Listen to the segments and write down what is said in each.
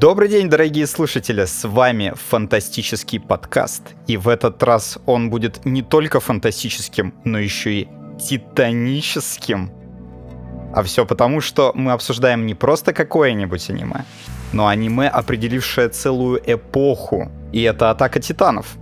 Добрый день, дорогие слушатели, с вами фантастический подкаст. И в этот раз он будет не только фантастическим, но еще и титаническим. А все потому, что мы обсуждаем не просто какое-нибудь аниме, но аниме, определившее целую эпоху. И это «Атака титанов»,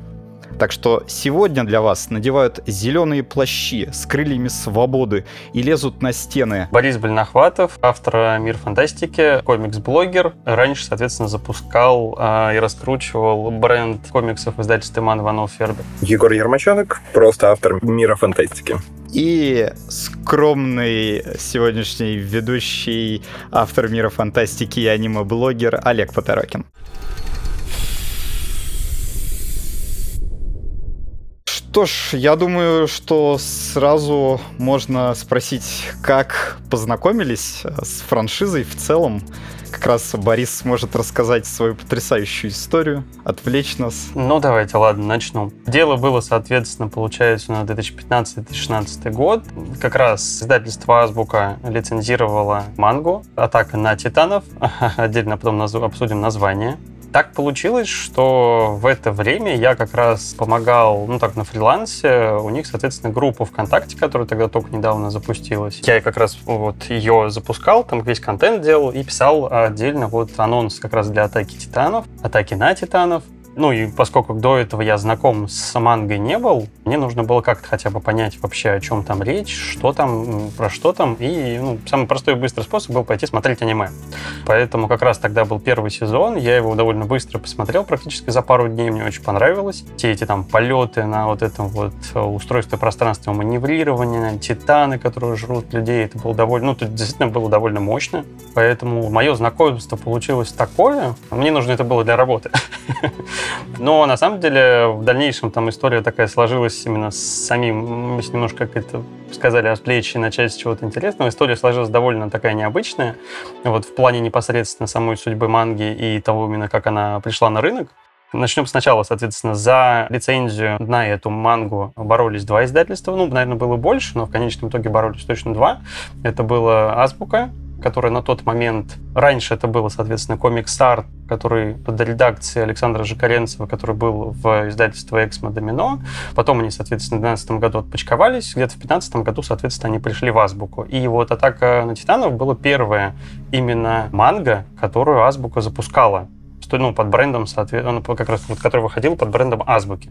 так что сегодня для вас надевают зеленые плащи с крыльями свободы и лезут на стены. Борис Больнохватов, автор «Мир фантастики», комикс-блогер. Раньше, соответственно, запускал э, и раскручивал бренд комиксов издательства Иман Иванов Фербер. Егор Ермачанок, просто автор «Мира фантастики». И скромный сегодняшний ведущий, автор мира фантастики и аниме-блогер Олег Поторокин. Что ж, я думаю, что сразу можно спросить, как познакомились с франшизой в целом. Как раз Борис сможет рассказать свою потрясающую историю, отвлечь нас. Ну, давайте, ладно, начну. Дело было, соответственно, получается, на 2015-2016 год. Как раз издательство «Азбука» лицензировало мангу «Атака на титанов». Отдельно потом обсудим название. Так получилось, что в это время я как раз помогал, ну так, на фрилансе. У них, соответственно, группа ВКонтакте, которая тогда только недавно запустилась. Я как раз вот ее запускал, там весь контент делал и писал отдельно вот анонс как раз для атаки титанов, атаки на титанов. Ну и поскольку до этого я знаком с мангой не был, мне нужно было как-то хотя бы понять вообще, о чем там речь, что там, про что там. И ну, самый простой и быстрый способ был пойти смотреть аниме. Поэтому как раз тогда был первый сезон, я его довольно быстро посмотрел, практически за пару дней, мне очень понравилось. Те эти там полеты на вот этом вот устройстве пространственного маневрирования, титаны, которые жрут людей, это было довольно, ну, это действительно было довольно мощно. Поэтому мое знакомство получилось такое. Мне нужно это было для работы. Но на самом деле в дальнейшем там история такая сложилась именно с самим, если немножко, как это сказали, отвлечь и начать с чего-то интересного. История сложилась довольно такая необычная. Вот в плане непосредственно самой судьбы манги и того именно, как она пришла на рынок. Начнем сначала, соответственно, за лицензию на эту мангу боролись два издательства. Ну, наверное, было больше, но в конечном итоге боролись точно два. Это было Азбука которая на тот момент... Раньше это было, соответственно, комикс арт, который под редакцией Александра Жикаренцева, который был в издательстве «Эксмо Домино». Потом они, соответственно, в 2012 году отпочковались. Где-то в 2015 году, соответственно, они пришли в Азбуку. И вот «Атака на Титанов» была первая именно манга, которую Азбука запускала ну, под брендом, соответственно, как раз вот, который выходил под брендом Азбуки.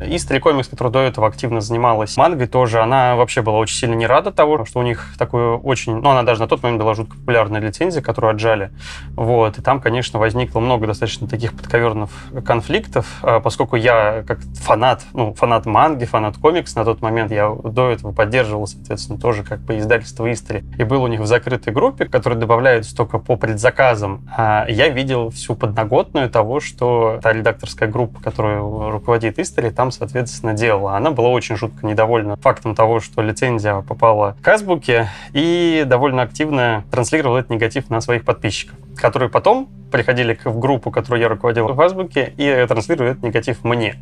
И Комикс, которая до этого активно занималась мангой, тоже она вообще была очень сильно не рада того, что у них такую очень... Ну, она даже на тот момент была жутко популярная лицензия, которую отжали. Вот. И там, конечно, возникло много достаточно таких подковерных конфликтов, а, поскольку я как фанат, ну, фанат манги, фанат комикс на тот момент, я до этого поддерживал, соответственно, тоже как бы издательство Истори. И был у них в закрытой группе, которая добавляется только по предзаказам. А я видел всю подноготную того, что та редакторская группа, которую руководит Истори, там там, соответственно, делала. Она была очень жутко недовольна фактом того, что лицензия попала к Азбуке и довольно активно транслировала этот негатив на своих подписчиков, которые потом приходили в группу, которую я руководил в Азбуке, и транслировали этот негатив мне.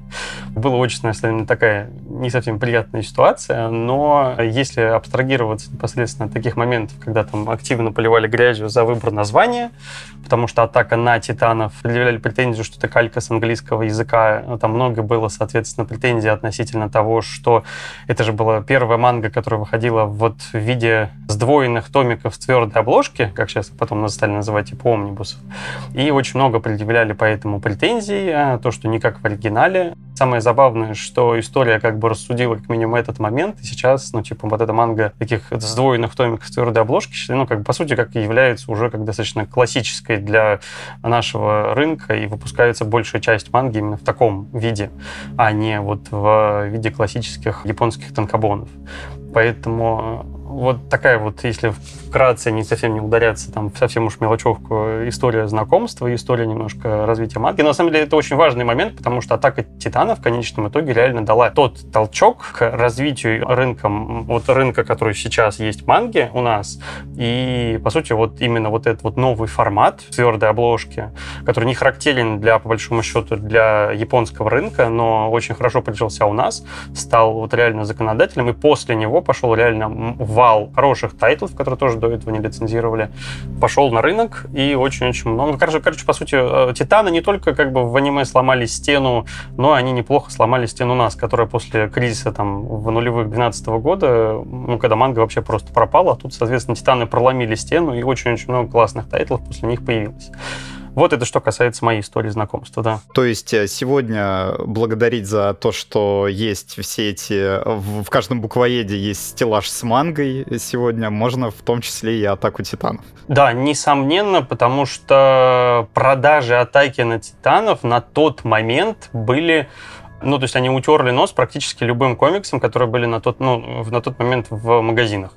Была очень, наверное, такая не совсем приятная ситуация, но если абстрагироваться непосредственно от таких моментов, когда там активно поливали грязью за выбор названия, потому что атака на титанов предъявляли претензию, что это калька с английского языка, там много было, соответственно, претензий относительно того, что это же была первая манга, которая выходила вот в виде сдвоенных томиков в твердой обложке, как сейчас потом стали называть типа омнибусов. И очень много предъявляли по этому претензий, то, что не как в оригинале. Самое забавное, что история как бы рассудила как минимум этот момент, и сейчас, ну, типа, вот эта манга таких сдвоенных томиков твердой обложки, ну, как бы, по сути, как является уже как достаточно классической для нашего рынка, и выпускается большая часть манги именно в таком виде, а не вот в виде классических японских танкобонов. Поэтому вот такая вот, если вкратце не совсем не ударяться там совсем уж мелочевку, история знакомства, история немножко развития манги. Но на самом деле это очень важный момент, потому что атака Титана в конечном итоге реально дала тот толчок к развитию рынка, вот рынка, который сейчас есть манги у нас. И, по сути, вот именно вот этот вот новый формат твердой обложки, который не характерен для, по большому счету, для японского рынка, но очень хорошо прижился у нас, стал вот реально законодателем, и после него пошел реально в вал хороших тайтлов, которые тоже до этого не лицензировали, пошел на рынок, и очень-очень много. Короче, короче, по сути, э, Титаны не только как бы в аниме сломали стену, но они неплохо сломали стену нас, которая после кризиса там в нулевых 12 года, ну, когда манга вообще просто пропала, а тут, соответственно, Титаны проломили стену, и очень-очень много классных тайтлов после них появилось. Вот это что касается моей истории знакомства, да. То есть э, сегодня благодарить за то, что есть все эти... В каждом буквоеде есть стеллаж с мангой сегодня, можно в том числе и «Атаку титанов». Да, несомненно, потому что продажи «Атаки на титанов» на тот момент были ну, то есть они утерли нос практически любым комиксам, которые были на тот, ну, на тот момент в магазинах.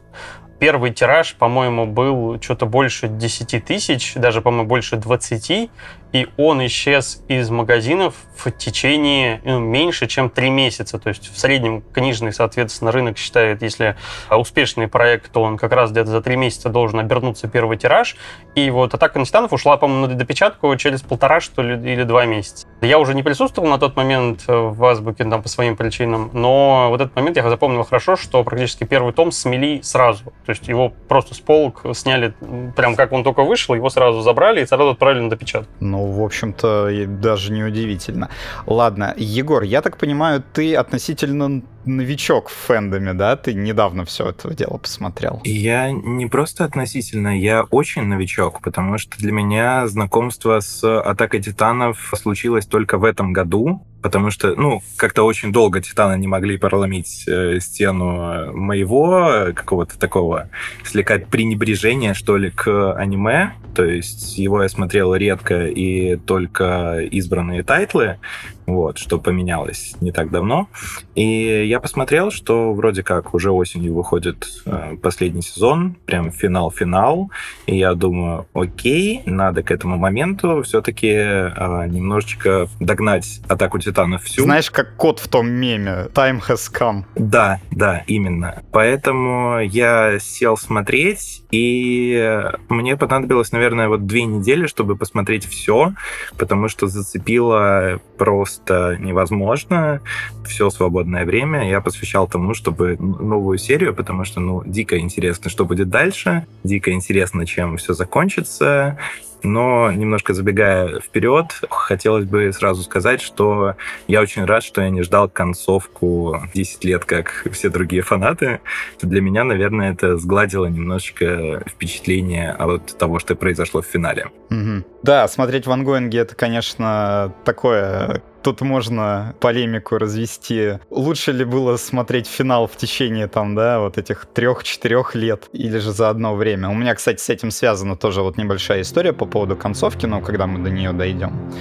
Первый тираж, по-моему, был что-то больше 10 тысяч, даже, по-моему, больше 20 и он исчез из магазинов в течение ну, меньше, чем три месяца. То есть в среднем книжный, соответственно, рынок считает, если успешный проект, то он как раз где-то за три месяца должен обернуться первый тираж. И вот «Атака на титанов» ушла, по-моему, на допечатку через полтора, что ли, или два месяца. Я уже не присутствовал на тот момент в Азбуке там, по своим причинам, но вот этот момент я запомнил хорошо, что практически первый том смели сразу. То есть его просто с полок сняли, прям как он только вышел, его сразу забрали и сразу отправили на допечатку. Ну, в общем-то, даже не удивительно. Ладно, Егор, я так понимаю, ты относительно новичок в фэндоме, да? Ты недавно все это дело посмотрел. Я не просто относительно, я очень новичок, потому что для меня знакомство с Атакой Титанов случилось только в этом году, потому что, ну, как-то очень долго Титаны не могли проломить э, стену моего какого-то такого слегка пренебрежения, что ли, к аниме. То есть его я смотрел редко и только избранные тайтлы, вот, что поменялось не так давно. И я посмотрел, что вроде как уже осенью выходит э, последний сезон, прям финал-финал, и я думаю, окей, надо к этому моменту все-таки э, немножечко догнать атаку титанов всю. Знаешь, как кот в том меме, time has come. Да, да, именно. Поэтому я сел смотреть, и мне понадобилось, наверное, вот две недели, чтобы посмотреть все, потому что зацепило просто просто невозможно. Все свободное время я посвящал тому, чтобы новую серию, потому что, ну, дико интересно, что будет дальше, дико интересно, чем все закончится. Но немножко забегая вперед, хотелось бы сразу сказать, что я очень рад, что я не ждал концовку 10 лет, как все другие фанаты. Для меня, наверное, это сгладило немножечко впечатление от того, что произошло в финале. Угу. Да, смотреть Ван Гоинге это, конечно, такое тут можно полемику развести. Лучше ли было смотреть финал в течение там, да, вот этих трех-четырех лет или же за одно время? У меня, кстати, с этим связана тоже вот небольшая история по поводу концовки, но когда мы до нее дойдем.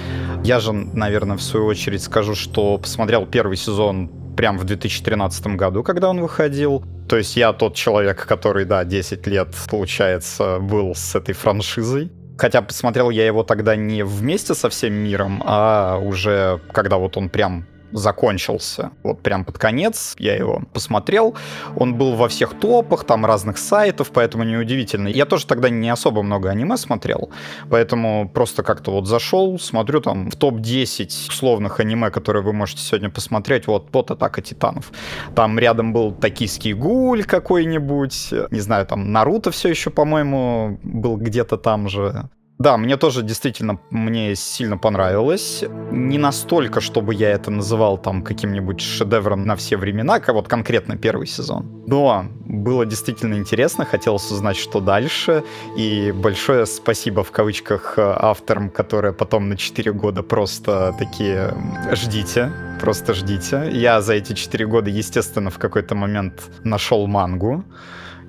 Я же, наверное, в свою очередь скажу, что посмотрел первый сезон прям в 2013 году, когда он выходил. То есть я тот человек, который, да, 10 лет, получается, был с этой франшизой. Хотя посмотрел я его тогда не вместе со всем миром, а уже когда вот он прям закончился. Вот прям под конец я его посмотрел. Он был во всех топах, там разных сайтов, поэтому неудивительно. Я тоже тогда не особо много аниме смотрел, поэтому просто как-то вот зашел, смотрю там в топ-10 условных аниме, которые вы можете сегодня посмотреть, вот, вот «Атака титанов». Там рядом был «Токийский гуль» какой-нибудь, не знаю, там «Наруто» все еще, по-моему, был где-то там же. Да, мне тоже действительно мне сильно понравилось. Не настолько, чтобы я это называл там каким-нибудь шедевром на все времена, как вот конкретно первый сезон. Но было действительно интересно, хотелось узнать, что дальше. И большое спасибо в кавычках авторам, которые потом на 4 года просто такие ждите, просто ждите. Я за эти 4 года, естественно, в какой-то момент нашел мангу.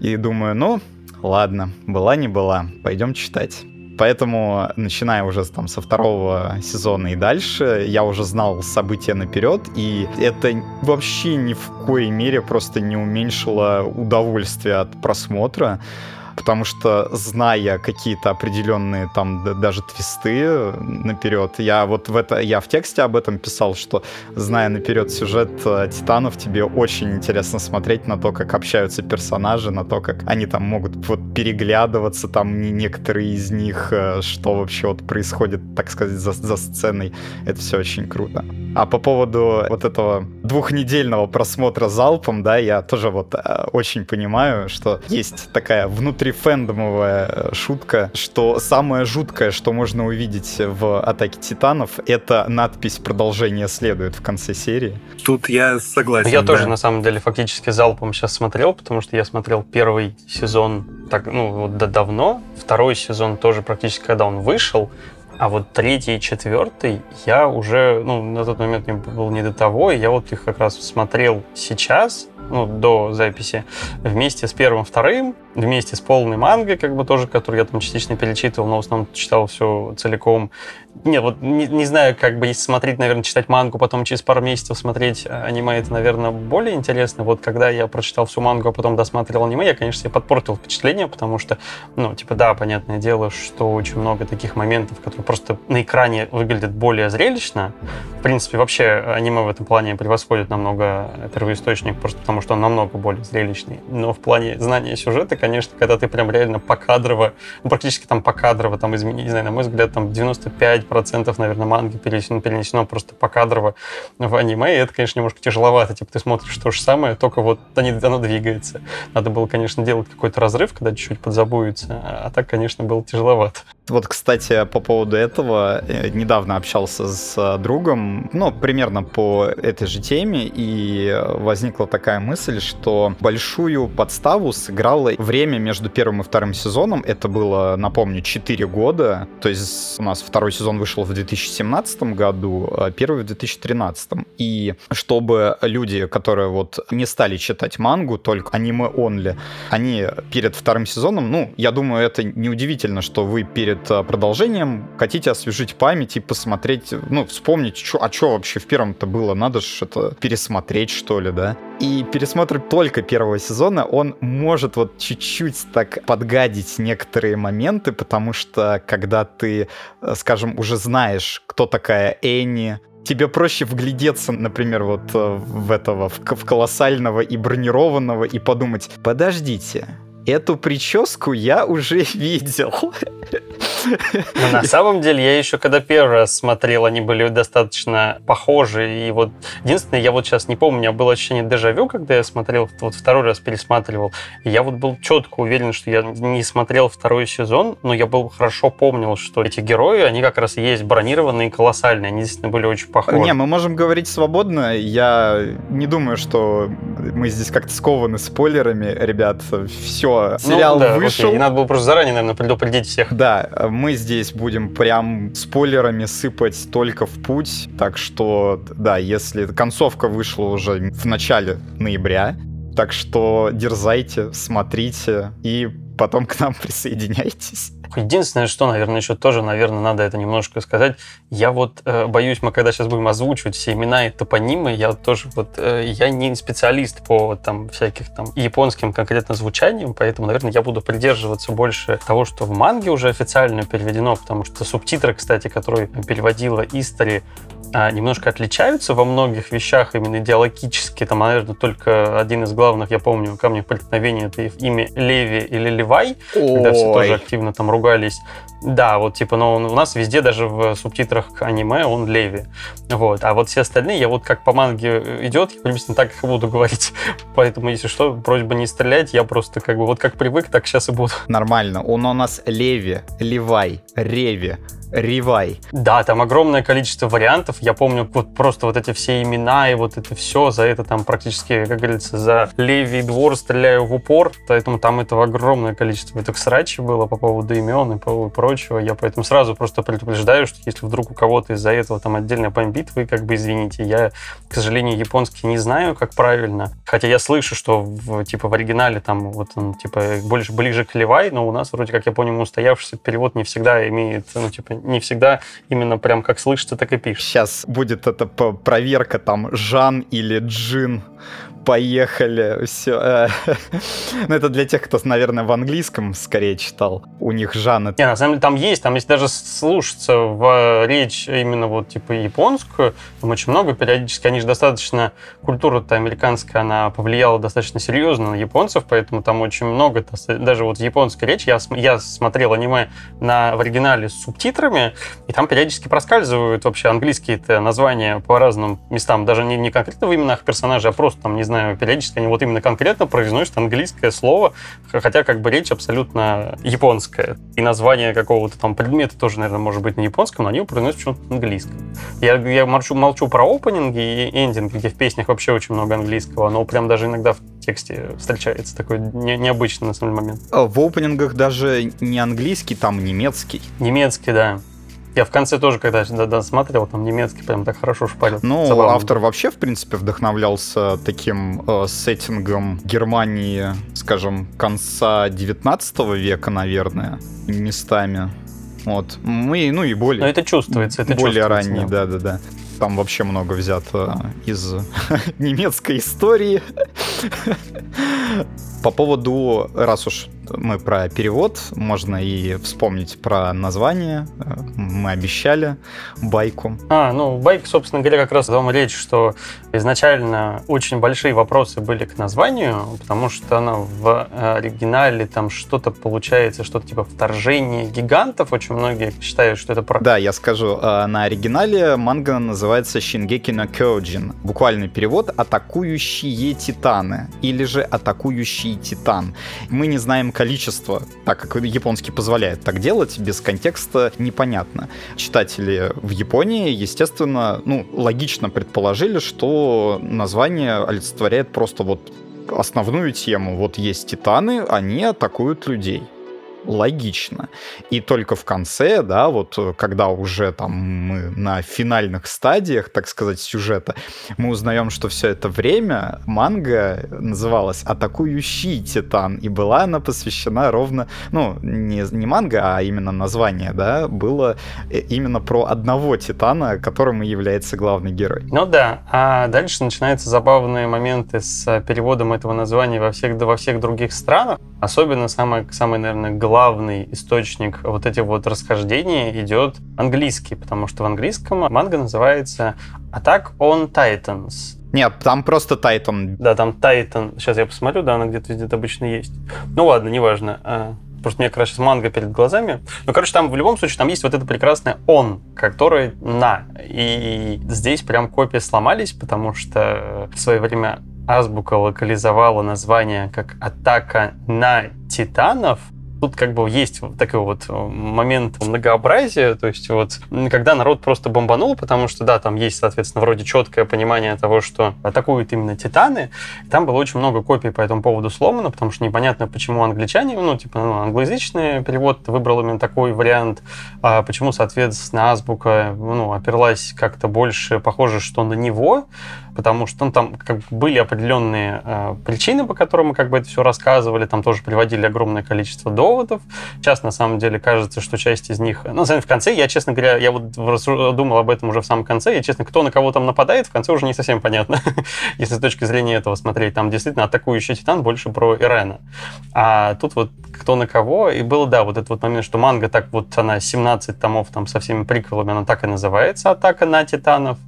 И думаю, ну, ладно, была не была, пойдем читать. Поэтому, начиная уже там со второго сезона и дальше, я уже знал события наперед, и это вообще ни в коей мере просто не уменьшило удовольствие от просмотра. Потому что, зная какие-то определенные там даже твисты наперед, я вот в это, я в тексте об этом писал, что, зная наперед сюжет э, Титанов, тебе очень интересно смотреть на то, как общаются персонажи, на то, как они там могут вот переглядываться, там некоторые из них, э, что вообще вот происходит, так сказать, за, за сценой. Это все очень круто. А по поводу вот этого двухнедельного просмотра залпом, да, я тоже вот э, очень понимаю, что есть такая внутрифэндомовая э, шутка, что самое жуткое, что можно увидеть в «Атаке Титанов», это надпись «Продолжение следует» в конце серии. Тут я согласен. Я да. тоже, на самом деле, фактически залпом сейчас смотрел, потому что я смотрел первый сезон так, ну, вот давно, второй сезон тоже практически, когда он вышел, а вот третий и четвертый я уже, ну, на тот момент мне был не до того, и я вот их как раз смотрел сейчас, ну, до записи, вместе с первым, вторым, вместе с полной мангой, как бы тоже, которую я там частично перечитывал, но в основном читал все целиком. Нет, вот не, не знаю, как бы если смотреть, наверное, читать мангу, потом через пару месяцев смотреть аниме, это, наверное, более интересно. Вот когда я прочитал всю мангу, а потом досматривал аниме, я, конечно, себе подпортил впечатление, потому что, ну, типа, да, понятное дело, что очень много таких моментов, которые просто на экране выглядят более зрелищно. В принципе, вообще аниме в этом плане превосходит намного первоисточник, просто потому что он намного более зрелищный. Но в плане знания сюжета, конечно, когда ты прям реально покадрово, ну, практически там покадрово, там, измени, не знаю, на мой взгляд, там 95% наверное, манги перенесено, перенесено просто покадрово в аниме, и это, конечно, немножко тяжеловато. Типа ты смотришь то же самое, только вот они, оно двигается. Надо было, конечно, делать какой-то разрыв, когда чуть-чуть подзабудется, а так, конечно, было тяжеловато. Вот, кстати, по поводу этого, э, недавно общался с э, другом, ну, примерно по этой же теме, и возникла такая мысль, что большую подставу сыграло время между первым и вторым сезоном. Это было, напомню, 4 года. То есть у нас второй сезон вышел в 2017 году, а первый в 2013. И чтобы люди, которые вот не стали читать мангу, только аниме-онли, они перед вторым сезоном, ну, я думаю, это неудивительно, что вы перед перед э, продолжением хотите освежить память и посмотреть, ну, вспомнить, чё, а что вообще в первом-то было, надо же это пересмотреть, что ли, да? И пересмотр только первого сезона, он может вот чуть-чуть так подгадить некоторые моменты, потому что когда ты, э, скажем, уже знаешь, кто такая Энни, тебе проще вглядеться, например, вот э, в этого, в, в колоссального и бронированного и подумать, подождите, эту прическу я уже видел. Но на самом деле, я еще когда первый раз смотрел, они были достаточно похожи. И вот единственное, я вот сейчас не помню, у меня было ощущение дежавю, когда я смотрел, вот второй раз пересматривал. И я вот был четко уверен, что я не смотрел второй сезон, но я был хорошо помнил, что эти герои, они как раз и есть бронированные и колоссальные. Они действительно были очень похожи. Не, мы можем говорить свободно. Я не думаю, что мы здесь как-то скованы спойлерами, ребят. Все, ну сериал ну, да, вышел. Окей. И надо было просто заранее, наверное, предупредить всех. Да, мы здесь будем прям спойлерами сыпать только в путь. Так что, да, если концовка вышла уже в начале ноября, так что дерзайте, смотрите и потом к нам присоединяйтесь. Единственное, что, наверное, еще тоже, наверное, надо это немножко сказать. Я вот э, боюсь, мы когда сейчас будем озвучивать все имена и топонимы, я тоже вот, э, я не специалист по там всяких там японским конкретно звучаниям, поэтому, наверное, я буду придерживаться больше того, что в манге уже официально переведено, потому что субтитры, кстати, которые переводила Истори, а, немножко отличаются во многих вещах именно идеологически. Там, наверное, только один из главных, я помню, камней преткновения, это имя Леви или Левай, Ой. когда все тоже активно там ругались. Да, вот типа, но у нас везде, даже в субтитрах к аниме, он Леви. Вот. А вот все остальные, я вот как по манге идет, я приблизительно так их буду говорить. Поэтому, если что, просьба не стрелять, я просто как бы вот как привык, так сейчас и буду. Нормально. Он у нас Леви, Левай, Реви. Ривай. Да, там огромное количество вариантов. Я помню вот просто вот эти все имена и вот это все. За это там практически, как говорится, за левый двор стреляю в упор. Поэтому там этого огромное количество. Это срачи было по поводу имен и по прочего. Я поэтому сразу просто предупреждаю, что если вдруг у кого-то из-за этого там отдельно бомбит, вы как бы извините. Я, к сожалению, японский не знаю, как правильно. Хотя я слышу, что в, типа в оригинале там вот он типа больше ближе к Левай, но у нас вроде как я понял устоявшийся перевод не всегда имеет, ну типа не всегда именно прям как слышится, так и пишется. Сейчас будет эта проверка, там, Жан или Джин поехали, все. Э, ну, это для тех, кто, наверное, в английском скорее читал. У них Жанна. Не, на самом деле там есть, там если даже слушаться в речь именно вот типа японскую, там очень много периодически, они же достаточно, культура-то американская, она повлияла достаточно серьезно на японцев, поэтому там очень много, даже вот японская речь, я, я смотрел аниме на, в оригинале с субтитрами, и там периодически проскальзывают вообще английские названия по разным местам, даже не, не конкретно в именах персонажей, а просто там, не знаю, периодически они вот именно конкретно произносят английское слово, хотя как бы речь абсолютно японская. И название какого-то там предмета тоже, наверное, может быть на японском, но они его произносят почему-то на английском. Я, я молчу, молчу про опенинги и эндинги, где в песнях вообще очень много английского, но прям даже иногда в тексте встречается такой не, необычный на самом деле момент. А в опенингах даже не английский, там немецкий. Немецкий, да. Я в конце тоже, когда досматривал, там немецкий прям так хорошо шпарил. Ну, Забавно. автор вообще, в принципе, вдохновлялся таким э, сеттингом Германии, скажем, конца 19 века, наверное, местами. Вот. Мы, ну и более... Но это чувствуется, это Более чувствуется, ранний, да-да-да. Там вообще много взято из немецкой истории. По поводу, раз уж мы про перевод, можно и вспомнить про название. Мы обещали байку. А, ну, байк, собственно говоря, как раз том речь, что изначально очень большие вопросы были к названию, потому что оно в оригинале там что-то получается, что-то типа вторжение гигантов. Очень многие считают, что это про... Да, я скажу. А, на оригинале манга называется Shingeki no Kyojin. Буквальный перевод «Атакующие титаны» или же «Атакующий титан». Мы не знаем количество, так как японский позволяет так делать, без контекста непонятно. Читатели в Японии, естественно, ну, логично предположили, что название олицетворяет просто вот основную тему. Вот есть титаны, они атакуют людей логично. И только в конце, да, вот э, когда уже там мы на финальных стадиях, так сказать, сюжета, мы узнаем, что все это время манга называлась «Атакующий Титан», и была она посвящена ровно, ну, не, не манга, а именно название, да, было э, именно про одного Титана, которым и является главный герой. Ну да, а дальше начинаются забавные моменты с переводом этого названия во всех, во всех других странах. Особенно самый, самый, наверное, главный источник вот этих вот расхождений идет английский, потому что в английском манга называется Attack on Titans. Нет, там просто Titan. Да, там Titan. Сейчас я посмотрю, да, она где-то где обычно есть. Ну ладно, неважно. А, просто мне как раз сейчас манга перед глазами. Ну, короче, там в любом случае там есть вот это прекрасное он, который на. И здесь прям копии сломались, потому что в свое время азбука локализовала название как «Атака на титанов», Тут как бы есть такой вот э, момент многообразия, то есть вот когда народ просто бомбанул, потому что, да, там есть, соответственно, вроде четкое понимание того, что атакуют именно титаны, там было очень много копий по этому поводу сломано, потому что непонятно, почему англичане, ну, типа, ну, англоязычный перевод выбрал именно такой вариант, а почему, соответственно, азбука, ну, оперлась как-то больше, похоже, что на него, потому что ну, там как бы были определенные э, причины, по которым мы как бы это все рассказывали, там тоже приводили огромное количество доводов. Сейчас, на самом деле, кажется, что часть из них... Ну, в конце, я, честно говоря, я вот думал об этом уже в самом конце, и, честно, кто на кого там нападает, в конце уже не совсем понятно, если с точки зрения этого смотреть. Там действительно атакующий Титан больше про Ирена. А тут вот кто на кого, и было, да, вот этот вот момент, что манга так вот, она 17 томов там со всеми приквелами, она так и называется «Атака на Титанов»,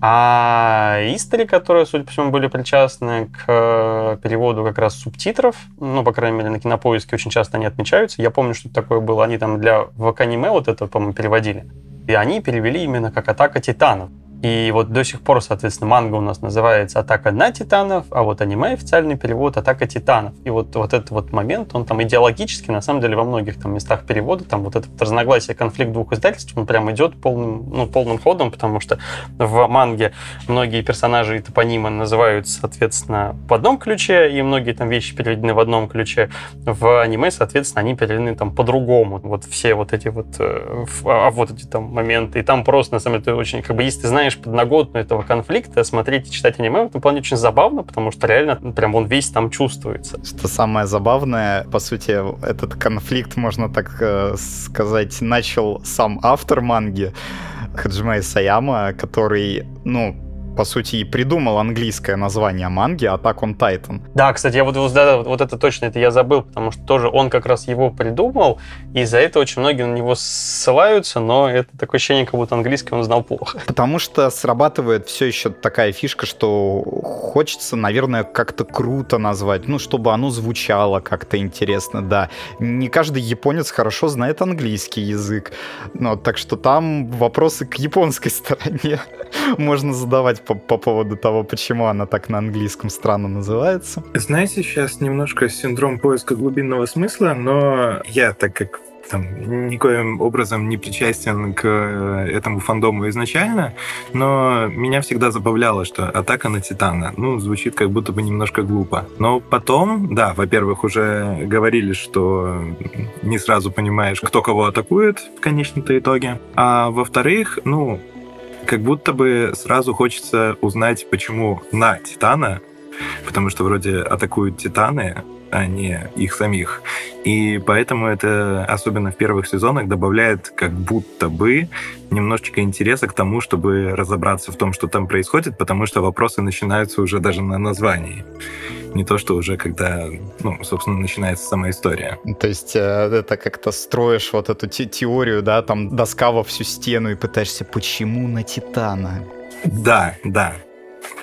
а истори, которые, судя по всему, были причастны к э, переводу как раз субтитров, ну, по крайней мере, на кинопоиске очень часто они отмечаются. Я помню, что такое было. Они там для ваканиме вот это, по-моему, переводили. И они перевели именно как «Атака титанов». И вот до сих пор, соответственно, манга у нас называется «Атака на титанов», а вот аниме официальный перевод «Атака титанов». И вот, вот этот вот момент, он там идеологически, на самом деле, во многих там местах перевода, там вот этот разногласие, конфликт двух издательств, он прям идет полным, ну, полным ходом, потому что в манге многие персонажи и топонимы называются, соответственно, в одном ключе, и многие там вещи переведены в одном ключе. В аниме, соответственно, они переведены там по-другому. Вот все вот эти вот, э, а, вот эти там моменты. И там просто, на самом деле, очень, как бы, если ты знаешь знаешь, подноготную этого конфликта, смотреть и читать аниме в этом плане очень забавно, потому что реально ну, прям он весь там чувствуется. Что самое забавное, по сути, этот конфликт, можно так э, сказать, начал сам автор манги, Хаджима Исаяма, который, ну, по сути, и придумал английское название манги Attack on Titan. Да, кстати, я вот, да, вот это точно, это я забыл, потому что тоже он как раз его придумал, и из-за этого очень многие на него ссылаются, но это такое ощущение, как будто английский он знал плохо. Потому что срабатывает все еще такая фишка, что хочется, наверное, как-то круто назвать, ну, чтобы оно звучало как-то интересно, да. Не каждый японец хорошо знает английский язык, но так что там вопросы к японской стороне можно задавать по, по поводу того, почему она так на английском странно называется. Знаете, сейчас немножко синдром поиска глубинного смысла, но я, так как там, никоим образом не причастен к э, этому фандому изначально, но меня всегда забавляло, что атака на Титана, ну, звучит как будто бы немножко глупо. Но потом, да, во-первых, уже говорили, что не сразу понимаешь, кто кого атакует в конечном-то итоге. А во-вторых, ну, как будто бы сразу хочется узнать, почему на Титана, потому что вроде атакуют Титаны, а не их самих. И поэтому это, особенно в первых сезонах, добавляет как будто бы немножечко интереса к тому, чтобы разобраться в том, что там происходит, потому что вопросы начинаются уже даже на названии. Не то, что уже когда, ну, собственно, начинается сама история. То есть э, это как-то строишь вот эту те теорию, да, там доска во всю стену и пытаешься, почему на Титана? Да, да.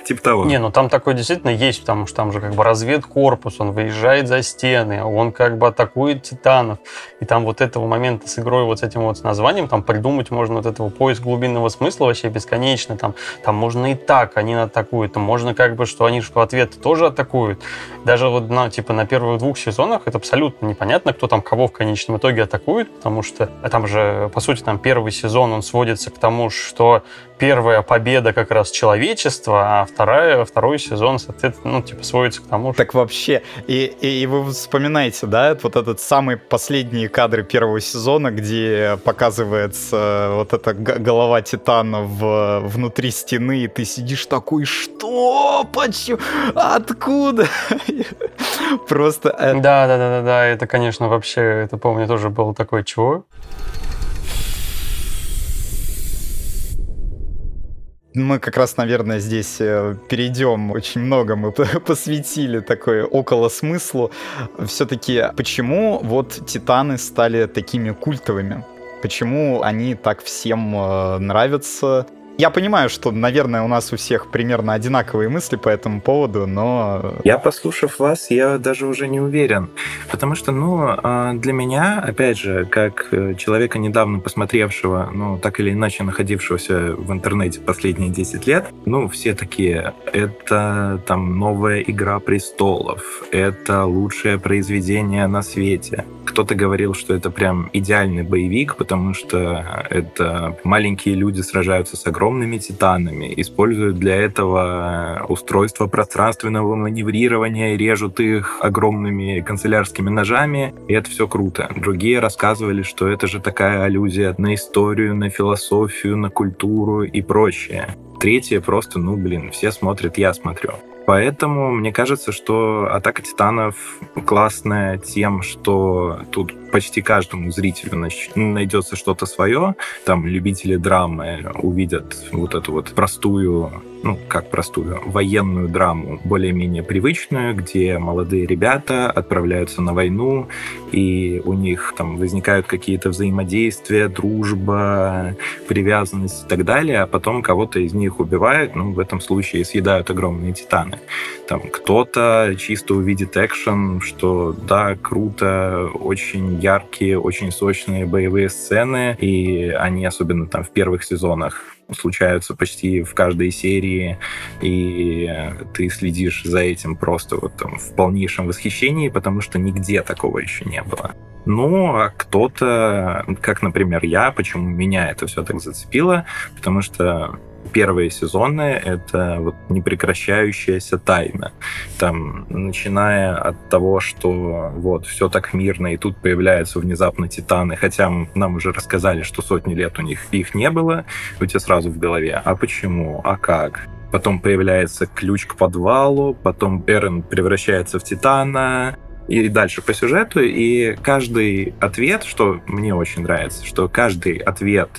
Типа того. Не, ну там такое действительно есть, потому что там же как бы разведкорпус, он выезжает за стены, он как бы атакует титанов. И там вот этого момента с игрой вот с этим вот названием, там придумать можно вот этого поиск глубинного смысла вообще бесконечно. Там, там можно и так, они атакуют, там можно как бы, что они в ответ тоже атакуют. Даже вот на, типа на первых двух сезонах это абсолютно непонятно, кто там кого в конечном итоге атакует, потому что там же, по сути, там первый сезон, он сводится к тому, что первая победа как раз человечества, а вторая, второй сезон, соответственно, ну, типа, сводится к тому, что... Так вообще, и, и, и вы вспоминаете, да, вот этот самый последние кадры первого сезона, где показывается вот эта голова Титана в, внутри стены, и ты сидишь такой, что? Почему? Откуда? Просто... Э, да, да, да, да, да, это, конечно, вообще, это помню, тоже было такое, чего? Мы как раз, наверное, здесь э, перейдем. Очень много мы посвятили такой около смыслу. Все-таки почему вот Титаны стали такими культовыми? Почему они так всем э, нравятся? Я понимаю, что, наверное, у нас у всех примерно одинаковые мысли по этому поводу, но... Я, послушав вас, я даже уже не уверен. Потому что, ну, а, для меня, опять же, как э, человека, недавно посмотревшего, ну, так или иначе находившегося в интернете последние 10 лет, ну, все такие, это там новая «Игра престолов», это лучшее произведение на свете. Кто-то говорил, что это прям идеальный боевик, потому что это маленькие люди сражаются с огромными титанами, используют для этого устройство пространственного маневрирования, режут их огромными канцелярскими ножами, и это все круто. Другие рассказывали, что это же такая аллюзия на историю, на философию, на культуру и прочее. Третье просто, ну, блин, все смотрят, я смотрю. Поэтому мне кажется, что «Атака титанов» классная тем, что тут почти каждому зрителю найдется что-то свое. Там любители драмы увидят вот эту вот простую ну, как простую, военную драму, более-менее привычную, где молодые ребята отправляются на войну, и у них там возникают какие-то взаимодействия, дружба, привязанность и так далее, а потом кого-то из них убивают, ну, в этом случае съедают огромные титаны. Там кто-то чисто увидит экшен, что да, круто, очень яркие, очень сочные боевые сцены, и они особенно там в первых сезонах случаются почти в каждой серии, и ты следишь за этим просто вот там в полнейшем восхищении, потому что нигде такого еще не было. Ну, а кто-то, как, например, я, почему меня это все так зацепило, потому что первые сезоны — это вот непрекращающаяся тайна. Там, начиная от того, что вот все так мирно, и тут появляются внезапно титаны, хотя нам уже рассказали, что сотни лет у них их не было, у тебя сразу в голове, а почему, а как? Потом появляется ключ к подвалу, потом Эрен превращается в Титана, и дальше по сюжету, и каждый ответ, что мне очень нравится, что каждый ответ,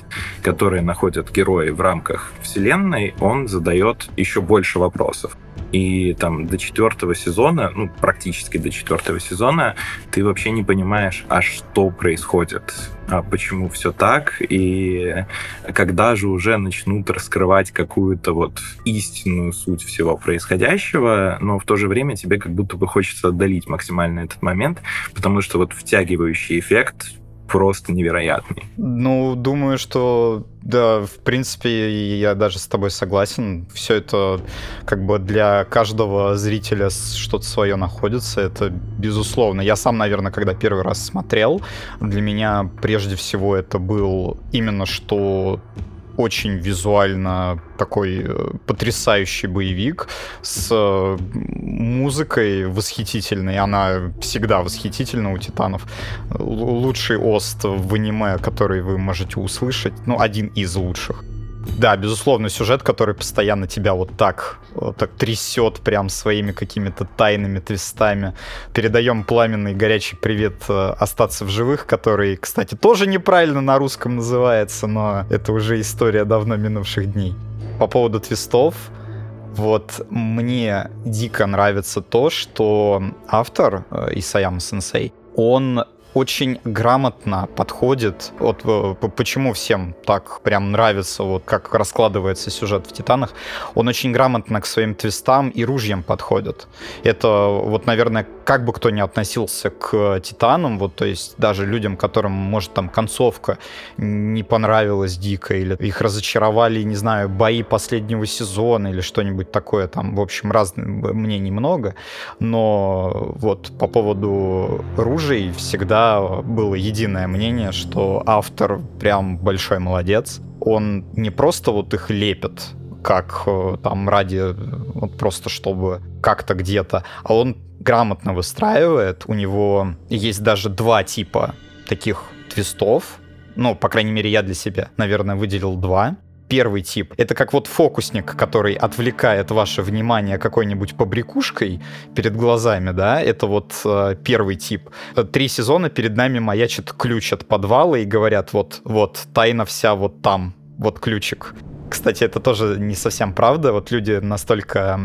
который находят герои в рамках вселенной, он задает еще больше вопросов. И там до четвертого сезона, ну, практически до четвертого сезона, ты вообще не понимаешь, а что происходит, а почему все так, и когда же уже начнут раскрывать какую-то вот истинную суть всего происходящего, но в то же время тебе как будто бы хочется отдалить максимально этот момент, потому что вот втягивающий эффект просто невероятный. Ну, думаю, что да, в принципе, я даже с тобой согласен. Все это как бы для каждого зрителя что-то свое находится. Это безусловно. Я сам, наверное, когда первый раз смотрел, для меня прежде всего это был именно что очень визуально такой э, потрясающий боевик с э, музыкой восхитительной. Она всегда восхитительна у Титанов. Лучший ост в аниме, который вы можете услышать. Ну, один из лучших. Да, безусловно, сюжет, который постоянно тебя вот так, вот так трясет прям своими какими-то тайными твистами. Передаем пламенный горячий привет э, «Остаться в живых», который, кстати, тоже неправильно на русском называется, но это уже история давно минувших дней. По поводу твистов, вот мне дико нравится то, что автор э, Исаяма Сенсей, он очень грамотно подходит. Вот э, почему всем так прям нравится, вот как раскладывается сюжет в «Титанах». Он очень грамотно к своим твистам и ружьям подходит. Это вот, наверное, как бы кто ни относился к «Титанам», вот, то есть даже людям, которым, может, там концовка не понравилась дико, или их разочаровали, не знаю, бои последнего сезона или что-нибудь такое, там, в общем, разных мнений много, но вот по поводу ружей всегда было единое мнение, что автор прям большой молодец. Он не просто вот их лепит, как э, там ради, вот просто чтобы как-то где-то, а он грамотно выстраивает. У него есть даже два типа таких твистов. Ну, по крайней мере, я для себя, наверное, выделил два первый тип. Это как вот фокусник, который отвлекает ваше внимание какой-нибудь побрякушкой перед глазами, да, это вот э, первый тип. Три сезона перед нами маячит ключ от подвала и говорят, вот, вот, тайна вся вот там, вот ключик. Кстати, это тоже не совсем правда. Вот люди настолько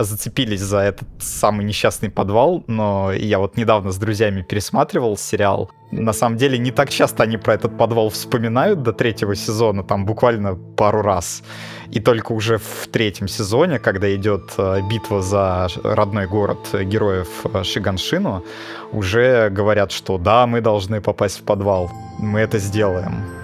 зацепились за этот самый несчастный подвал, но я вот недавно с друзьями пересматривал сериал. На самом деле, не так часто они про этот подвал вспоминают до третьего сезона, там буквально пару раз. И только уже в третьем сезоне, когда идет э, битва за родной город героев э, Шиганшину, уже говорят, что да, мы должны попасть в подвал, мы это сделаем.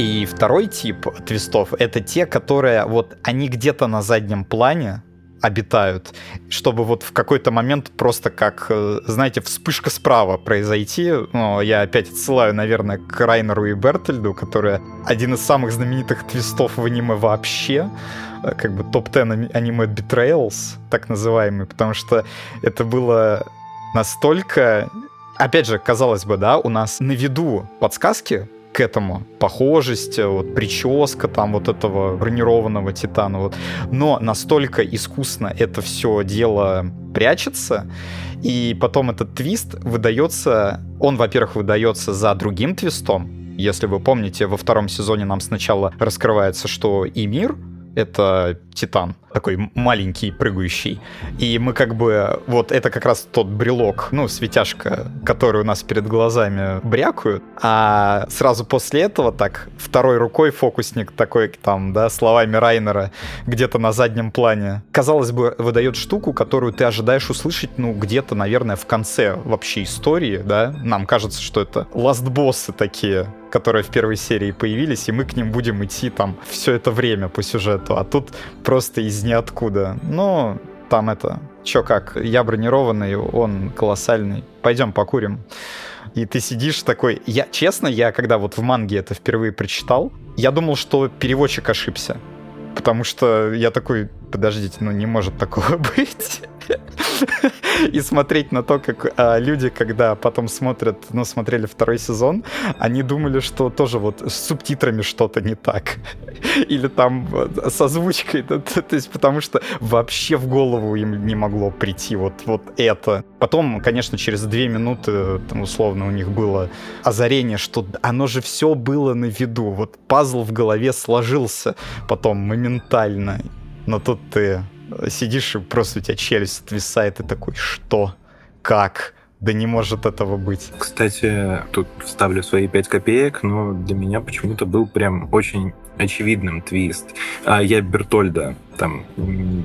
И второй тип твистов — это те, которые вот они где-то на заднем плане, обитают, чтобы вот в какой-то момент просто как, э, знаете, вспышка справа произойти. Ну, я опять отсылаю, наверное, к Райнеру и Бертельду, которые один из самых знаменитых твистов в аниме вообще, э, как бы топ-10 аниме Betrayals, так называемый, потому что это было настолько... Опять же, казалось бы, да, у нас на виду подсказки к этому. Похожесть, вот прическа там вот этого бронированного титана. Вот. Но настолько искусно это все дело прячется, и потом этот твист выдается, он, во-первых, выдается за другим твистом, если вы помните, во втором сезоне нам сначала раскрывается, что и мир это Титан, такой маленький, прыгающий. И мы как бы, вот это как раз тот брелок, ну, светяшка, который у нас перед глазами брякают, а сразу после этого так второй рукой фокусник такой там, да, словами Райнера где-то на заднем плане, казалось бы, выдает штуку, которую ты ожидаешь услышать, ну, где-то, наверное, в конце вообще истории, да, нам кажется, что это ластбоссы такие, которые в первой серии появились, и мы к ним будем идти там все это время по сюжету. А тут просто из ниоткуда. Ну, там это, чё как, я бронированный, он колоссальный. Пойдем покурим. И ты сидишь такой... Я, честно, я когда вот в манге это впервые прочитал, я думал, что переводчик ошибся. потому что я такой, подождите, ну не может такого быть. И смотреть на то, как а, люди, когда потом смотрят, ну, смотрели второй сезон, они думали, что тоже вот с субтитрами что-то не так. Или там с озвучкой. То, то, то есть потому что вообще в голову им не могло прийти вот, вот это. Потом, конечно, через две минуты, там, условно, у них было озарение, что оно же все было на виду. Вот пазл в голове сложился потом моментально. Но тут ты сидишь и просто у тебя челюсть отвисает и такой, что? Как? Да не может этого быть. Кстати, тут вставлю свои 5 копеек, но для меня почему-то был прям очень очевидным твист. А я Бертольда там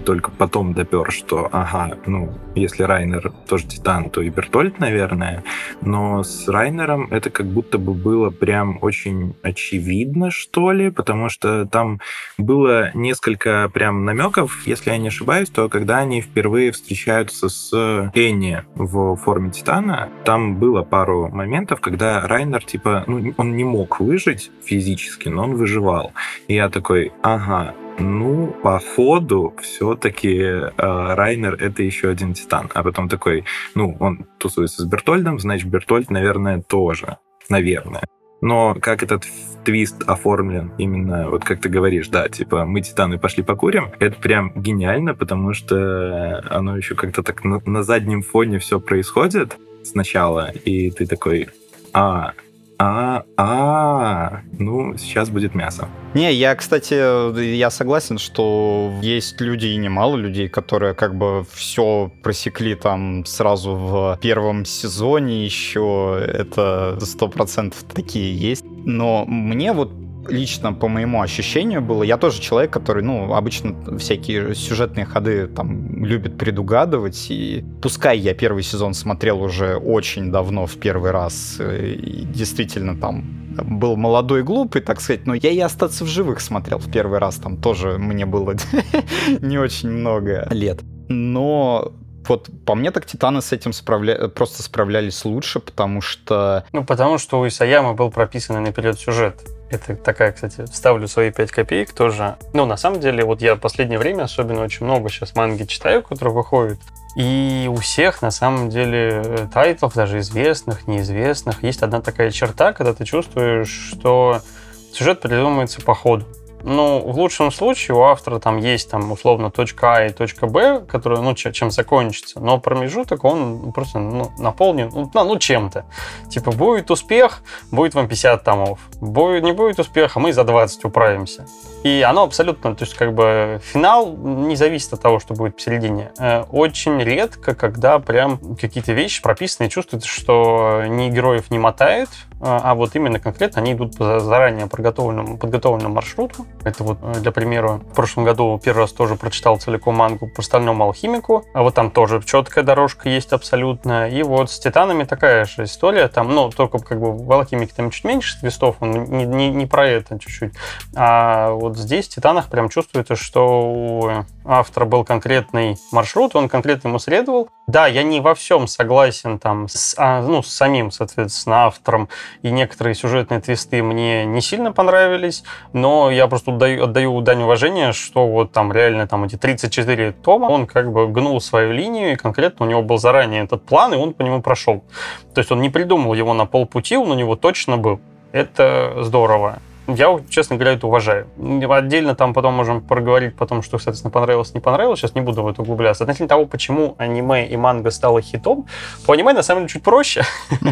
только потом допер, что, ага, ну, если Райнер тоже Титан, то и Бертольд, наверное. Но с Райнером это как будто бы было прям очень очевидно, что ли, потому что там было несколько прям намеков, если я не ошибаюсь, то когда они впервые встречаются с Энни в форме Титана, там было пару моментов, когда Райнер, типа, ну, он не мог выжить физически, но он выживал. И я такой, ага, ну, походу, все-таки э, Райнер это еще один титан. А потом такой, ну, он тусуется с Бертольдом, значит, Бертольд, наверное, тоже. Наверное. Но как этот твист оформлен именно, вот как ты говоришь, да, типа мы титаны пошли покурим, это прям гениально, потому что оно еще как-то так на, на заднем фоне все происходит сначала, и ты такой, а, а, а, ну, сейчас будет мясо. Не, я, кстати, я согласен, что есть люди и немало людей, которые как бы все просекли там сразу в первом сезоне еще. Это сто процентов такие есть. Но мне вот лично по моему ощущению было, я тоже человек, который, ну, обычно всякие сюжетные ходы там любит предугадывать, и пускай я первый сезон смотрел уже очень давно в первый раз, э, и действительно там был молодой и глупый, так сказать, но я и «Остаться в живых» смотрел в первый раз, там тоже мне было не очень много лет. Но вот по мне так Титаны с этим справля... просто справлялись лучше, потому что... Ну, потому что у Исаяма был прописанный наперед сюжет. Это такая, кстати, вставлю свои 5 копеек тоже. Ну, на самом деле, вот я в последнее время особенно очень много сейчас манги читаю, которые выходят. И у всех, на самом деле, тайтлов, даже известных, неизвестных, есть одна такая черта, когда ты чувствуешь, что сюжет придумывается по ходу. Ну, в лучшем случае у автора там есть там условно точка А и точка Б, которая, ну, чем закончится, но промежуток он просто ну, наполнен, ну, ну, чем-то. Типа, будет успех, будет вам 50 томов. Будет, не будет успеха, мы за 20 управимся. И оно абсолютно, то есть как бы финал не зависит от того, что будет посередине. Э, очень редко, когда прям какие-то вещи прописаны чувствуется, что ни героев не мотает, а, а вот именно конкретно они идут по заранее подготовленному, подготовленному маршруту. Это вот, э, для примера, в прошлом году первый раз тоже прочитал целиком мангу по стальному алхимику, а вот там тоже четкая дорожка есть абсолютно. И вот с Титанами такая же история, там, ну, только как бы в алхимике там чуть меньше твистов, он не, не, не про это чуть-чуть. А вот здесь в Титанах прям чувствуется, что у автора был конкретный маршрут, он конкретно ему следовал. Да, я не во всем согласен там с, а, ну, с самим, соответственно, автором и некоторые сюжетные твисты мне не сильно понравились, но я просто отдаю, отдаю дань уважения, что вот там реально там эти 34 тома, он как бы гнул свою линию, и конкретно у него был заранее этот план, и он по нему прошел. То есть он не придумал его на полпути, он у него точно был. Это здорово. Я, честно говоря, это уважаю. Отдельно там потом можем проговорить потом, что, соответственно, понравилось, не понравилось. Сейчас не буду в это углубляться. Относительно того, почему аниме и манга стало хитом, по аниме, на самом деле, чуть проще.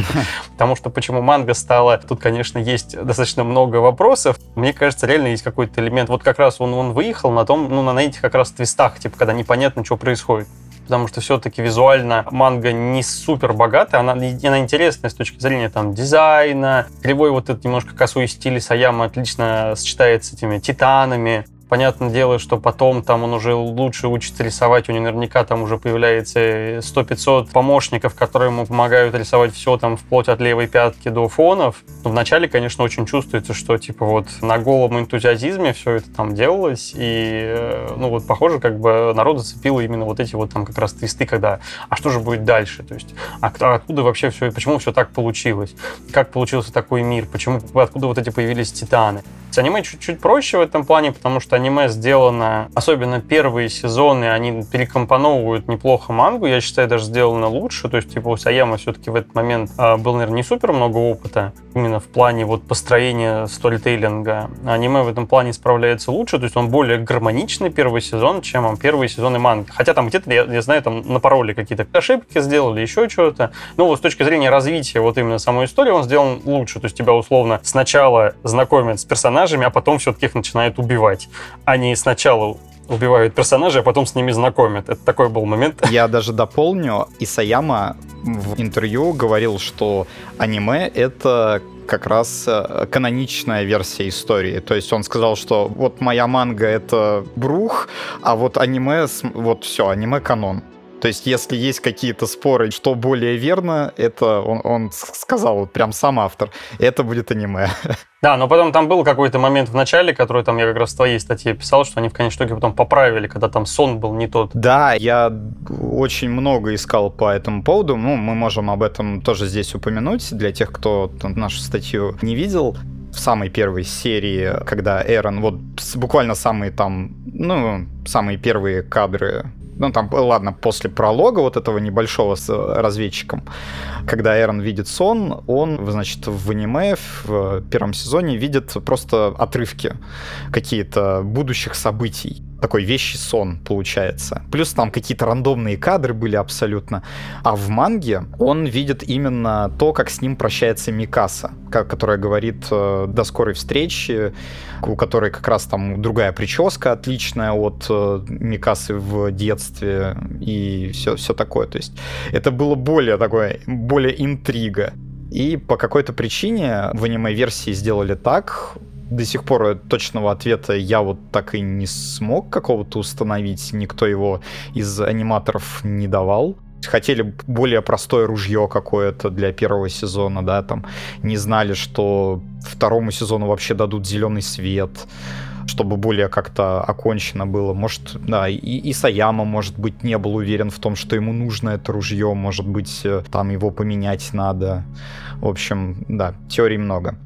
Потому что почему манга стала... Тут, конечно, есть достаточно много вопросов. Мне кажется, реально есть какой-то элемент. Вот как раз он, он выехал на том, ну, на этих как раз твистах, типа, когда непонятно, что происходит потому что все-таки визуально манга не супер богатая, она, она интересная с точки зрения там дизайна, кривой вот этот немножко косой стиль Саяма отлично сочетается с этими титанами, Понятное дело, что потом там он уже лучше учится рисовать, у него наверняка там уже появляется 100-500 помощников, которые ему помогают рисовать все там вплоть от левой пятки до фонов. Но вначале, конечно, очень чувствуется, что типа вот на голом энтузиазме все это там делалось, и э, ну вот похоже, как бы народ зацепило именно вот эти вот там как раз твисты, когда а что же будет дальше, то есть а откуда вообще все, почему все так получилось, как получился такой мир, почему, откуда вот эти появились титаны. С аниме чуть-чуть проще в этом плане, потому что аниме сделано, особенно первые сезоны, они перекомпоновывают неплохо мангу, я считаю, даже сделано лучше, то есть, типа, у Саяма все-таки в этот момент а, был, наверное, не супер много опыта, именно в плане вот построения сторителлинга. Аниме в этом плане справляется лучше, то есть он более гармоничный первый сезон, чем первые сезоны манги. Хотя там где-то, я, я знаю, там напороли какие-то ошибки сделали, еще что-то. Но вот с точки зрения развития вот именно самой истории он сделан лучше. То есть тебя условно сначала знакомят с персонажами, а потом все-таки их начинают убивать. Не сначала убивают персонажей, а потом с ними знакомят. Это такой был момент. Я даже дополню, Исаяма в интервью говорил, что аниме — это как раз э, каноничная версия истории. То есть он сказал, что вот моя манга — это брух, а вот аниме, вот все, аниме канон. То есть, если есть какие-то споры, что более верно, это он, он сказал, вот прям сам автор, это будет аниме. Да, но потом там был какой-то момент в начале, который там я как раз в твоей статье писал, что они в конечном итоге потом поправили, когда там сон был не тот. Да, я очень много искал по этому поводу. Ну, мы можем об этом тоже здесь упомянуть для тех, кто нашу статью не видел в самой первой серии, когда Эрон, вот буквально самые там, ну, самые первые кадры ну там, ладно, после пролога вот этого небольшого с разведчиком, когда Эрон видит сон, он, значит, в аниме в первом сезоне видит просто отрывки какие-то будущих событий такой вещий сон получается. Плюс там какие-то рандомные кадры были абсолютно. А в манге он видит именно то, как с ним прощается Микаса, которая говорит э, «до скорой встречи», у которой как раз там другая прическа отличная от э, Микасы в детстве и все, все такое. То есть это было более такое, более интрига. И по какой-то причине в аниме-версии сделали так, до сих пор точного ответа я вот так и не смог какого-то установить. Никто его из аниматоров не давал. Хотели более простое ружье какое-то для первого сезона, да, там не знали, что второму сезону вообще дадут зеленый свет чтобы более как-то окончено было. Может, да, и, и Саяма, может быть, не был уверен в том, что ему нужно это ружье, может быть, э, там его поменять надо. В общем, да, теорий много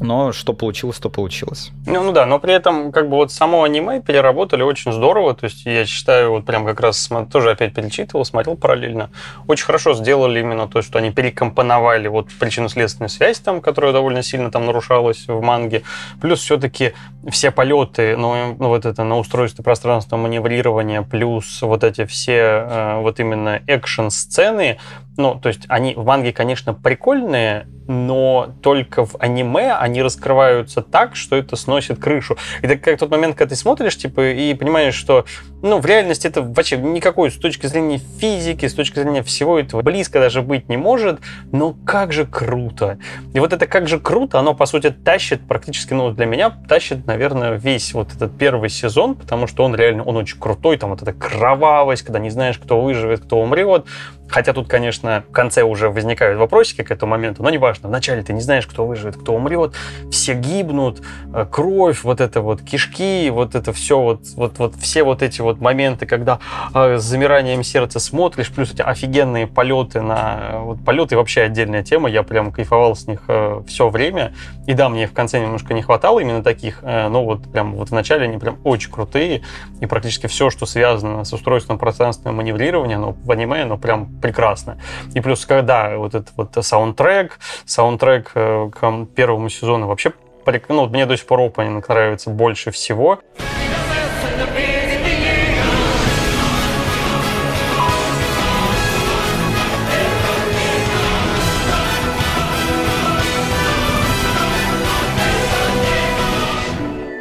но что получилось, то получилось. Ну, ну да, но при этом как бы вот само аниме переработали очень здорово, то есть я считаю, вот прям как раз тоже опять перечитывал, смотрел параллельно, очень хорошо сделали именно то, что они перекомпоновали вот причинно-следственную связь там, которая довольно сильно там нарушалась в манге, плюс все-таки все полеты, ну, ну вот это на устройстве пространства маневрирования, плюс вот эти все э, вот именно экшн-сцены, ну, то есть они в манге, конечно, прикольные, но только в аниме они раскрываются так, что это сносит крышу. И так как тот момент, когда ты смотришь, типа, и понимаешь, что, ну, в реальности это вообще никакой с точки зрения физики, с точки зрения всего этого близко даже быть не может, но как же круто. И вот это как же круто, оно, по сути, тащит практически, ну, для меня тащит, наверное, весь вот этот первый сезон, потому что он реально, он очень крутой, там вот эта кровавость, когда не знаешь, кто выживет, кто умрет, Хотя тут, конечно, в конце уже возникают вопросики к этому моменту, но неважно. Вначале ты не знаешь, кто выживет, кто умрет, все гибнут, э, кровь, вот это вот кишки, вот это все, вот, вот, вот все вот эти вот моменты, когда э, с замиранием сердца смотришь, плюс эти офигенные полеты на... Вот полеты вообще отдельная тема, я прям кайфовал с них э, все время. И да, мне в конце немножко не хватало именно таких, но вот прям вот в начале они прям очень крутые, и практически все, что связано с устройством пространственного маневрирования, ну, в аниме, ну, прям прекрасно. И плюс, когда вот этот вот саундтрек, саундтрек э, к первому сезону вообще ну, мне до сих пор опенинг нравится больше всего.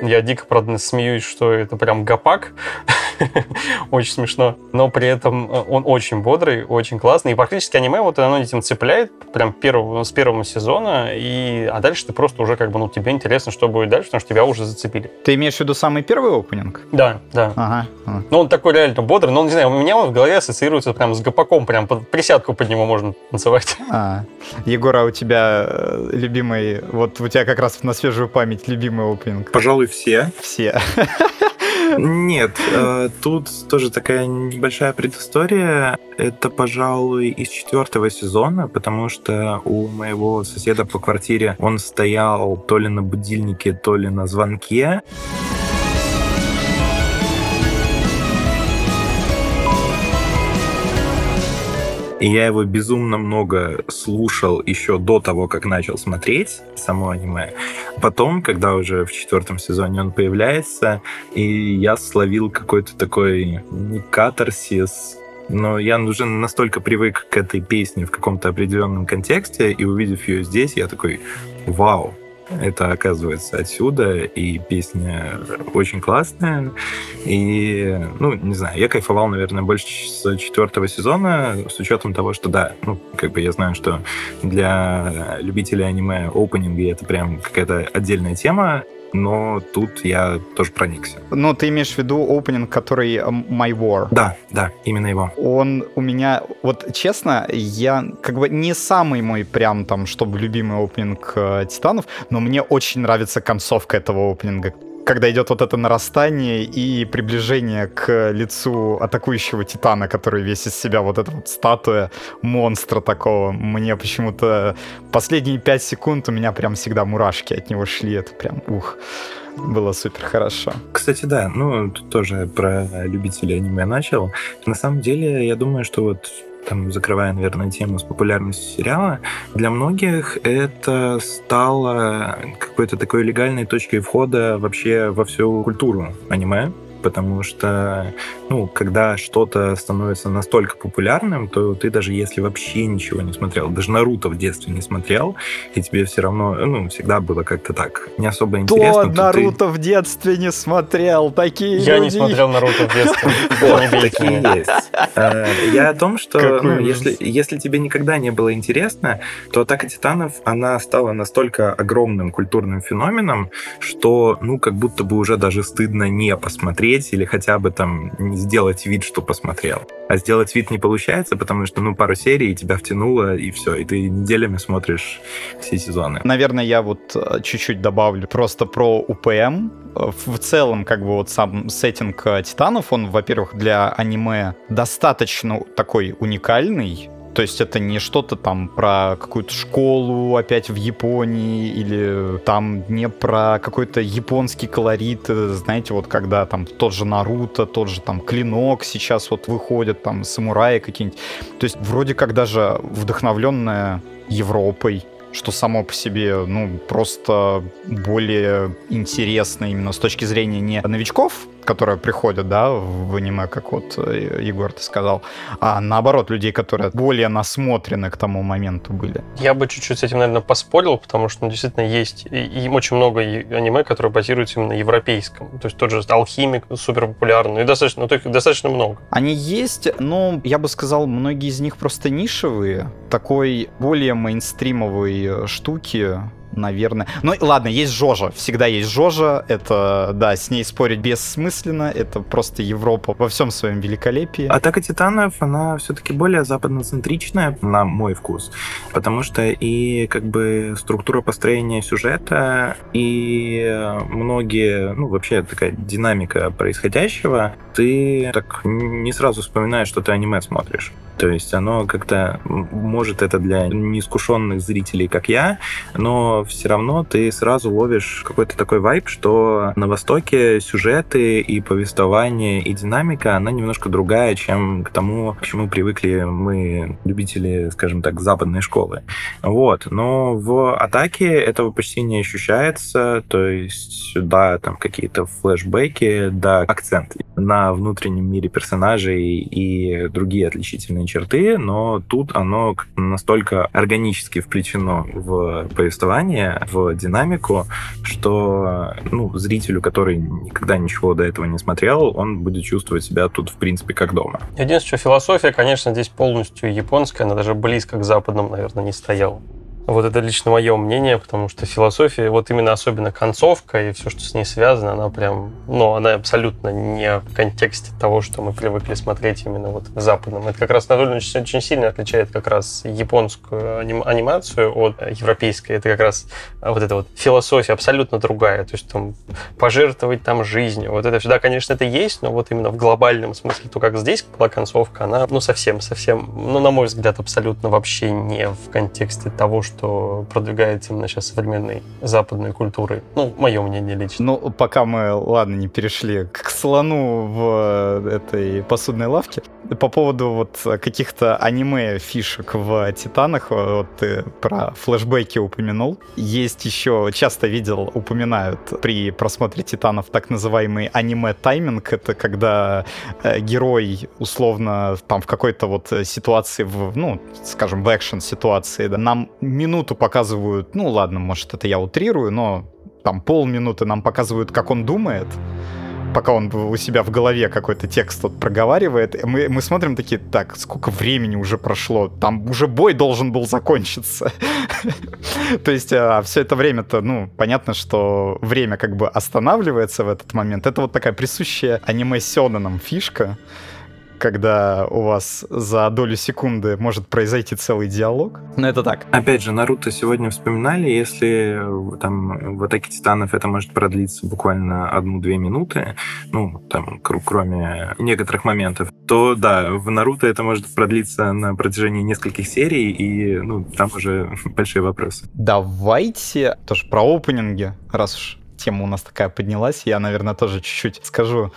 Я дико, правда, смеюсь, что это прям гопак. очень смешно. Но при этом э, он очень бодрый, очень классный. И практически аниме вот оно этим цепляет прям первого, с первого сезона. И, а дальше ты просто уже как бы, ну, тебе интересно, что будет дальше, потому что тебя уже зацепили. Ты имеешь в виду самый первый опенинг? Да, да. Ага. Ну, он такой реально бодрый, но, не знаю, у меня он в голове ассоциируется прям с гопаком, прям под присядку под него можно танцевать. А, Егора, у тебя э, любимый, вот у тебя как раз на свежую память любимый опенинг? Пожалуй, все. Все. Нет, э, тут тоже такая небольшая предыстория. Это, пожалуй, из четвертого сезона, потому что у моего соседа по квартире он стоял то ли на будильнике, то ли на звонке. Я его безумно много слушал еще до того, как начал смотреть само аниме. Потом, когда уже в четвертом сезоне он появляется, и я словил какой-то такой не катарсис, но я уже настолько привык к этой песне в каком-то определенном контексте, и увидев ее здесь, я такой, вау, это оказывается отсюда, и песня очень классная. И, ну, не знаю, я кайфовал, наверное, больше с четвертого сезона, с учетом того, что, да, ну, как бы я знаю, что для любителей аниме опенинги это прям какая-то отдельная тема, но тут я тоже проникся. Ну, ты имеешь в виду опенинг, который My War? Да, да, именно его. Он у меня, вот честно, я как бы не самый мой прям там, чтобы любимый опенинг э, Титанов, но мне очень нравится концовка этого опенинга когда идет вот это нарастание и приближение к лицу атакующего титана, который весь из себя вот эта вот статуя монстра такого. Мне почему-то последние пять секунд у меня прям всегда мурашки от него шли. Это прям ух было супер хорошо. Кстати, да, ну, тут тоже про любителей аниме начал. На самом деле, я думаю, что вот там, закрывая, наверное, тему с популярностью сериала, для многих это стало какой-то такой легальной точкой входа вообще во всю культуру аниме потому что, ну, когда что-то становится настолько популярным, то ты даже если вообще ничего не смотрел, даже Наруто в детстве не смотрел, и тебе все равно, ну, всегда было как-то так не особо интересно. Кто Наруто ты... в детстве не смотрел? Такие Я люди. не смотрел Наруто в детстве. Такие есть. Э, я о том, что ну, если, если тебе никогда не было интересно, то «Атака титанов», она стала настолько огромным культурным феноменом, что, ну, как будто бы уже даже стыдно не посмотреть посмотреть или хотя бы там сделать вид, что посмотрел. А сделать вид не получается, потому что, ну, пару серий тебя втянуло, и все, и ты неделями смотришь все сезоны. Наверное, я вот э, чуть-чуть добавлю просто про УПМ. В целом, как бы вот сам сеттинг Титанов, он, во-первых, для аниме достаточно такой уникальный, то есть это не что-то там про какую-то школу опять в Японии или там не про какой-то японский колорит, знаете, вот когда там тот же Наруто, тот же там Клинок сейчас вот выходят, там самураи какие-нибудь. То есть вроде как даже вдохновленная Европой, что само по себе, ну, просто более интересно именно с точки зрения не новичков, которые приходят, да, в аниме, как вот э, Егор ты сказал, а наоборот, людей, которые более насмотрены к тому моменту были. Я бы чуть-чуть с этим, наверное, поспорил, потому что, ну, действительно, есть и очень много аниме, которые базируются именно на европейском. То есть тот же Алхимик супер популярный, и достаточно, ну, их достаточно много. Они есть, но я бы сказал, многие из них просто нишевые, такой более мейнстримовой штуки, наверное. Ну, ладно, есть Жожа. Всегда есть Жожа. Это, да, с ней спорить бессмысленно. Это просто Европа во всем своем великолепии. Атака Титанов, она все-таки более западноцентричная, на мой вкус. Потому что и как бы структура построения сюжета, и многие, ну, вообще такая динамика происходящего, ты так не сразу вспоминаешь, что ты аниме смотришь. То есть оно как-то, может, это для неискушенных зрителей, как я, но все равно ты сразу ловишь какой-то такой вайб, что на Востоке сюжеты и повествование, и динамика, она немножко другая, чем к тому, к чему привыкли мы, любители, скажем так, западной школы. Вот. Но в атаке этого почти не ощущается, то есть, да, там какие-то флешбеки, да, акцент на внутреннем мире персонажей и другие отличительные черты, но тут оно настолько органически вплетено в повествование, в динамику, что ну, зрителю, который никогда ничего до этого не смотрел, он будет чувствовать себя тут, в принципе, как дома. Единственное, что философия, конечно, здесь полностью японская, она даже близко к западным, наверное, не стояла. Вот это лично мое мнение, потому что философия, вот именно особенно концовка и все, что с ней связано, она прям, ну, она абсолютно не в контексте того, что мы привыкли смотреть именно вот в западном. Это как раз довольно очень, очень сильно отличает как раз японскую аним, анимацию от европейской. Это как раз вот эта вот философия абсолютно другая. То есть там пожертвовать там жизнью. Вот это всегда, конечно, это есть, но вот именно в глобальном смысле, то как здесь была концовка, она, ну, совсем, совсем, ну, на мой взгляд, абсолютно вообще не в контексте того, что что продвигается именно сейчас современной западной культурой. Ну, мое мнение лично. Ну, пока мы, ладно, не перешли к слону в этой посудной лавке, по поводу вот каких-то аниме фишек в Титанах, вот ты про флешбеки упомянул. Есть еще, часто видел, упоминают при просмотре Титанов так называемый аниме-тайминг. Это когда э, герой условно там в какой-то вот ситуации, в, ну, скажем, в экшен ситуации, да, нам минуту показывают, ну ладно, может это я утрирую, но там полминуты нам показывают, как он думает, пока он у себя в голове какой-то текст вот проговаривает, мы, мы смотрим такие, так, сколько времени уже прошло, там уже бой должен был закончиться. То есть а, все это время-то, ну, понятно, что время как бы останавливается в этот момент. Это вот такая присущая аниме Сёнэнам фишка, когда у вас за долю секунды может произойти целый диалог. Но это так. Опять же, Наруто сегодня вспоминали, если э, там в атаке титанов это может продлиться буквально одну-две минуты, ну, там, кроме некоторых моментов, то да, в Наруто это может продлиться на протяжении нескольких серий, и, ну, там уже большие вопросы. Давайте тоже про опенинги, раз уж тема у нас такая поднялась, я, наверное, тоже чуть-чуть скажу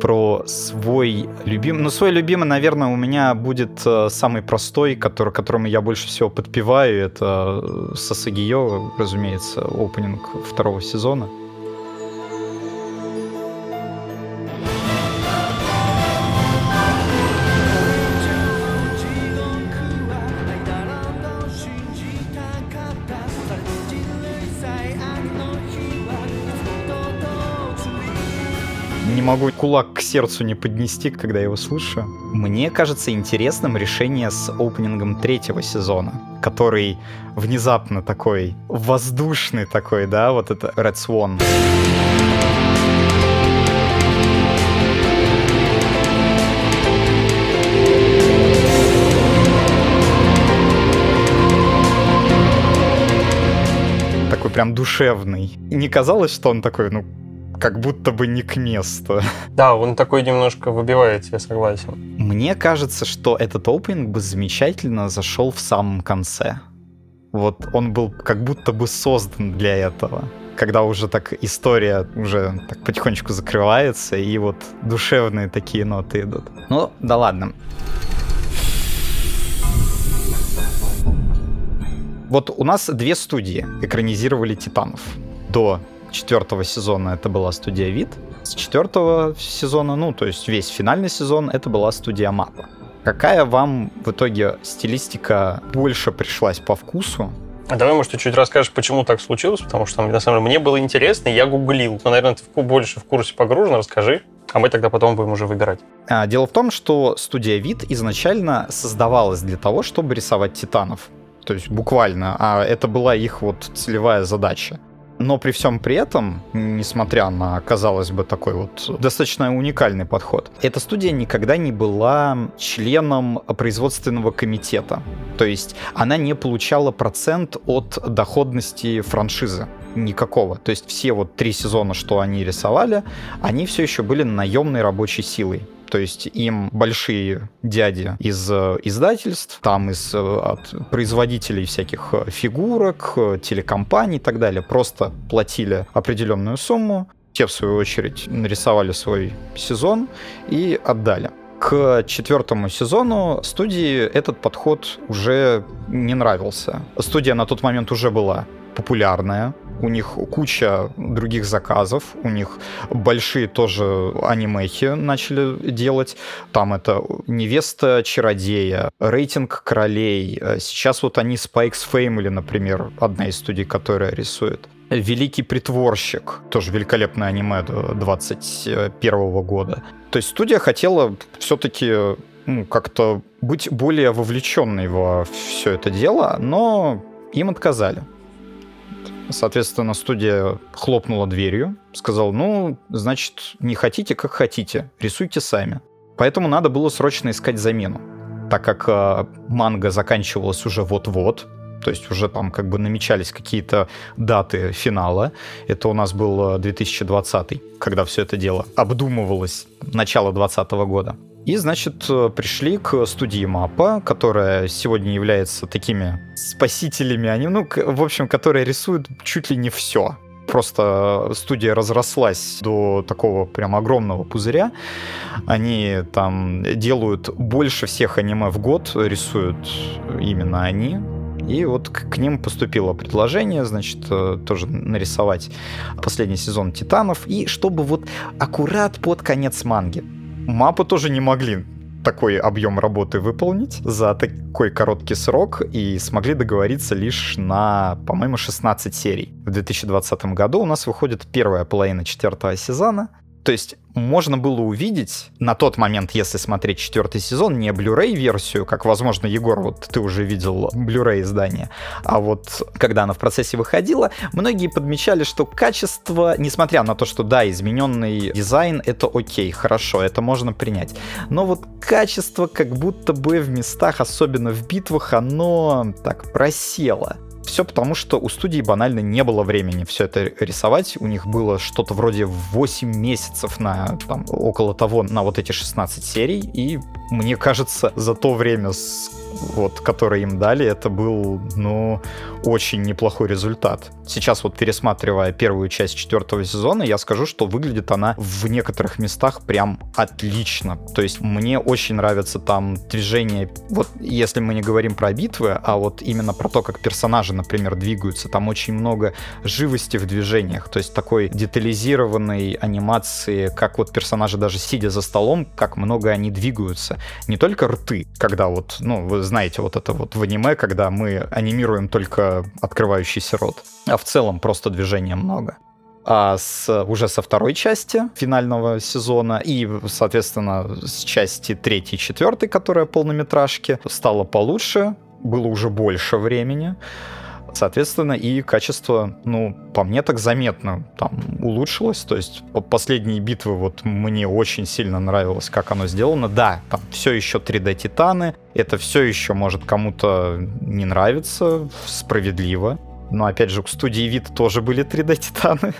про свой любимый. Ну, свой любимый, наверное, у меня будет э, самый простой, который, которому я больше всего подпеваю. Это э, Сасагио, разумеется, опенинг второго сезона. Могу кулак к сердцу не поднести, когда его слушаю. Мне кажется интересным решение с опенингом третьего сезона, который внезапно такой воздушный такой, да, вот это Red Swan. прям душевный. И не казалось, что он такой, ну, как будто бы не к месту. Да, он такой немножко выбивает, я согласен. Мне кажется, что этот опенинг бы замечательно зашел в самом конце. Вот он был как будто бы создан для этого. Когда уже так история уже так потихонечку закрывается, и вот душевные такие ноты идут. Ну, да ладно. Вот у нас две студии экранизировали Титанов до четвертого сезона это была студия Вид. С четвертого сезона, ну, то есть весь финальный сезон, это была студия Мапа. Какая вам в итоге стилистика больше пришлась по вкусу? А давай, может, чуть-чуть расскажешь, почему так случилось, потому что, на самом деле, мне было интересно, я гуглил. Но, наверное, ты больше в курсе погружен, расскажи, а мы тогда потом будем уже выбирать. А, дело в том, что студия Вид изначально создавалась для того, чтобы рисовать титанов. То есть буквально, а это была их вот целевая задача. Но при всем при этом, несмотря на, казалось бы, такой вот достаточно уникальный подход, эта студия никогда не была членом производственного комитета. То есть она не получала процент от доходности франшизы никакого. То есть все вот три сезона, что они рисовали, они все еще были наемной рабочей силой то есть им большие дяди из э, издательств, там из э, от производителей всяких э, фигурок, телекомпаний и так далее, просто платили определенную сумму, те, в свою очередь, нарисовали свой сезон и отдали. К четвертому сезону студии этот подход уже не нравился. Студия на тот момент уже была популярная, у них куча других заказов, у них большие тоже анимехи начали делать. Там это невеста чародея, рейтинг королей. Сейчас вот они Spikes Family, например, одна из студий, которая рисует. Великий притворщик, тоже великолепное аниме 21 года. То есть студия хотела все-таки ну, как-то быть более вовлеченной во все это дело, но им отказали. Соответственно, студия хлопнула дверью, сказал, ну, значит, не хотите, как хотите, рисуйте сами. Поэтому надо было срочно искать замену, так как э, манга заканчивалась уже вот-вот, то есть уже там как бы намечались какие-то даты финала. Это у нас был 2020, э, когда все это дело обдумывалось, начало 2020 года. И, значит, э, пришли к студии Мапа, которая сегодня является такими спасителями, они, ну, в общем, которая рисует чуть ли не все. Просто студия разрослась до такого прям огромного пузыря. Они там делают больше всех аниме в год, рисуют именно они. И вот к, к ним поступило предложение, значит, э, тоже нарисовать последний сезон Титанов. И чтобы вот аккурат под конец манги. Мапы тоже не могли такой объем работы выполнить за такой короткий срок и смогли договориться лишь на, по-моему, 16 серий. В 2020 году у нас выходит первая половина четвертого сезона, то есть можно было увидеть на тот момент, если смотреть четвертый сезон, не Blu-ray версию, как, возможно, Егор, вот ты уже видел Blu-ray издание, а вот когда она в процессе выходила, многие подмечали, что качество, несмотря на то, что да, измененный дизайн, это окей, хорошо, это можно принять, но вот качество как будто бы в местах, особенно в битвах, оно так просело. Все потому, что у студии банально не было времени все это рисовать. У них было что-то вроде 8 месяцев на там, около того, на вот эти 16 серий. И мне кажется, за то время, вот, которое им дали, это был, ну, очень неплохой результат. Сейчас вот пересматривая первую часть четвертого сезона, я скажу, что выглядит она в некоторых местах прям отлично. То есть мне очень нравится там движение, вот если мы не говорим про битвы, а вот именно про то, как персонажи, например, двигаются, там очень много живости в движениях, то есть такой детализированной анимации, как вот персонажи даже сидя за столом, как много они двигаются. Не только рты, когда вот, ну, вы знаете, вот это вот в аниме, когда мы анимируем только открывающийся рот а в целом просто движения много. А с, уже со второй части финального сезона и, соответственно, с части третьей четвертой, которая полнометражки, стало получше, было уже больше времени. Соответственно, и качество, ну, по мне так заметно там улучшилось. То есть последние битвы вот мне очень сильно нравилось, как оно сделано. Да, там все еще 3D Титаны, это все еще может кому-то не нравиться, справедливо. Но опять же, у студии вид тоже были 3D-титаны.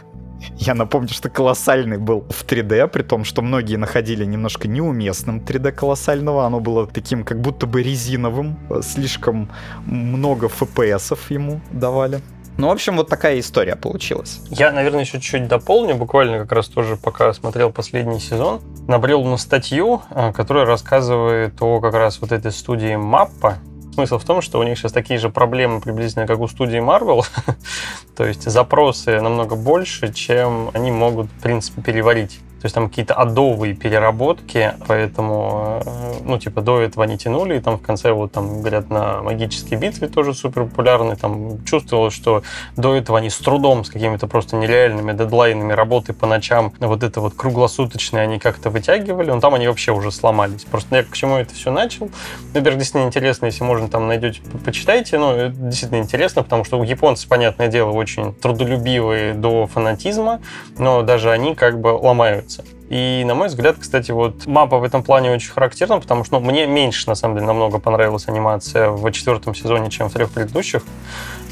Я напомню, что колоссальный был в 3D, при том, что многие находили немножко неуместным 3D колоссального. Оно было таким как будто бы резиновым. Слишком много FPS ему давали. Ну, в общем, вот такая история получилась. Я, наверное, еще чуть-чуть дополню. Буквально как раз тоже, пока смотрел последний сезон, набрел на статью, э, которая рассказывает о как раз вот этой студии Маппа, Смысл в том, что у них сейчас такие же проблемы приблизительно, как у студии Marvel. То есть запросы намного больше, чем они могут, в принципе, переварить. То есть там какие-то адовые переработки, поэтому, э, ну, типа, до этого они тянули, и там в конце, вот там, говорят, на магической битве тоже супер популярный, там чувствовалось, что до этого они с трудом, с какими-то просто нереальными дедлайнами работы по ночам, вот это вот круглосуточные они как-то вытягивали, но там они вообще уже сломались. Просто я к чему это все начал. Во-первых, действительно интересно, если можно там найдете, почитайте, ну, это действительно интересно, потому что у японцев, понятное дело, очень трудолюбивые до фанатизма, но даже они как бы ломаются concept. И, на мой взгляд, кстати, вот мапа в этом плане очень характерна, потому что ну, мне меньше, на самом деле, намного понравилась анимация в четвертом сезоне, чем в трех предыдущих.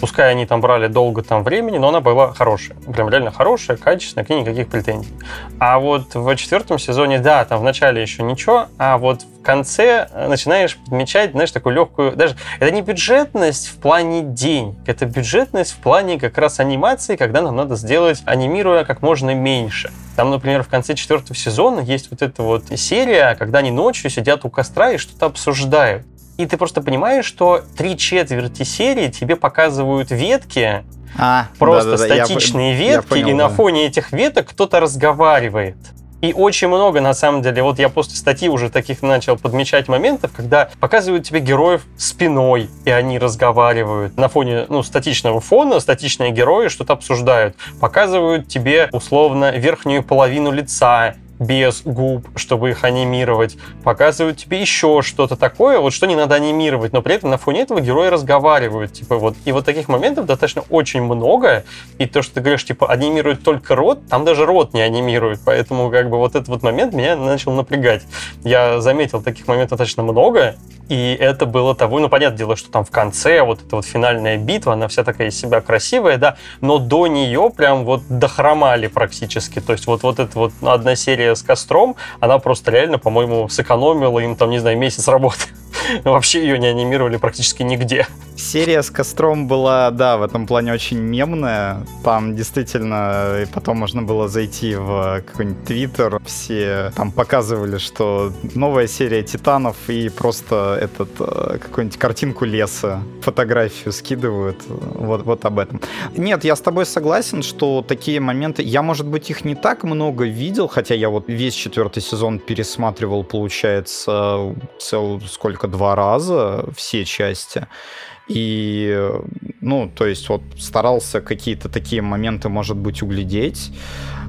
Пускай они там брали долго там времени, но она была хорошая. Прям реально хорошая, качественная, к ней никаких претензий. А вот в четвертом сезоне, да, там в начале еще ничего, а вот в конце начинаешь подмечать, знаешь, такую легкую... Даже это не бюджетность в плане денег, это бюджетность в плане как раз анимации, когда нам надо сделать, анимируя как можно меньше. Там, например, в конце четвертого сезона есть вот эта вот серия, когда они ночью сидят у костра и что-то обсуждают. И ты просто понимаешь, что три четверти серии тебе показывают ветки, а, просто да, да, да, статичные я, ветки, я понял, и на фоне этих веток кто-то разговаривает. И очень много, на самом деле, вот я после статьи уже таких начал подмечать моментов, когда показывают тебе героев спиной, и они разговаривают. На фоне, ну, статичного фона статичные герои что-то обсуждают. Показывают тебе, условно, верхнюю половину лица, без губ, чтобы их анимировать, показывают тебе еще что-то такое, вот что не надо анимировать, но при этом на фоне этого герои разговаривают, типа вот. И вот таких моментов достаточно очень много, и то, что ты говоришь, типа, анимируют только рот, там даже рот не анимируют, поэтому как бы вот этот вот момент меня начал напрягать. Я заметил таких моментов достаточно много, и это было того, ну, понятное дело, что там в конце вот эта вот финальная битва, она вся такая из себя красивая, да, но до нее прям вот дохромали практически. То есть вот, вот эта вот одна серия с костром, она просто реально, по-моему, сэкономила им там, не знаю, месяц работы. Вообще ее не анимировали практически нигде. Серия с костром была, да, в этом плане очень мемная. Там действительно и потом можно было зайти в какой-нибудь твиттер. Все там показывали, что новая серия Титанов и просто этот э, какую-нибудь картинку леса, фотографию скидывают. Вот, вот об этом. Нет, я с тобой согласен, что такие моменты... Я, может быть, их не так много видел, хотя я вот весь четвертый сезон пересматривал, получается, цел сколько, два раза все части. И, ну, то есть вот старался какие-то такие моменты, может быть, углядеть.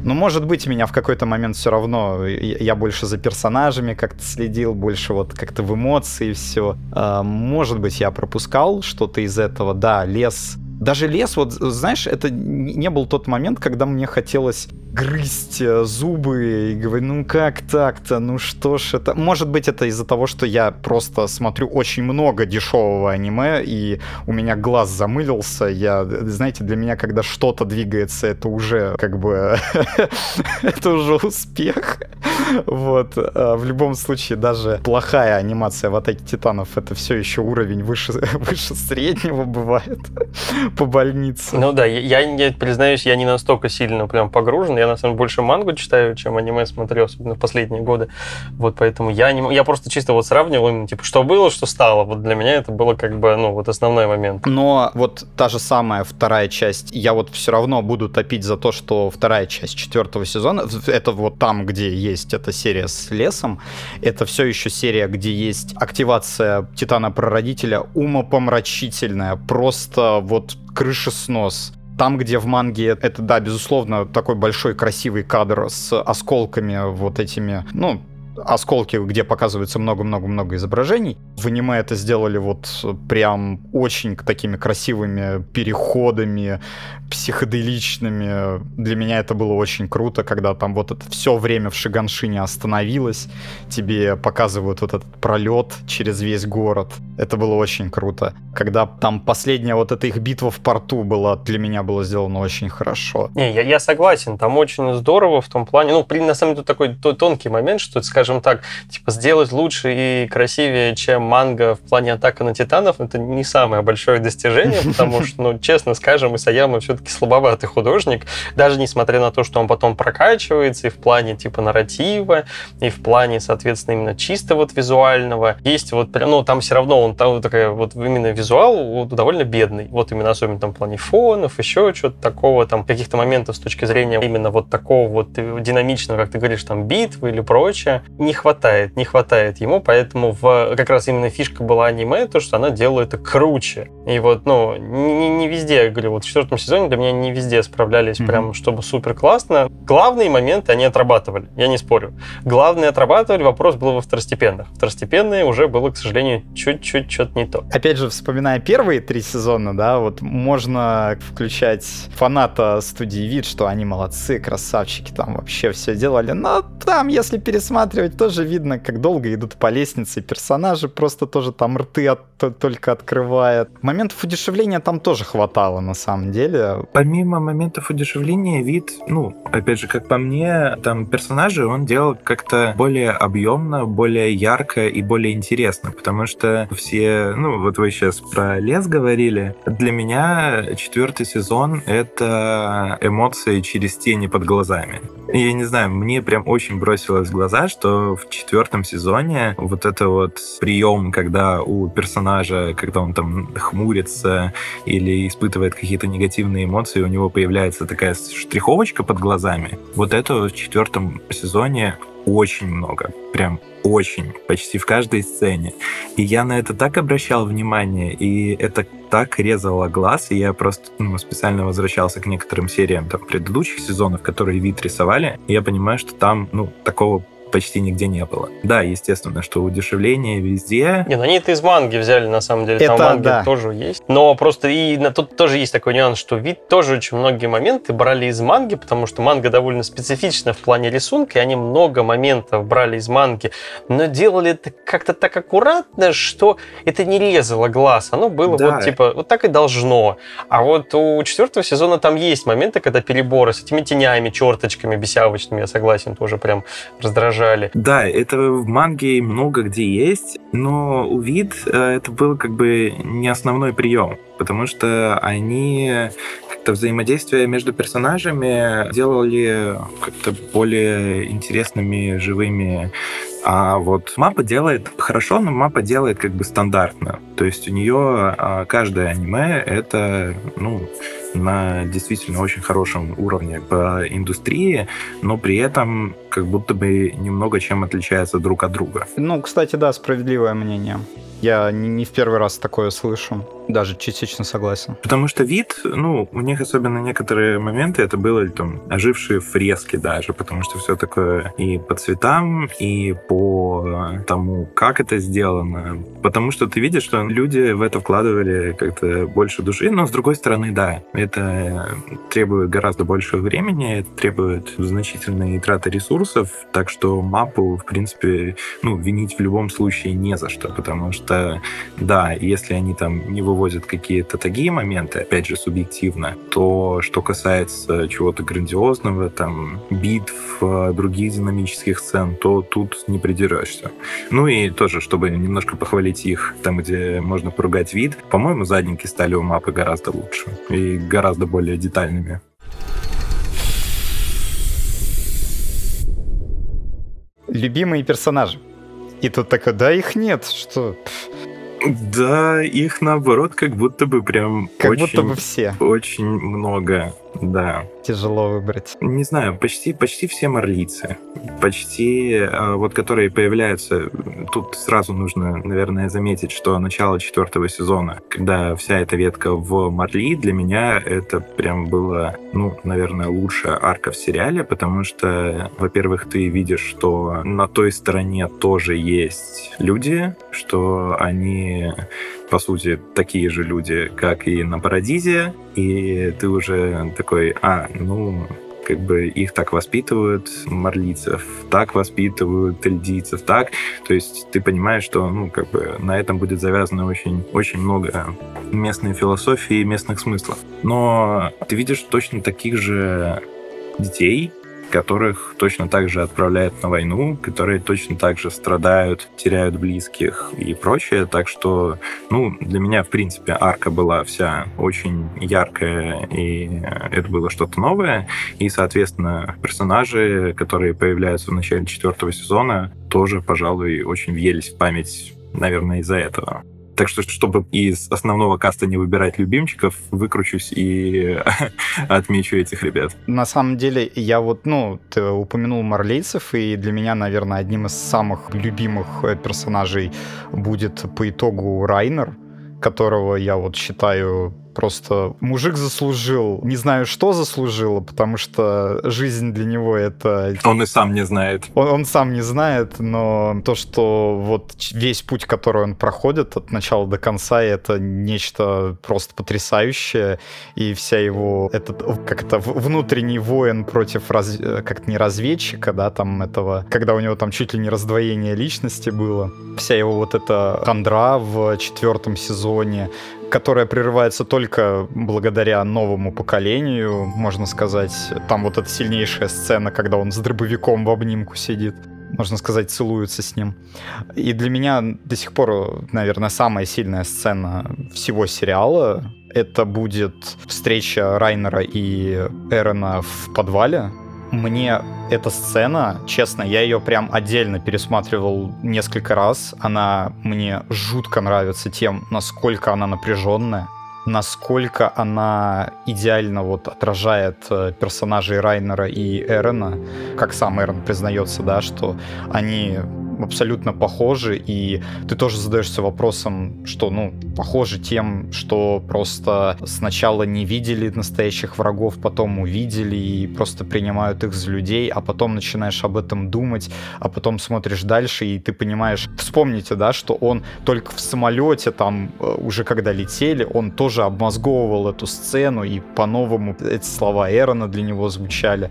Но, может быть, меня в какой-то момент все равно... Я больше за персонажами как-то следил, больше вот как-то в эмоции все. А, может быть, я пропускал что-то из этого. Да, лес даже лес, вот знаешь, это не был тот момент, когда мне хотелось грызть э, зубы и говорить, ну как так-то, ну что ж это... Может быть, это из-за того, что я просто смотрю очень много дешевого аниме, и у меня глаз замылился. Я, знаете, для меня, когда что-то двигается, это уже как бы... это уже успех. Вот. А в любом случае, даже плохая анимация в Атаке Титанов, это все еще уровень выше, выше среднего бывает по больнице. Ну да, я, я признаюсь, я не настолько сильно прям погружен. Я на самом деле больше мангу читаю, чем аниме смотрю, особенно в последние годы. Вот поэтому я не я просто чисто вот сравнивал, типа, что было, что стало. Вот для меня это было как бы, ну, вот основной момент. Но вот та же самая вторая часть, я вот все равно буду топить за то, что вторая часть четвертого сезона, это вот там, где есть эта серия с лесом, это все еще серия, где есть активация Титана-прародителя умопомрачительная, просто вот крышеснос. Там, где в манге это, да, безусловно, такой большой красивый кадр с осколками вот этими, ну, осколки, где показывается много-много-много изображений. В аниме это сделали вот прям очень такими красивыми переходами, психоделичными. Для меня это было очень круто, когда там вот это все время в Шиганшине остановилось, тебе показывают вот этот пролет через весь город. Это было очень круто. Когда там последняя вот эта их битва в порту была, для меня было сделано очень хорошо. Не, я, я согласен, там очень здорово в том плане, ну, на самом деле, тут такой тонкий момент, что, скажем так, типа, сделать лучше и красивее, чем манга в плане атака на титанов, это не самое большое достижение, потому что, ну, честно скажем, Исаяма все-таки все-таки слабоватый художник, даже несмотря на то, что он потом прокачивается и в плане типа нарратива, и в плане, соответственно, именно чисто вот визуального. Есть вот прям, ну, там все равно он там такая вот именно визуал довольно бедный. Вот именно особенно там в плане фонов, еще что-то такого, там каких-то моментов с точки зрения именно вот такого вот динамичного, как ты говоришь, там битвы или прочее, не хватает, не хватает ему, поэтому в, как раз именно фишка была аниме, то, что она делает это круче. И вот, ну, не, не везде, я говорю, вот в четвертом сезоне для меня не везде справлялись mm-hmm. прям, чтобы супер классно. Главные моменты они отрабатывали, я не спорю. Главные отрабатывали, вопрос был во второстепенных. Второстепенные уже было, к сожалению, чуть-чуть что-то не то. Опять же, вспоминая первые три сезона, да, вот можно включать фаната студии вид, что они молодцы, красавчики, там вообще все делали. Но там, если пересматривать, тоже видно, как долго идут по лестнице. Персонажи просто тоже там рты от, только открывают. Моментов удешевления там тоже хватало, на самом деле. Помимо моментов удешевления, вид, ну, опять же, как по мне, там персонажи он делал как-то более объемно, более ярко и более интересно, потому что все, ну, вот вы сейчас про лес говорили. Для меня четвертый сезон — это эмоции через тени под глазами. Я не знаю, мне прям очень бросилось в глаза, что в четвертом сезоне вот это вот прием, когда у персонажа, когда он там хмурится или испытывает какие-то негативные эмоции, у него появляется такая штриховочка под глазами. Вот это в четвертом сезоне очень много. Прям очень, почти в каждой сцене. И я на это так обращал внимание, и это так резало глаз, и я просто ну, специально возвращался к некоторым сериям там, предыдущих сезонов, которые вид рисовали, и я понимаю, что там ну, такого почти нигде не было. Да, естественно, что удешевление везде. Не, ну они это из манги взяли, на самом деле. Там Это манги да. тоже есть. Но просто и на, тут тоже есть такой нюанс, что вид тоже очень многие моменты брали из манги, потому что манга довольно специфична в плане рисунка, и они много моментов брали из манги, но делали это как-то так аккуратно, что это не резало глаз. Оно было Да. вот типа, вот так и должно. А вот у четвертого сезона там есть моменты, когда переборы с этими тенями, черточками, бесявочными, я согласен, тоже прям раздражали. Да, это в манге много где есть, но у вид э, это был как бы не основной прием, потому что они как-то взаимодействие между персонажами делали как-то более интересными, живыми. А вот мапа делает хорошо, но мапа делает как бы стандартно. То есть у нее а, каждое аниме это, ну, на действительно очень хорошем уровне по индустрии, но при этом как будто бы немного чем отличается друг от друга. Ну, кстати, да, справедливое мнение. Я не, в первый раз такое слышу. Даже частично согласен. Потому что вид, ну, у них особенно некоторые моменты, это было там ожившие фрески даже, потому что все такое и по цветам, и по тому, как это сделано. Потому что ты видишь, что люди в это вкладывали как-то больше души, но с другой стороны, да, это требует гораздо большего времени, это требует значительной траты ресурсов, так что мапу, в принципе, ну, винить в любом случае не за что, потому что, да, если они там не вывозят какие-то такие моменты, опять же, субъективно, то что касается чего-то грандиозного, там, битв, э, других динамических сцен, то тут не придерешься. Ну и тоже, чтобы немножко похвалить их, там, где можно поругать вид, по-моему, задники стали у мапы гораздо лучше и гораздо более детальными. Любимые персонажи. И тут такой, да, их нет, что? Да, их наоборот, как будто бы прям Как очень, будто бы все. очень много, да. Тяжело выбрать. Не знаю, почти, почти все марлицы. Почти, э, вот которые появляются, тут сразу нужно, наверное, заметить, что начало четвертого сезона, когда вся эта ветка в Марли, для меня это прям было, ну, наверное, лучшая арка в сериале, потому что, во-первых, ты видишь, что на той стороне тоже есть люди, что они по сути, такие же люди, как и на Парадизе, и ты уже такой, а, ну, как бы их так воспитывают, марлийцев так воспитывают, эльдийцев так. То есть ты понимаешь, что, ну, как бы на этом будет завязано очень, очень много местной философии и местных смыслов. Но ты видишь точно таких же детей, которых точно так же отправляют на войну, которые точно так же страдают, теряют близких и прочее. Так что, ну, для меня, в принципе, арка была вся очень яркая, и это было что-то новое. И, соответственно, персонажи, которые появляются в начале четвертого сезона, тоже, пожалуй, очень въелись в память, наверное, из-за этого. Так что, чтобы из основного каста не выбирать любимчиков, выкручусь и отмечу этих ребят. На самом деле, я вот, ну, ты упомянул марлейцев, и для меня, наверное, одним из самых любимых э, персонажей будет по итогу Райнер, которого я вот считаю просто мужик заслужил. Не знаю, что заслужило, потому что жизнь для него это... Он и сам не знает. Он, он сам не знает, но то, что вот весь путь, который он проходит от начала до конца, это нечто просто потрясающее. И вся его, этот, как это, внутренний воин против, раз, как-то не разведчика, да, там этого, когда у него там чуть ли не раздвоение личности было. Вся его вот эта хандра в четвертом сезоне, которая прерывается только благодаря новому поколению, можно сказать. Там вот эта сильнейшая сцена, когда он с дробовиком в обнимку сидит можно сказать, целуются с ним. И для меня до сих пор, наверное, самая сильная сцена всего сериала это будет встреча Райнера и Эрона в подвале. Мне эта сцена, честно, я ее прям отдельно пересматривал несколько раз. Она мне жутко нравится тем, насколько она напряженная. насколько она идеально вот отражает э, персонажей Райнера и Эрена, как сам Эрен признается, да, что они абсолютно похожи, и ты тоже задаешься вопросом, что, ну, похожи тем, что просто сначала не видели настоящих врагов, потом увидели и просто принимают их за людей, а потом начинаешь об этом думать, а потом смотришь дальше, и ты понимаешь, вспомните, да, что он только в самолете, там, э, уже когда летели, он тоже обмозговывал эту сцену, и по-новому эти слова Эрона для него звучали.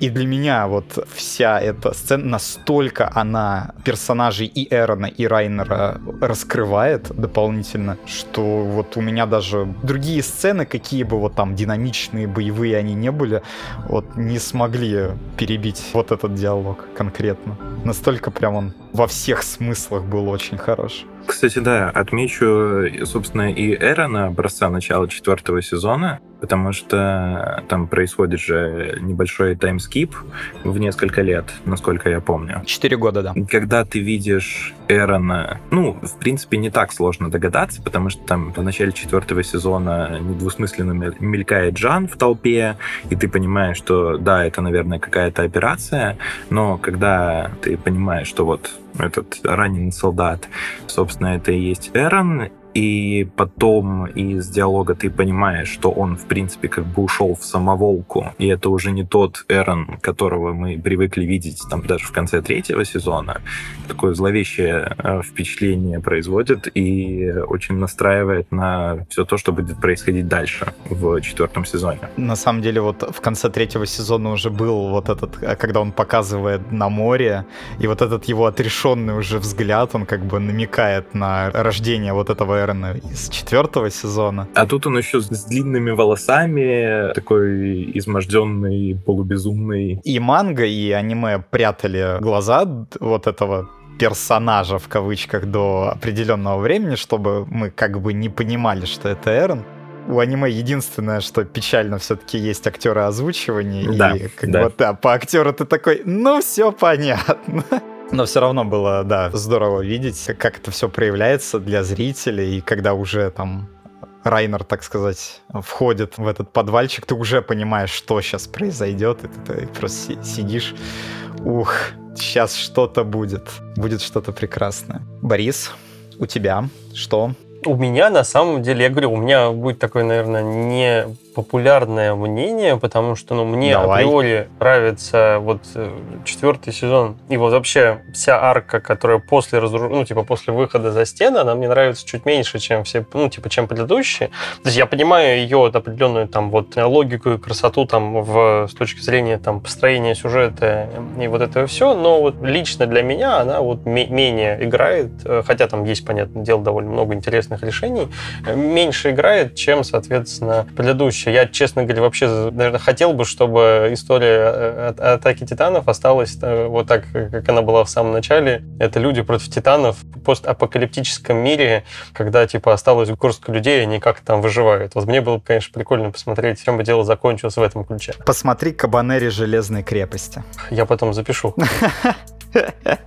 И для меня вот вся эта сцена, настолько она персонажей и Эрона, и Райнера раскрывает дополнительно, что вот у меня даже другие сцены, какие бы вот там динамичные, боевые они не были, вот не смогли перебить вот этот диалог конкретно. Настолько прям он во всех смыслах был очень хорош. Кстати, да, отмечу, собственно, и Эрона образца начала четвертого сезона, потому что там происходит же небольшой таймскип в несколько лет, насколько я помню. Четыре года, да. Когда ты видишь Эрона, ну, в принципе, не так сложно догадаться, потому что там в начале четвертого сезона недвусмысленно мелькает Джан в толпе, и ты понимаешь, что да, это, наверное, какая-то операция, но когда ты понимаешь, что вот этот раненый солдат, собственно, это и есть Эрон, и потом из диалога ты понимаешь, что он, в принципе, как бы ушел в самоволку, и это уже не тот Эрон, которого мы привыкли видеть там даже в конце третьего сезона. Такое зловещее э, впечатление производит и очень настраивает на все то, что будет происходить дальше в четвертом сезоне. На самом деле, вот в конце третьего сезона уже был вот этот, э, когда он показывает на море, и вот этот его отрешенный уже взгляд, он как бы намекает на рождение вот этого Эрона из четвертого сезона. А тут он еще с длинными волосами, такой изможденный, полубезумный. И манга, и аниме прятали глаза вот этого персонажа в кавычках до определенного времени, чтобы мы как бы не понимали, что это Эрон. У аниме единственное, что печально все-таки есть актеры озвучивания. Да, и как да. бы да, по актеру ты такой, ну все понятно. Но все равно было, да, здорово видеть, как это все проявляется для зрителей, и когда уже там Райнер, так сказать, входит в этот подвальчик, ты уже понимаешь, что сейчас произойдет, и ты, ты просто си- сидишь, ух, сейчас что-то будет, будет что-то прекрасное. Борис, у тебя что? У меня, на самом деле, я говорю, у меня будет такое, наверное, не популярное мнение, потому что, ну, мне Давай. априори нравится вот э, четвертый сезон и вот вообще вся арка, которая после разруш... ну, типа после выхода за стены, она мне нравится чуть меньше, чем все, ну, типа, чем предыдущие. То есть я понимаю ее вот определенную там вот логику и красоту там в, с точки зрения там построения сюжета и вот этого все, но вот лично для меня она вот ме- менее играет, э, хотя там есть, понятное дело, довольно много интересных решений, э, меньше играет, чем, соответственно, предыдущая. Я, честно говоря, вообще, наверное, хотел бы, чтобы история э, атаки титанов осталась э, вот так, как она была в самом начале. Это люди против титанов в постапокалиптическом мире, когда, типа, осталось горстка людей, они как там выживают. Вот мне было бы, конечно, прикольно посмотреть, чем бы дело закончилось в этом ключе. Посмотри «Кабанери Железной крепости». Я потом запишу.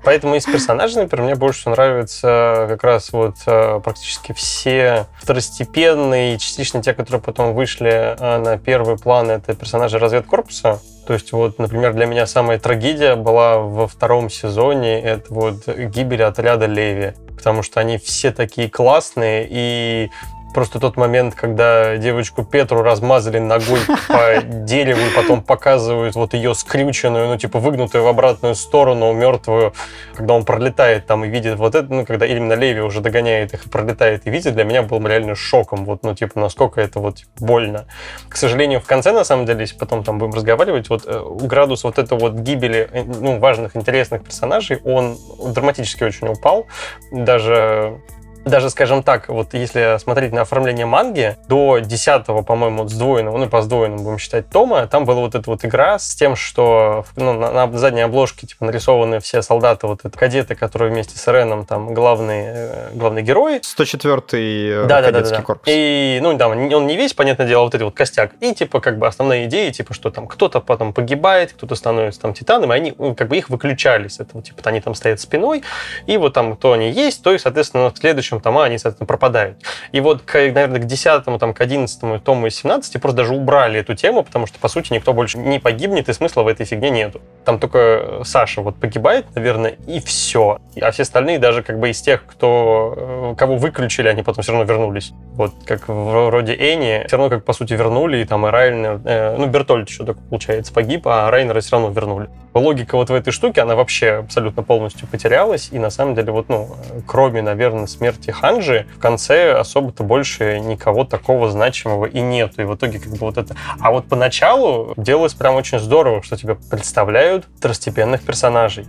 Поэтому из персонажей, например, мне больше нравятся как раз вот э, практически все второстепенные, частично те, которые потом вышли э, на первый план, это персонажи разведкорпуса. То есть вот, например, для меня самая трагедия была во втором сезоне, это вот гибель отряда Леви. Потому что они все такие классные, и Просто тот момент, когда девочку Петру размазали ногой по дереву и потом показывают вот ее скрюченную, ну, типа, выгнутую в обратную сторону, мертвую, когда он пролетает там и видит вот это, ну, когда именно Леви уже догоняет их пролетает и видит, для меня был реально шоком, вот, ну, типа, насколько это вот типа, больно. К сожалению, в конце, на самом деле, если потом там будем разговаривать, вот э, градус вот этого вот гибели, э, ну, важных, интересных персонажей, он драматически очень упал, даже даже, скажем так, вот если смотреть на оформление манги, до 10 по-моему, сдвоенного, ну, по сдвоенному будем считать тома, там была вот эта вот игра с тем, что ну, на, на задней обложке типа нарисованы все солдаты, вот это кадеты, которые вместе с Реном там главные, э, главные герои. 104-й Да, да, да, кадетский да. корпус. И, ну, да, он не весь, понятное дело, вот эти вот костяк. И, типа, как бы основные идеи, типа, что там кто-то потом погибает, кто-то становится там титаном, и они, ну, как бы, их выключали с этого. Типа, они там стоят спиной, и вот там, кто они есть, то и, соответственно, к следующему следующем тома они, соответственно, пропадают. И вот, к, наверное, к 10 там, к 11 тому из 17 просто даже убрали эту тему, потому что, по сути, никто больше не погибнет, и смысла в этой фигне нету. Там только Саша вот погибает, наверное, и все. А все остальные, даже как бы из тех, кто, э, кого выключили, они потом все равно вернулись. Вот как вроде Эни, все равно как по сути вернули, и там и Райнер, э, ну Бертольд еще так получается погиб, а Райнера все равно вернули. Логика вот в этой штуке, она вообще абсолютно полностью потерялась, и на самом деле вот, ну, кроме, наверное, смерти Ханжи, в конце особо-то больше никого такого значимого и нету. И в итоге как бы вот это... А вот поначалу делалось прям очень здорово, что тебе представляют второстепенных персонажей.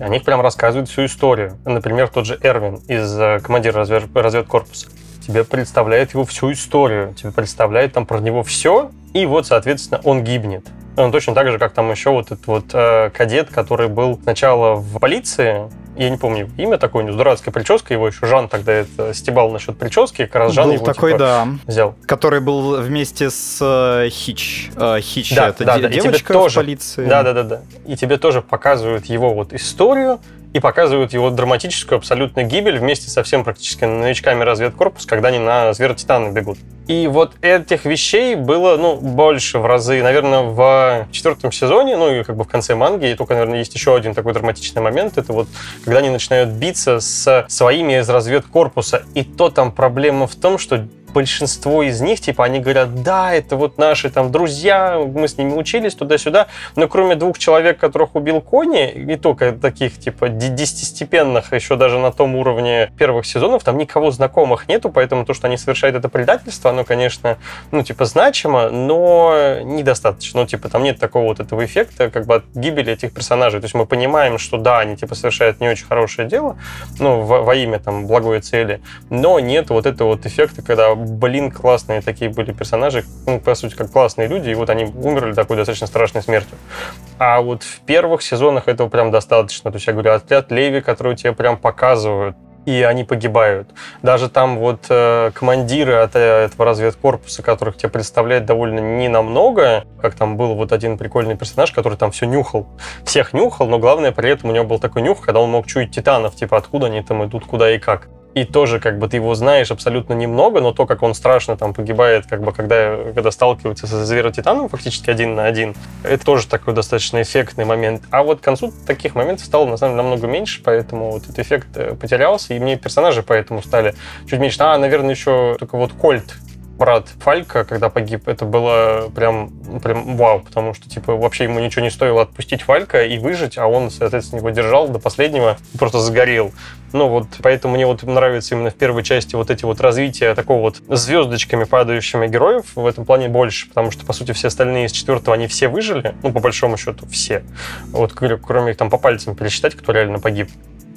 О них прям рассказывают всю историю. Например, тот же Эрвин из э, командира развед... разведкорпуса тебе представляет его всю историю, тебе представляет там про него все, и вот, соответственно, он гибнет. Он точно так же, как там еще вот этот вот э, кадет, который был сначала в полиции, я не помню имя такое, у него дурацкая прическа, его еще Жан тогда это стебал насчет прически, как раз Жан был его такой, типа, да, взял. который был вместе с э, Хич. Э, Хич Да, это да, де- да, и тебе девочка тоже- в полиции. Да, да, да, да. И тебе тоже показывают его вот историю и показывают его драматическую абсолютно гибель вместе со всем практически новичками разведкорпуса, когда они на Зверотитана бегут. И вот этих вещей было, ну, больше в разы. Наверное, в четвертом сезоне, ну, и как бы в конце манги, и только, наверное, есть еще один такой драматичный момент. Это вот, когда они начинают биться с своими из разведкорпуса. И то там проблема в том, что большинство из них, типа, они говорят, да, это вот наши там друзья, мы с ними учились туда-сюда, но кроме двух человек, которых убил Кони, и только таких, типа, де- десятистепенных, еще даже на том уровне первых сезонов, там никого знакомых нету, поэтому то, что они совершают это предательство, оно, конечно, ну, типа, значимо, но недостаточно. Ну, типа, там нет такого вот этого эффекта, как бы от гибели этих персонажей. То есть мы понимаем, что да, они, типа, совершают не очень хорошее дело, ну, во, во имя, там, благой цели, но нет вот этого вот эффекта, когда, блин, классные такие были персонажи, ну, по сути, как классные люди, и вот они умерли такой достаточно страшной смертью. А вот в первых сезонах этого прям достаточно. То есть я говорю, отряд Леви, который тебе прям показывают, и они погибают. Даже там вот э, командиры от э, этого разведкорпуса, которых тебе представляют довольно ненамного, как там был вот один прикольный персонаж, который там все нюхал. Всех нюхал, но главное при этом у него был такой нюх, когда он мог чуять титанов, типа откуда они там идут, куда и как. И тоже, как бы, ты его знаешь абсолютно немного, но то, как он страшно там погибает, как бы, когда, когда сталкивается со зверотитаном фактически один на один, это тоже такой достаточно эффектный момент. А вот к концу таких моментов стало, на самом деле, намного меньше, поэтому вот этот эффект э, потерялся, и мне персонажи поэтому стали чуть меньше. А, наверное, еще только вот Кольт, брат Фалька, когда погиб, это было прям, прям вау, потому что, типа, вообще ему ничего не стоило отпустить Фалька и выжить, а он, соответственно, его держал до последнего, просто сгорел. Ну вот, поэтому мне вот нравится именно в первой части вот эти вот развития такого вот звездочками падающими героев в этом плане больше, потому что, по сути, все остальные из четвертого, они все выжили, ну, по большому счету, все. Вот, кроме их там по пальцам пересчитать, кто реально погиб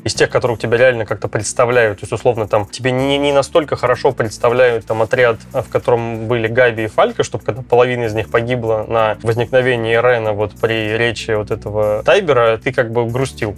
из тех, которых тебя реально как-то представляют. То есть, условно, там тебе не, не настолько хорошо представляют там отряд, в котором были Габи и Фалька, чтобы когда половина из них погибла на возникновении Рена вот при речи вот этого Тайбера, ты как бы грустил.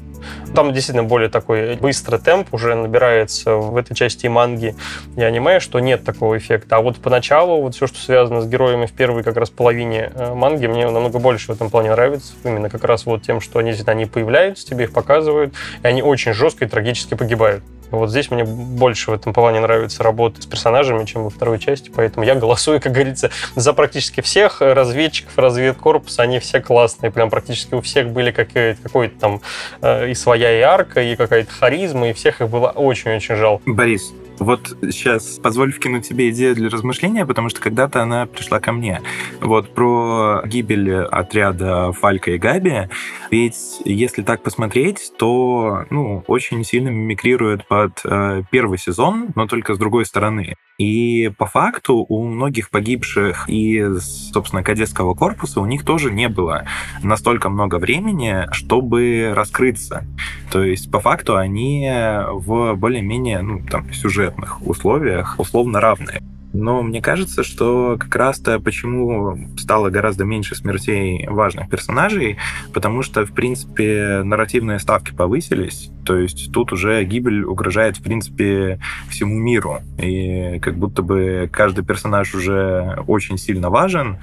Там действительно более такой быстрый темп уже набирается в этой части манги, и аниме, что нет такого эффекта. А вот поначалу вот все, что связано с героями в первой как раз половине э, манги, мне намного больше в этом плане нравится. Именно как раз вот тем, что они, они появляются, тебе их показывают, и они очень жестко и трагически погибают. Вот здесь мне больше в этом плане нравится работа с персонажами, чем во второй части, поэтому я голосую, как говорится, за практически всех разведчиков разведкорпуса, они все классные, прям практически у всех были какой-то, там э, и своя и арка, и какая-то харизма, и всех их было очень-очень жалко. Борис, вот сейчас позволь вкинуть тебе идею для размышления, потому что когда-то она пришла ко мне. Вот про гибель отряда Фалька и Габи. Ведь если так посмотреть, то ну, очень сильно мимикрирует под э, первый сезон, но только с другой стороны. И по факту у многих погибших из, собственно, кадетского корпуса у них тоже не было настолько много времени, чтобы раскрыться. То есть по факту они в более-менее ну, там, сюжетных условиях условно равны. Но мне кажется, что как раз-то почему стало гораздо меньше смертей важных персонажей, потому что, в принципе, нарративные ставки повысились, то есть тут уже гибель угрожает, в принципе, всему миру, и как будто бы каждый персонаж уже очень сильно важен,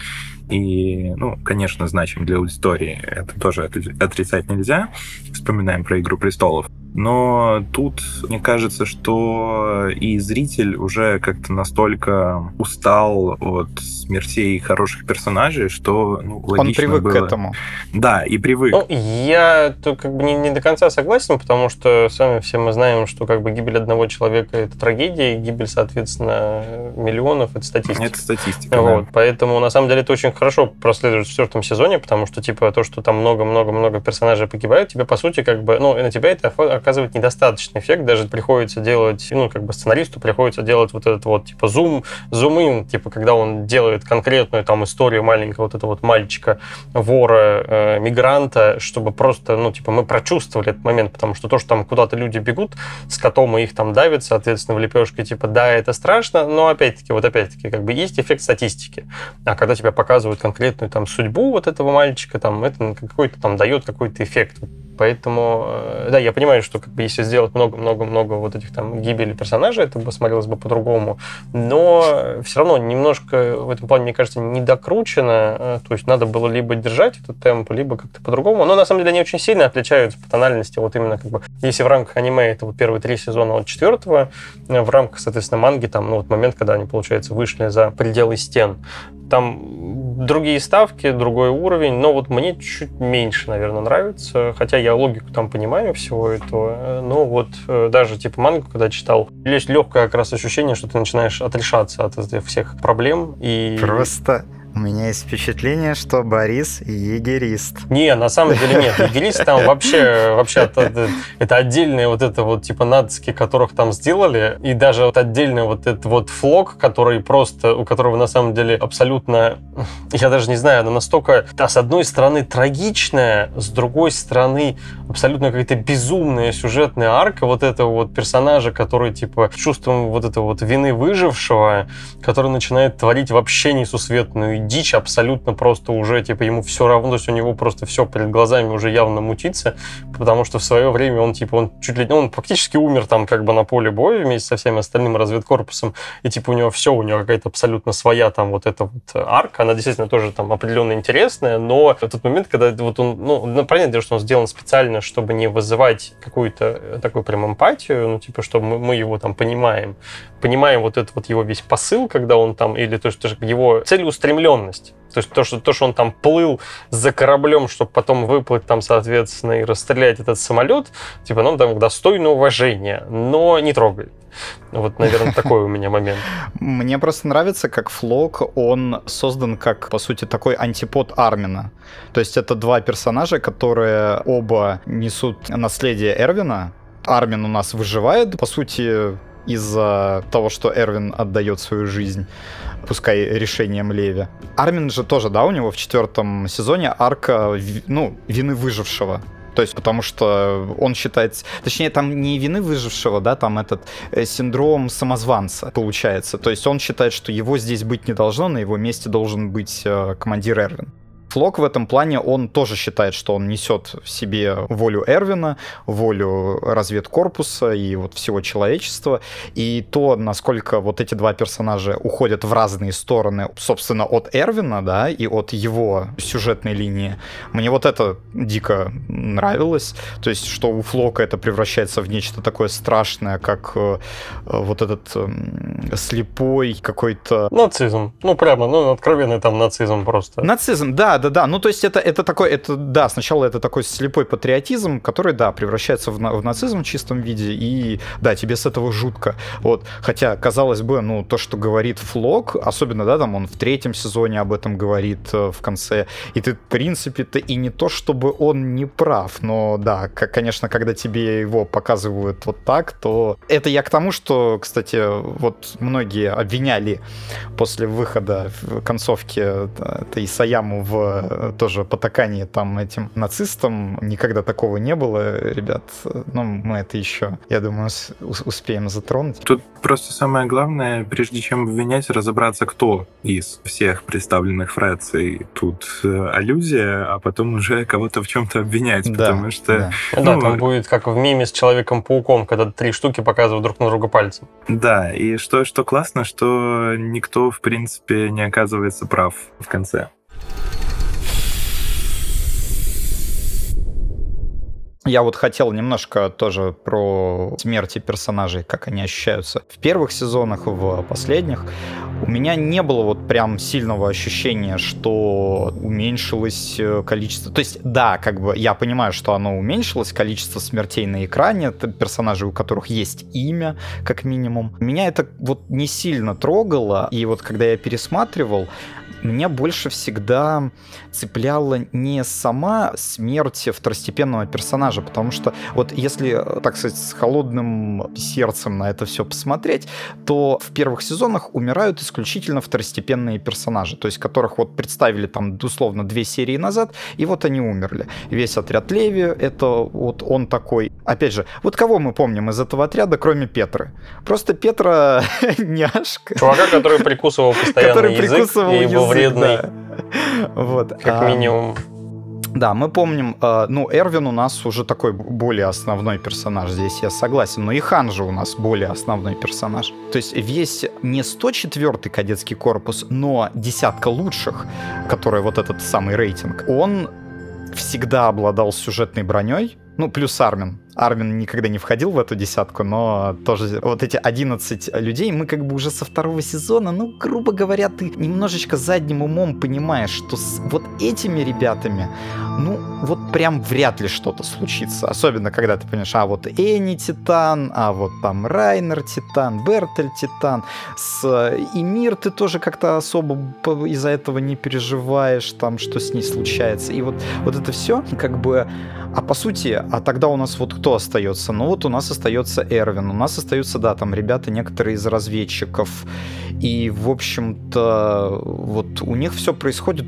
и, ну, конечно, значим для аудитории. Это тоже отрицать нельзя. Вспоминаем про «Игру престолов». Но тут мне кажется, что и зритель уже как-то настолько устал от смертей хороших персонажей, что ну, логично Он привык было... к этому. Да, и привык. Ну, я тут как бы не, не до конца согласен, потому что сами все мы знаем, что как бы гибель одного человека это трагедия, и гибель, соответственно, миллионов это статистика. Это статистика. Вот, да. поэтому на самом деле это очень хорошо проследует в четвертом сезоне, потому что типа то, что там много-много-много персонажей погибают, тебе по сути как бы, ну, на тебя это оказывает недостаточный эффект, даже приходится делать, ну, как бы сценаристу приходится делать вот этот вот типа зум, зум-ин, типа когда он делает конкретную там историю маленького вот этого вот мальчика, вора, э, мигранта, чтобы просто, ну, типа мы прочувствовали этот момент, потому что то, что там куда-то люди бегут с котом и их там давят, соответственно, в лепешке, типа, да, это страшно, но опять-таки, вот опять-таки, как бы есть эффект статистики. А когда тебя показывают конкретную там судьбу вот этого мальчика, там это какой-то там дает какой-то эффект. Поэтому, э, да, я понимаю, что как бы если сделать много-много-много вот этих там гибели персонажей, это бы смотрелось бы по-другому. Но все равно немножко в этом плане, мне кажется, недокручено. Э, то есть надо было либо держать этот темп, либо как-то по-другому. Но на самом деле они очень сильно отличаются по тональности. Вот именно как бы, если в рамках аниме это вот первые три сезона от четвертого, э, в рамках, соответственно, манги там, ну вот момент, когда они, получается, вышли за пределы стен, там другие ставки, другой уровень, но вот мне чуть меньше, наверное, нравится, хотя я логику там понимаю всего этого, но вот э, даже типа мангу, когда читал, есть легкое как раз ощущение, что ты начинаешь отрешаться от всех проблем и... Просто у меня есть впечатление, что Борис егерист. Не, на самом деле нет. Егерист там вообще, вообще это, это отдельные вот это вот типа нацики, которых там сделали, и даже вот отдельный вот этот вот флог, который просто, у которого на самом деле абсолютно, я даже не знаю, она настолько, да, с одной стороны трагичная, с другой стороны абсолютно какая-то безумная сюжетная арка вот этого вот персонажа, который типа чувством вот этого вот вины выжившего, который начинает творить вообще несусветную дичь абсолютно просто уже, типа, ему все равно, то есть у него просто все перед глазами уже явно мутится, потому что в свое время он, типа, он чуть ли не, он фактически умер там как бы на поле боя вместе со всем остальным разведкорпусом, и, типа, у него все, у него какая-то абсолютно своя там вот эта вот арка, она действительно тоже там определенно интересная, но в тот момент, когда вот он, ну, ну понятное дело, что он сделан специально, чтобы не вызывать какую-то такую прям эмпатию, ну, типа, чтобы мы, мы его там понимаем, понимаем вот этот вот его весь посыл, когда он там, или то, что его целеустремленность. То есть то что, то, что он там плыл за кораблем, чтобы потом выплыть там, соответственно, и расстрелять этот самолет, типа, ну, там, достойно уважения, но не трогает. Вот, наверное, такой у меня момент. Мне просто нравится, как Флок, он создан как, по сути, такой антипод Армина. То есть это два персонажа, которые оба несут наследие Эрвина. Армин у нас выживает, по сути, из-за того, что Эрвин отдает свою жизнь, пускай решением Леви. Армин же тоже, да, у него в четвертом сезоне арка, ну, вины выжившего. То есть, потому что он считает... Точнее, там не вины выжившего, да, там этот э, синдром самозванца получается. То есть он считает, что его здесь быть не должно, на его месте должен быть э, командир Эрвин. Флок в этом плане, он тоже считает, что он несет в себе волю Эрвина, волю разведкорпуса и вот всего человечества. И то, насколько вот эти два персонажа уходят в разные стороны, собственно, от Эрвина, да, и от его сюжетной линии, мне вот это дико нравилось. То есть, что у Флока это превращается в нечто такое страшное, как э, вот этот э, слепой какой-то... Нацизм. Ну, прямо, ну, откровенный там нацизм просто. Нацизм, да, да, да, Ну, то есть это, это такой, это, да, сначала это такой слепой патриотизм, который, да, превращается в, в нацизм в чистом виде, и, да, тебе с этого жутко. Вот, хотя, казалось бы, ну, то, что говорит Флок, особенно, да, там он в третьем сезоне об этом говорит э, в конце, и ты, в принципе-то, и не то, чтобы он не прав, но, да, как, конечно, когда тебе его показывают вот так, то это я к тому, что, кстати, вот многие обвиняли после выхода в концовке э, Исаяму в Э, тоже потакание там этим нацистам. Никогда такого не было, ребят. Ну, мы это еще, я думаю, успеем затронуть. Тут просто самое главное, прежде чем обвинять, разобраться, кто из всех представленных фракций тут э, аллюзия, а потом уже кого-то в чем-то обвинять, да, потому что... Да. Ну, да, там будет как в меме с Человеком-пауком, когда три штуки показывают друг на друга пальцем. Да, и что, что классно, что никто, в принципе, не оказывается прав в конце. Я вот хотел немножко тоже про смерти персонажей, как они ощущаются в первых сезонах, в последних. У меня не было вот прям сильного ощущения, что уменьшилось э, количество... То есть, да, как бы я понимаю, что оно уменьшилось, количество смертей на экране, это персонажи, у которых есть имя, как минимум. Меня это вот не сильно трогало, и вот когда я пересматривал, меня больше всегда цепляла не сама смерть второстепенного персонажа, потому что вот если, так сказать, с холодным сердцем на это все посмотреть, то в первых сезонах умирают исключительно второстепенные персонажи, то есть которых вот представили там условно две серии назад, и вот они умерли. Весь отряд Леви, это вот он такой. Опять же, вот кого мы помним из этого отряда, кроме Петры? Просто Петра няшка. Чувака, который прикусывал постоянно который язык прикусывал и был вредный. Вот. Как а, минимум. Да, мы помним, э, ну, Эрвин у нас уже такой более основной персонаж, здесь я согласен, но и Хан же у нас более основной персонаж. То есть весь не 104-й кадетский корпус, но десятка лучших, который вот этот самый рейтинг, он всегда обладал сюжетной броней, ну, плюс Армин. Армин никогда не входил в эту десятку, но тоже вот эти 11 людей, мы как бы уже со второго сезона, ну, грубо говоря, ты немножечко задним умом понимаешь, что с вот этими ребятами, ну, вот прям вряд ли что-то случится. Особенно, когда ты понимаешь, а вот Энни Титан, а вот там Райнер Титан, Бертель Титан, с Эмир ты тоже как-то особо из-за этого не переживаешь, там, что с ней случается. И вот, вот это все, как бы, а по сути, а тогда у нас вот кто остается? Ну вот у нас остается Эрвин, у нас остаются, да, там ребята некоторые из разведчиков. И, в общем-то, вот у них все происходит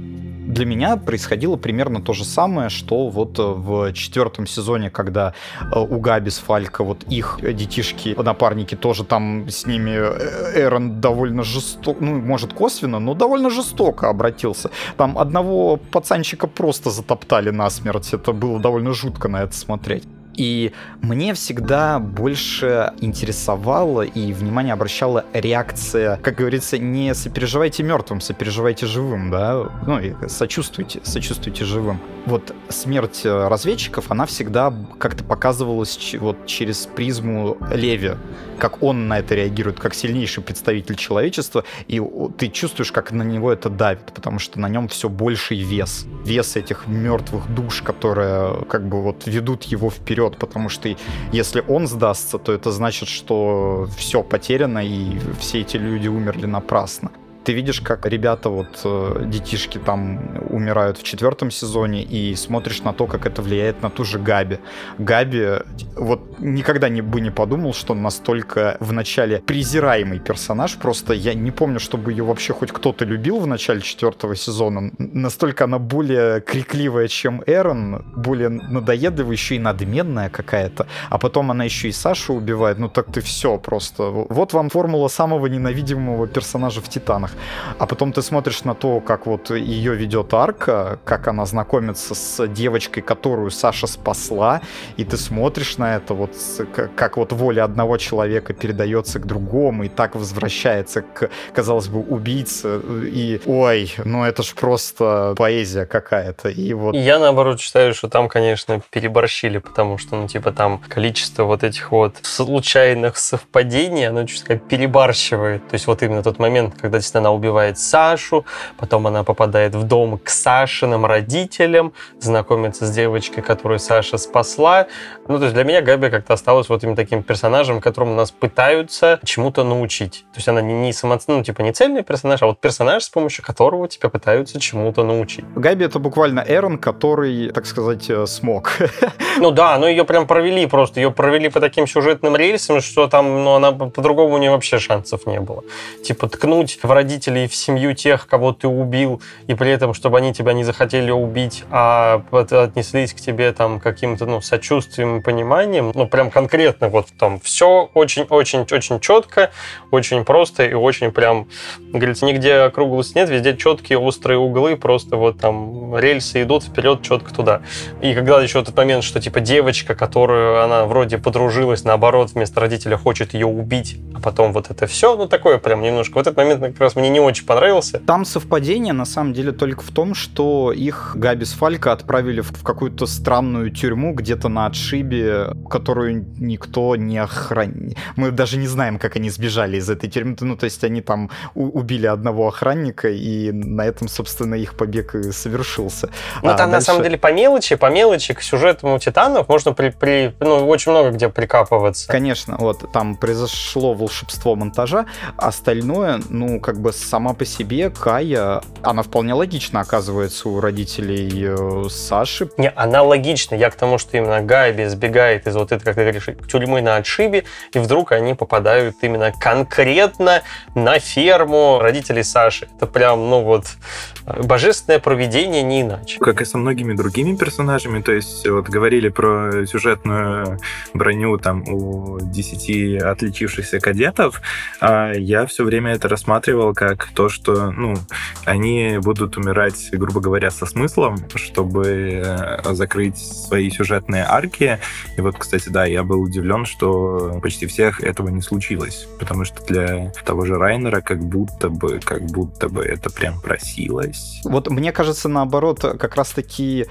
для меня происходило примерно то же самое, что вот в четвертом сезоне, когда э, у Габи с Фалька, вот их детишки, напарники тоже там с ними э, Эрон довольно жестоко, ну, может, косвенно, но довольно жестоко обратился. Там одного пацанчика просто затоптали насмерть. Это было довольно жутко на это смотреть. И мне всегда больше интересовала и внимание обращала реакция, как говорится, не сопереживайте мертвым, сопереживайте живым, да, ну и сочувствуйте, сочувствуйте живым. Вот смерть разведчиков, она всегда как-то показывалась вот через призму Леви, как он на это реагирует, как сильнейший представитель человечества, и ты чувствуешь, как на него это давит, потому что на нем все больший вес. Вес этих мертвых душ, которые как бы вот ведут его вперед, потому что если он сдастся, то это значит, что все потеряно, и все эти люди умерли напрасно. Ты видишь, как ребята, вот э, детишки там умирают в четвертом сезоне, и смотришь на то, как это влияет на ту же Габи. Габи, вот никогда не, бы не подумал, что настолько в начале презираемый персонаж, просто я не помню, чтобы ее вообще хоть кто-то любил в начале четвертого сезона. Настолько она более крикливая, чем Эрон, более надоедливая, еще и надменная какая-то. А потом она еще и Сашу убивает. Ну так ты все просто. Вот вам формула самого ненавидимого персонажа в Титанах сценах. А потом ты смотришь на то, как вот ее ведет арка, как она знакомится с девочкой, которую Саша спасла, и ты смотришь на это вот, как вот воля одного человека передается к другому, и так возвращается к, казалось бы, убийце. И, ой, ну это ж просто поэзия какая-то. И вот... Я, наоборот, считаю, что там, конечно, переборщили, потому что, ну, типа, там количество вот этих вот случайных совпадений, оно чуть-чуть перебарщивает. То есть вот именно тот момент, когда действительно она убивает Сашу, потом она попадает в дом к Сашиным родителям, знакомится с девочкой, которую Саша спасла. Ну, то есть для меня Габи как-то осталась вот именно таким персонажем, которому нас пытаются чему-то научить. То есть она не, не само, ну, типа не цельный персонаж, а вот персонаж, с помощью которого тебя пытаются чему-то научить. Габи это буквально Эрон, который, так сказать, э, смог. Ну да, но ее прям провели просто, ее провели по таким сюжетным рельсам, что там, ну, она по-другому у нее вообще шансов не было. Типа ткнуть в родителей родителей в семью тех, кого ты убил, и при этом, чтобы они тебя не захотели убить, а отнеслись к тебе там каким-то, ну, сочувствием и пониманием, ну, прям конкретно вот там все очень-очень-очень четко, очень просто и очень прям, говорится, нигде округлости нет, везде четкие острые углы, просто вот там рельсы идут вперед четко туда. И когда еще этот момент, что типа девочка, которую она вроде подружилась, наоборот, вместо родителя хочет ее убить, а потом вот это все, ну, такое прям немножко, вот этот момент как раз мне не очень понравился. Там совпадение, на самом деле, только в том, что их Габи с Фалька отправили в какую-то странную тюрьму где-то на отшибе, которую никто не охраняет. Мы даже не знаем, как они сбежали из этой тюрьмы. Ну, то есть они там убили одного охранника, и на этом, собственно, их побег и совершился. Ну, а там, дальше... на самом деле, по мелочи, по мелочи к сюжету Титанов можно при, при, ну, очень много где прикапываться. Конечно, вот там произошло волшебство монтажа, остальное, ну, как бы сама по себе Кая, она вполне логично оказывается у родителей э, Саши. Не, она логична. Я к тому, что именно Габи сбегает из вот этой, как ты говоришь, тюрьмы на отшибе, и вдруг они попадают именно конкретно на ферму родителей Саши. Это прям, ну вот, божественное проведение не иначе. Как и со многими другими персонажами, то есть вот говорили про сюжетную броню там у 10 отличившихся кадетов, а я все время это рассматривал как то, что, ну, они будут умирать, грубо говоря, со смыслом, чтобы э, закрыть свои сюжетные арки. И вот, кстати, да, я был удивлен, что почти всех этого не случилось, потому что для того же Райнера как будто бы, как будто бы это прям просилось. Вот мне кажется, наоборот, как раз-таки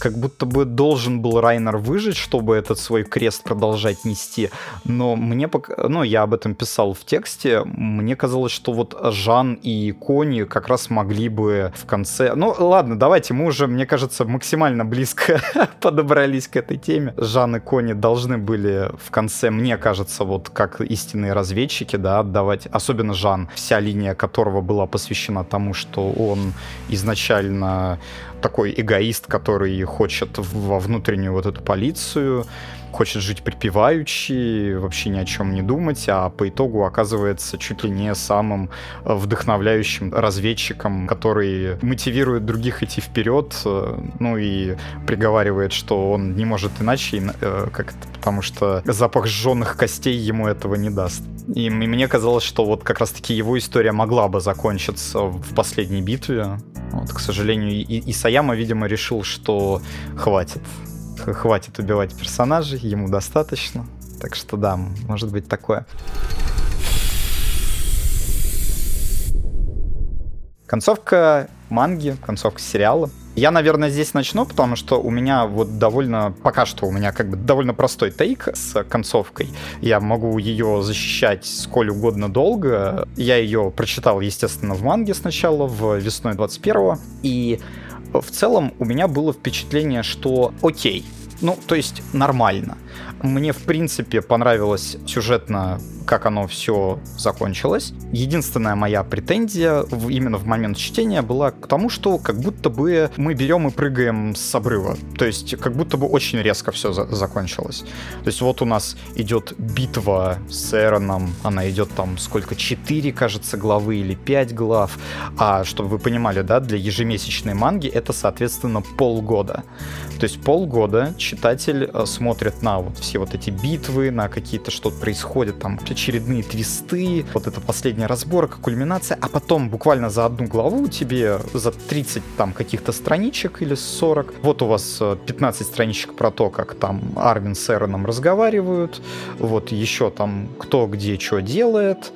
как будто бы должен был Райнер выжить, чтобы этот свой крест продолжать нести. Но мне, ну, я об этом писал в тексте, мне казалось, что вот Жан и Кони как раз могли бы в конце... Ну, ладно, давайте, мы уже, мне кажется, максимально близко подобрались к этой теме. Жан и Кони должны были в конце, мне кажется, вот как истинные разведчики, да, отдавать, особенно Жан, вся линия которого была посвящена тому, что он изначально такой эгоист, который хочет во внутреннюю вот эту полицию, хочет жить припеваючи, вообще ни о чем не думать, а по итогу оказывается чуть ли не самым э, вдохновляющим разведчиком, который мотивирует других идти вперед, э, ну и приговаривает, что он не может иначе, э, как потому что запах сжженных костей ему этого не даст. И мне казалось, что вот как раз-таки его история могла бы закончиться в последней битве. Вот, к сожалению, и Исаяма, видимо, решил, что хватит хватит убивать персонажей, ему достаточно. Так что да, может быть такое. Концовка манги, концовка сериала. Я, наверное, здесь начну, потому что у меня вот довольно, пока что у меня как бы довольно простой тейк с концовкой. Я могу ее защищать сколь угодно долго. Я ее прочитал, естественно, в манге сначала, в весной 21-го. И в целом у меня было впечатление, что окей, ну, то есть нормально. Мне, в принципе, понравилось сюжетно, как оно все закончилось. Единственная моя претензия в, именно в момент чтения была к тому, что как будто бы мы берем и прыгаем с обрыва. То есть как будто бы очень резко все за закончилось. То есть вот у нас идет битва с Эроном, она идет там сколько, 4, кажется, главы или 5 глав. А чтобы вы понимали, да, для ежемесячной манги это, соответственно, полгода. То есть полгода читатель э, смотрит на вот все вот эти битвы, на какие-то что-то происходит, там очередные твисты, вот это последняя разборка, кульминация, а потом буквально за одну главу тебе за 30 там каких-то страничек или 40, вот у вас 15 э, страничек про то, как там Арвин с Эроном разговаривают, вот еще там кто где что делает,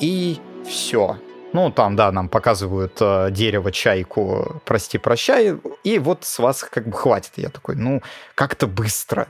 и все. Ну, там, да, нам показывают э, дерево, чайку, прости, прощай, и вот с вас как бы хватит. Я такой, ну, как-то быстро.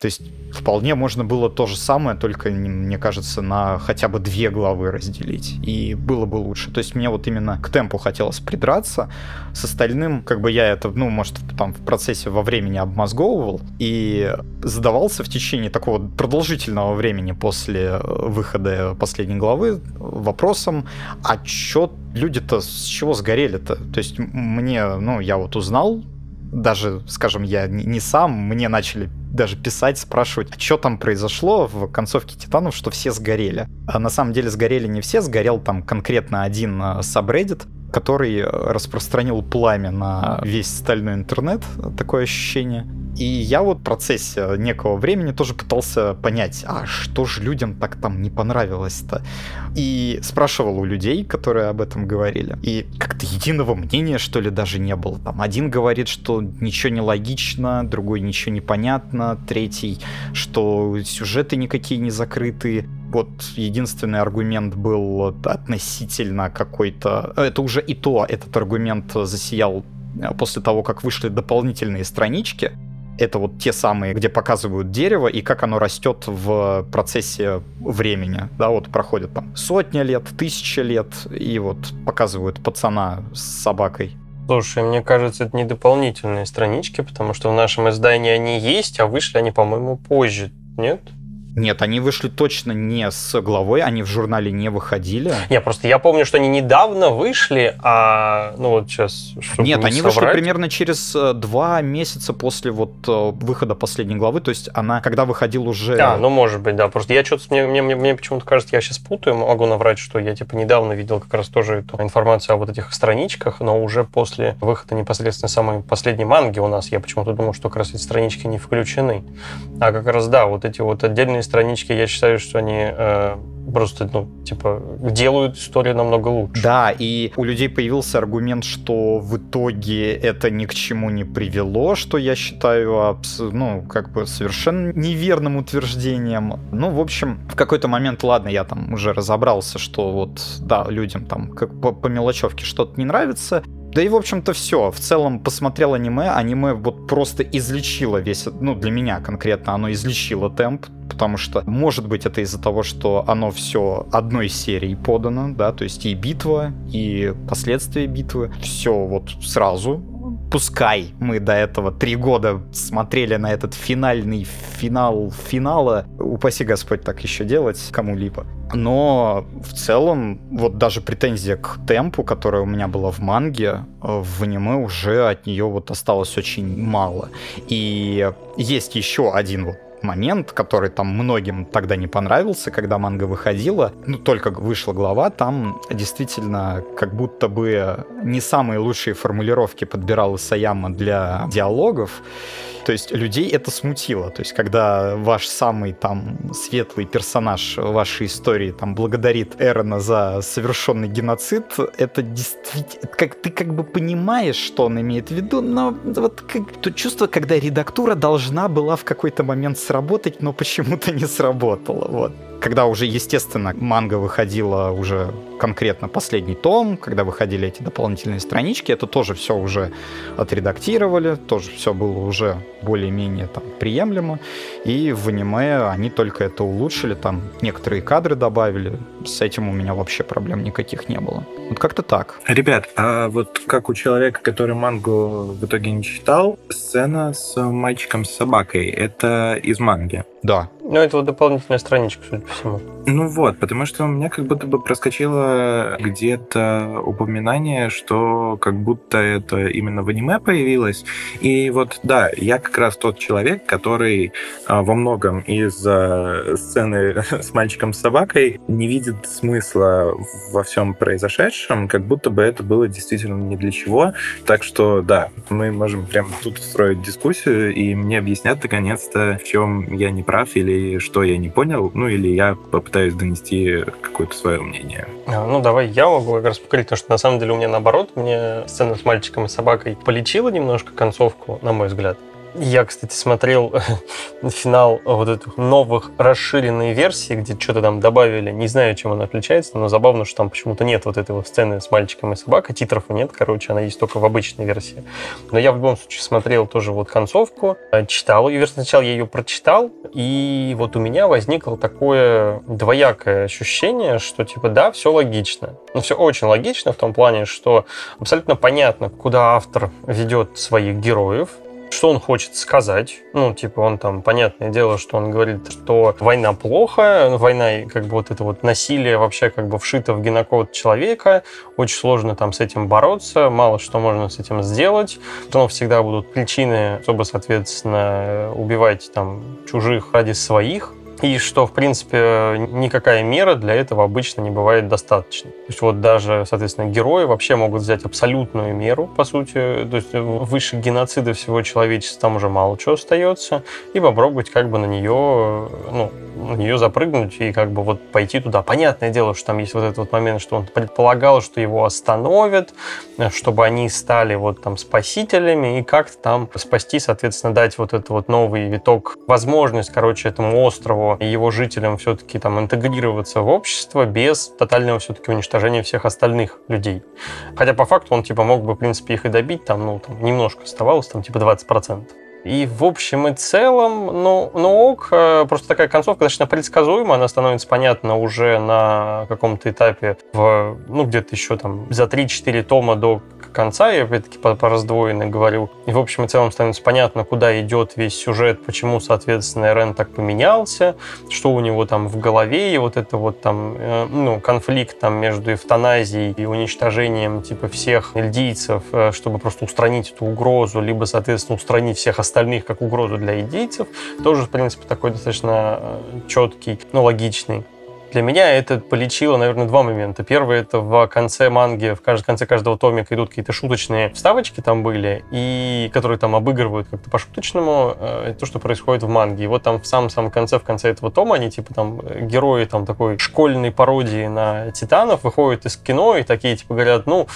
То есть вполне можно было то же самое, только, мне кажется, на хотя бы две главы разделить. И было бы лучше. То есть мне вот именно к темпу хотелось придраться. С остальным, как бы я это, ну, может, там в процессе во времени обмозговывал и задавался в течение такого продолжительного времени после выхода последней главы вопросом, а чё люди-то с чего сгорели-то? То есть мне, ну, я вот узнал даже, скажем, я не сам, мне начали даже писать, спрашивать, а что там произошло в концовке Титанов, что все сгорели. А на самом деле сгорели не все, сгорел там конкретно один э, сабреддит, который распространил пламя на весь стальной интернет, такое ощущение. И я вот в процессе некого времени тоже пытался понять, а что же людям так там не понравилось-то? И спрашивал у людей, которые об этом говорили. И как-то единого мнения, что ли, даже не было. Там один говорит, что ничего не логично, другой ничего не понятно, третий, что сюжеты никакие не закрыты. Вот единственный аргумент был относительно какой-то... Это уже и то, этот аргумент засиял э, после того, как вышли дополнительные странички, это вот те самые, где показывают дерево и как оно растет в процессе времени. Да, вот проходит там сотня лет, тысяча лет, и вот показывают пацана с собакой. Слушай, мне кажется, это не дополнительные странички, потому что в нашем издании они есть, а вышли они, по-моему, позже, нет? Нет, они вышли точно не с главой, они в журнале не выходили. Не, просто я помню, что они недавно вышли, а ну вот сейчас... Нет, не они соврать... вышли примерно через э, два месяца после вот э, выхода последней главы, то есть она, когда выходил уже... Да, ну может быть, да, просто я что-то, мне, мне, мне, мне почему-то кажется, я сейчас путаю, могу наврать, что я типа недавно видел как раз тоже эту информацию о вот этих страничках, но уже после выхода непосредственно самой последней манги у нас, я почему-то думал, что как раз эти странички не включены. А как раз, да, вот эти вот отдельные странички, я считаю, что они э, просто, ну, типа, делают историю намного лучше. Да, и у людей появился аргумент, что в итоге это ни к чему не привело, что я считаю, ну, как бы совершенно неверным утверждением. Ну, в общем, в какой-то момент, ладно, я там уже разобрался, что вот, да, людям там как по, по мелочевке что-то не нравится, да и, в общем-то, все. В целом, посмотрел аниме, аниме вот просто излечило весь, ну, для меня конкретно, оно излечило темп, потому что, может быть, это из-за того, что оно все одной серией подано, да, то есть и битва, и последствия битвы, все вот сразу, пускай мы до этого три года смотрели на этот финальный финал финала, упаси Господь так еще делать кому-либо. Но в целом, вот даже претензия к темпу, которая у меня была в манге, в аниме уже от нее вот осталось очень мало. И есть еще один вот момент, который там многим тогда не понравился, когда манга выходила, ну, только вышла глава, там действительно как будто бы не самые лучшие формулировки подбирал Исаяма для диалогов, то есть людей это смутило. То есть когда ваш самый там светлый персонаж вашей истории там благодарит Эрона за совершенный геноцид, это действительно... Как, ты как бы понимаешь, что он имеет в виду, но вот как, то чувство, когда редактура должна была в какой-то момент сработать, но почему-то не сработала. Вот когда уже, естественно, манга выходила уже конкретно последний том, когда выходили эти дополнительные странички, это тоже все уже отредактировали, тоже все было уже более-менее там приемлемо, и в аниме они только это улучшили, там некоторые кадры добавили, с этим у меня вообще проблем никаких не было. Вот как-то так. Ребят, а вот как у человека, который мангу в итоге не читал, сцена с мальчиком с собакой, это из манги? Да. Ну, это вот дополнительная страничка, судя по всему. Ну вот, потому что у меня как будто бы проскочило где-то упоминание, что как будто это именно в аниме появилось. И вот, да, я как раз тот человек, который а, во многом из-за сцены с мальчиком с собакой не видит смысла во всем произошедшем, как будто бы это было действительно не для чего. Так что, да, мы можем прямо тут строить дискуссию, и мне объяснят наконец-то, в чем я не прав или что я не понял, ну или я попытаюсь донести какое-то свое мнение. А, ну, давай я могу как раз покорить, потому что на самом деле у меня наоборот, мне сцена с мальчиком и собакой полечила немножко концовку, на мой взгляд. Я, кстати, смотрел финал вот этих новых расширенной версии, где что-то там добавили. Не знаю, чем она отличается, но забавно, что там почему-то нет вот этой вот сцены с мальчиком и собакой. Титров нет, короче, она есть только в обычной версии. Но я в любом случае смотрел тоже вот концовку, э, читал ее. Сначала я ее прочитал, и вот у меня возникло такое двоякое ощущение, что типа да, все логично. Ну, все очень логично в том плане, что абсолютно понятно, куда автор ведет своих героев, что он хочет сказать. Ну, типа, он там, понятное дело, что он говорит, что война плохо, война, как бы вот это вот насилие вообще как бы вшито в генокод человека, очень сложно там с этим бороться, мало что можно с этим сделать, но всегда будут причины, чтобы, соответственно, убивать там чужих ради своих, и что, в принципе, никакая мера для этого обычно не бывает достаточно. То есть вот даже, соответственно, герои вообще могут взять абсолютную меру, по сути, то есть выше геноцида всего человечества там уже мало чего остается, и попробовать как бы на нее, ну, на нее запрыгнуть и как бы вот пойти туда. Понятное дело, что там есть вот этот вот момент, что он предполагал, что его остановят, чтобы они стали вот там спасителями и как-то там спасти, соответственно, дать вот этот вот новый виток, возможность, короче, этому острову и его жителям все-таки там интегрироваться в общество без тотального все-таки уничтожения всех остальных людей. Хотя по факту он типа мог бы, в принципе, их и добить, там, ну, там немножко оставалось, там типа 20%. И в общем и целом, ну, ну ок, э, просто такая концовка достаточно предсказуема, она становится понятна уже на каком-то этапе, в, ну, где-то еще там за 3-4 тома до конца, я опять-таки по, по раздвоенной говорю. И в общем и целом становится понятно, куда идет весь сюжет, почему, соответственно, Рен так поменялся, что у него там в голове, и вот это вот там, э, ну, конфликт там между эвтаназией и уничтожением типа всех эльдийцев, э, чтобы просто устранить эту угрозу, либо, соответственно, устранить всех остальных как угрозу для идейцев, тоже, в принципе, такой достаточно э, четкий, но логичный. Для меня это полечило, наверное, два момента. Первый — это в конце манги, в конце каждого томика идут какие-то шуточные вставочки там были, и которые там обыгрывают как-то по-шуточному э, то, что происходит в манге. И вот там в самом-самом конце, в конце этого тома, они типа там герои там такой школьной пародии на Титанов выходят из кино и такие типа говорят, ну,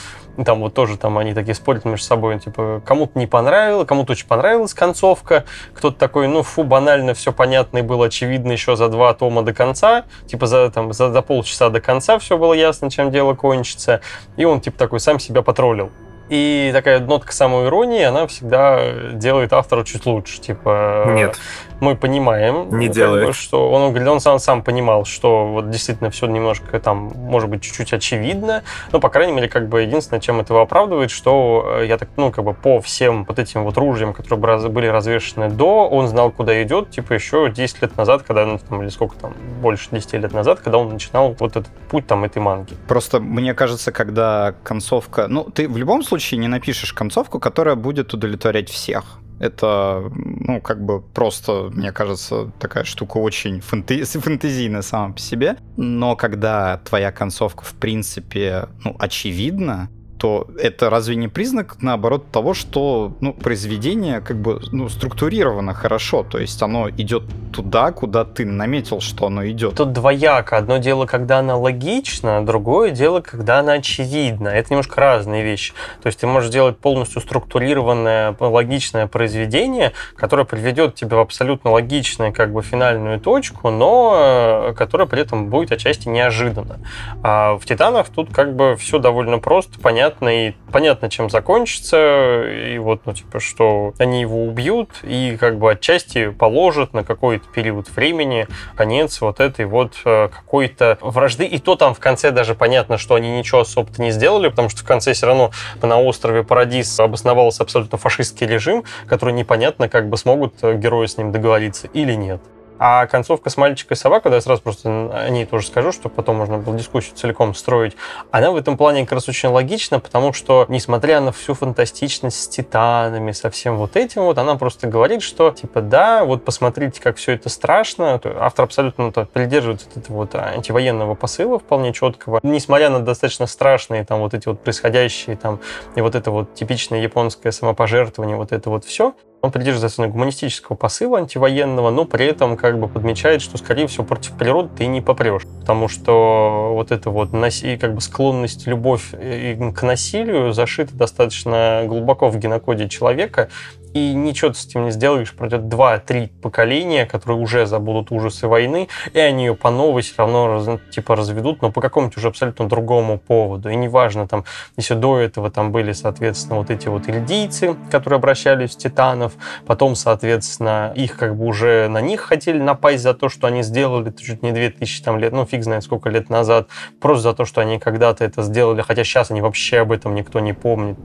там вот тоже там они такие спорят между собой, типа, кому-то не понравилось, кому-то очень понравилась концовка, кто-то такой, ну, фу, банально, все понятно и было очевидно еще за два тома до конца, типа за, там, за, за полчаса до конца все было ясно, чем дело кончится, и он, типа, такой сам себя потроллил. И такая нотка самоиронии, она всегда делает автора чуть лучше. Типа, Нет мы понимаем, не делает. Бы, что он говорит, он сам, сам понимал, что вот действительно все немножко там, может быть, чуть-чуть очевидно, но, по крайней мере, как бы единственное, чем это его оправдывает, что э, я так, ну, как бы по всем вот этим вот ружьям, которые были развешены до, он знал, куда идет, типа еще 10 лет назад, когда, ну, там, или сколько там, больше 10 лет назад, когда он начинал вот этот путь там этой манги. Просто мне кажется, когда концовка, ну, ты в любом случае не напишешь концовку, которая будет удовлетворять всех. Это, ну, как бы просто, мне кажется, такая штука очень фэнтези фэнтезийная сама по себе. Но когда твоя концовка, в принципе, ну, очевидна, то это разве не признак, наоборот, того, что ну, произведение как бы ну, структурировано хорошо, то есть оно идет туда, куда ты наметил, что оно идет. Тут двояко. Одно дело, когда она логична, другое дело, когда она очевидна. Это немножко разные вещи. То есть ты можешь сделать полностью структурированное, логичное произведение, которое приведет тебя в абсолютно логичную как бы финальную точку, но э, которое при этом будет отчасти неожиданно. А в «Титанах» тут как бы все довольно просто, понятно, понятно, и понятно, чем закончится, и вот, ну, типа, что они его убьют, и как бы отчасти положат на какой-то период времени конец вот этой вот э, какой-то вражды, и то там в конце даже понятно, что они ничего особо-то не сделали, потому что в конце все равно на острове Парадис обосновался абсолютно фашистский режим, который непонятно, как бы смогут э, герои с ним договориться или нет. А концовка с мальчиком и собакой, да, я сразу просто о ней тоже скажу, чтобы потом можно было дискуссию целиком строить, она в этом плане как раз очень логична, потому что, несмотря на всю фантастичность с титанами, со всем вот этим вот, она просто говорит, что, типа, да, вот посмотрите, как все это страшно. Автор абсолютно -то придерживается этого вот антивоенного посыла вполне четкого. Несмотря на достаточно страшные там вот эти вот происходящие там и вот это вот типичное японское самопожертвование, вот это вот все, он придерживается гуманистического посыла антивоенного, но при этом как бы подмечает, что, скорее всего, против природы ты не попрешь. Потому что вот эта вот наси, как бы склонность, любовь э, к насилию зашита достаточно глубоко в генокоде человека, и ничего ты с этим не сделаешь. Пройдет 2-3 поколения, которые уже забудут ужасы войны, и они ее по новой все равно типа разведут, но по какому-нибудь уже абсолютно другому поводу. И неважно, там, если до этого там были, соответственно, вот эти вот ильдийцы, которые обращались в титанов, потом, соответственно, их как бы уже на них хотели напасть за то, что они сделали чуть не 2000 там лет, ну фиг знает сколько лет назад, просто за то, что они когда-то это сделали, хотя сейчас они вообще об этом никто не помнит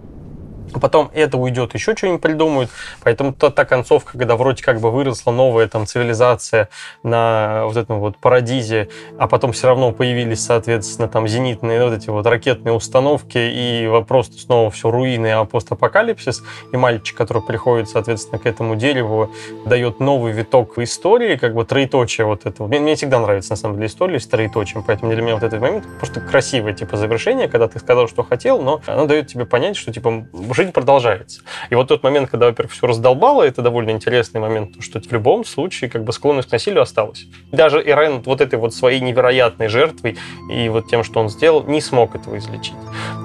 Потом это уйдет, еще что-нибудь придумают. Поэтому та, та концовка, когда вроде как бы выросла новая там цивилизация на вот этом вот парадизе, а потом все равно появились, соответственно, там зенитные вот эти вот ракетные установки, и вопрос снова все руины, а постапокалипсис, и мальчик, который приходит, соответственно, к этому дереву, дает новый виток в истории, как бы троеточие вот этого. Мне, мне всегда нравится, на самом деле, история с троеточием, поэтому для меня вот этот момент просто красивое, типа, завершение, когда ты сказал, что хотел, но оно дает тебе понять, что, типа, жизнь продолжается. И вот тот момент, когда, во-первых, все раздолбало, это довольно интересный момент, что в любом случае как бы склонность к насилию осталась. Даже Ирен вот этой вот своей невероятной жертвой и вот тем, что он сделал, не смог этого излечить.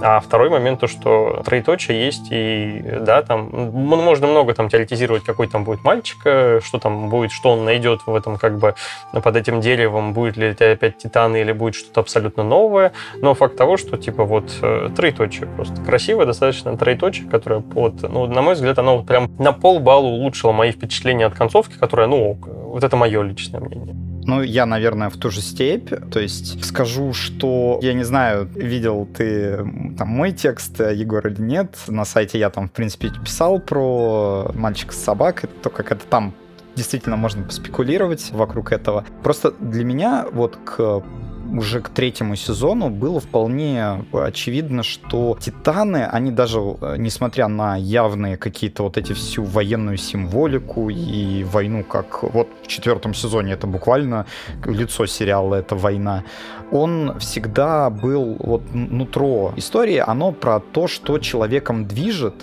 А второй момент, то, что троеточие есть, и да, там можно много там теоретизировать, какой там будет мальчик, э, что там будет, что он найдет в этом как бы под этим деревом, будет ли это опять титаны или будет что-то абсолютно новое. Но факт того, что типа вот э, троеточие просто красивое достаточно троеточие, которое вот, ну, на мой взгляд, оно прям на полбалла улучшило мои впечатления от концовки, которая, ну, вот это мое личное мнение. Ну, я, наверное, в ту же степь. То есть скажу, что я не знаю, видел ты там мой текст, Егор, или нет. На сайте я там, в принципе, писал про мальчика с собакой, то, как это там действительно можно поспекулировать вокруг этого. Просто для меня вот к уже к третьему сезону было вполне очевидно, что Титаны, они даже, э, несмотря на явные какие-то вот эти всю военную символику и войну, как вот в четвертом сезоне это буквально лицо сериала, это война, он всегда был вот нутро истории, оно про то, что человеком движет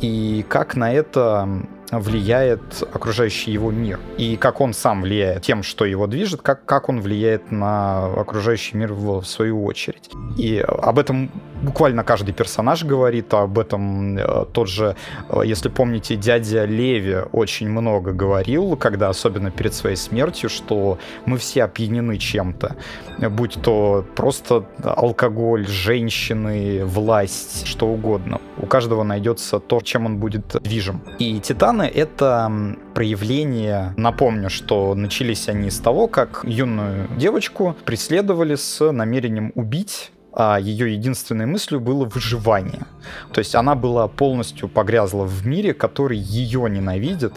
и как на это влияет окружающий его мир. И как он сам влияет тем, что его движет, как, как он влияет на окружающий мир в, в свою очередь. И об этом буквально каждый персонаж говорит, об этом э, тот же, э, если помните, дядя Леви очень много говорил, когда особенно перед своей смертью, что мы все опьянены чем-то, будь то просто алкоголь, женщины, власть, что угодно. У каждого найдется то, чем он будет движим. И Титаны — это проявление, напомню, что начались они с того, как юную девочку преследовали с намерением убить ее единственной мыслью было выживание. То есть она была полностью погрязла в мире, который ее ненавидит,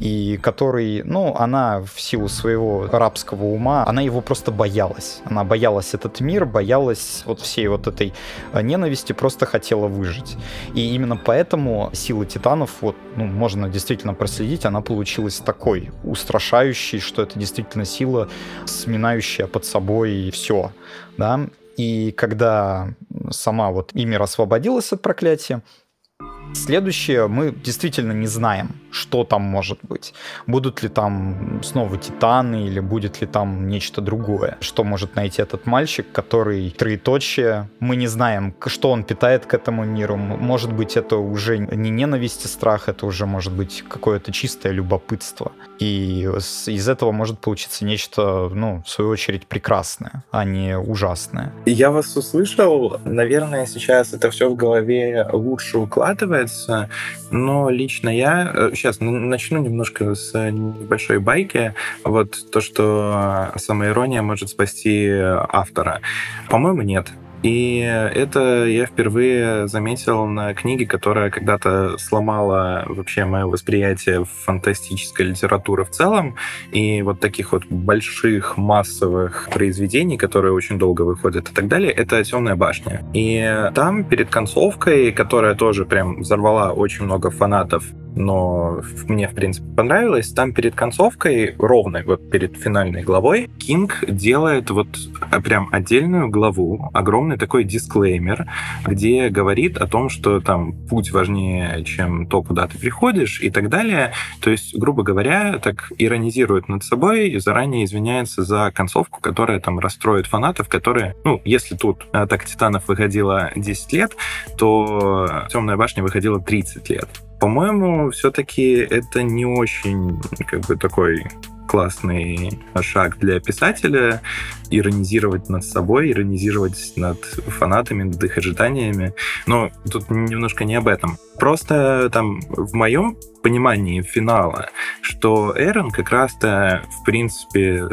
и который, ну, она в силу своего рабского ума, она его просто боялась. Она боялась этот мир, боялась вот всей вот этой э, ненависти, просто хотела выжить. И именно поэтому сила титанов, вот, ну, можно действительно проследить, она получилась такой устрашающей, что это действительно сила, сминающая под собой все, да, и когда сама вот Имир освободилась от проклятия, Следующее, мы действительно не знаем, что там может быть. Будут ли там снова титаны или будет ли там нечто другое. Что может найти этот мальчик, который троеточие. Мы не знаем, что он питает к этому миру. Может быть, это уже не ненависть и страх, это уже может быть какое-то чистое любопытство. И из этого может получиться нечто, ну, в свою очередь, прекрасное, а не ужасное. Я вас услышал. Наверное, сейчас это все в голове лучше укладывается, но лично я... Сейчас э, начну немножко с небольшой байки. Вот то, что самая ирония может спасти автора. По-моему, нет. И это я впервые заметил на книге, которая когда-то сломала вообще мое восприятие фантастической литературы в целом. И вот таких вот больших массовых произведений, которые очень долго выходят и так далее, это «Темная башня». И там перед концовкой, которая тоже прям взорвала очень много фанатов но мне, в принципе, понравилось. Там перед концовкой, ровно вот перед финальной главой, Кинг делает вот а, прям отдельную главу, огромный такой дисклеймер, где говорит о том, что там путь важнее, чем то, куда ты приходишь и так далее. То есть, грубо говоря, так иронизирует над собой и заранее извиняется за концовку, которая там расстроит фанатов, которые, ну, если тут «Атака Титанов» выходила 10 лет, то «Темная башня» выходила 30 лет. По-моему, все-таки это не очень как бы такой классный шаг для писателя иронизировать над собой, иронизировать над фанатами, над их ожиданиями. Но тут немножко не об этом. Просто там в моем понимании финала, что Эрон как раз-то, в принципе,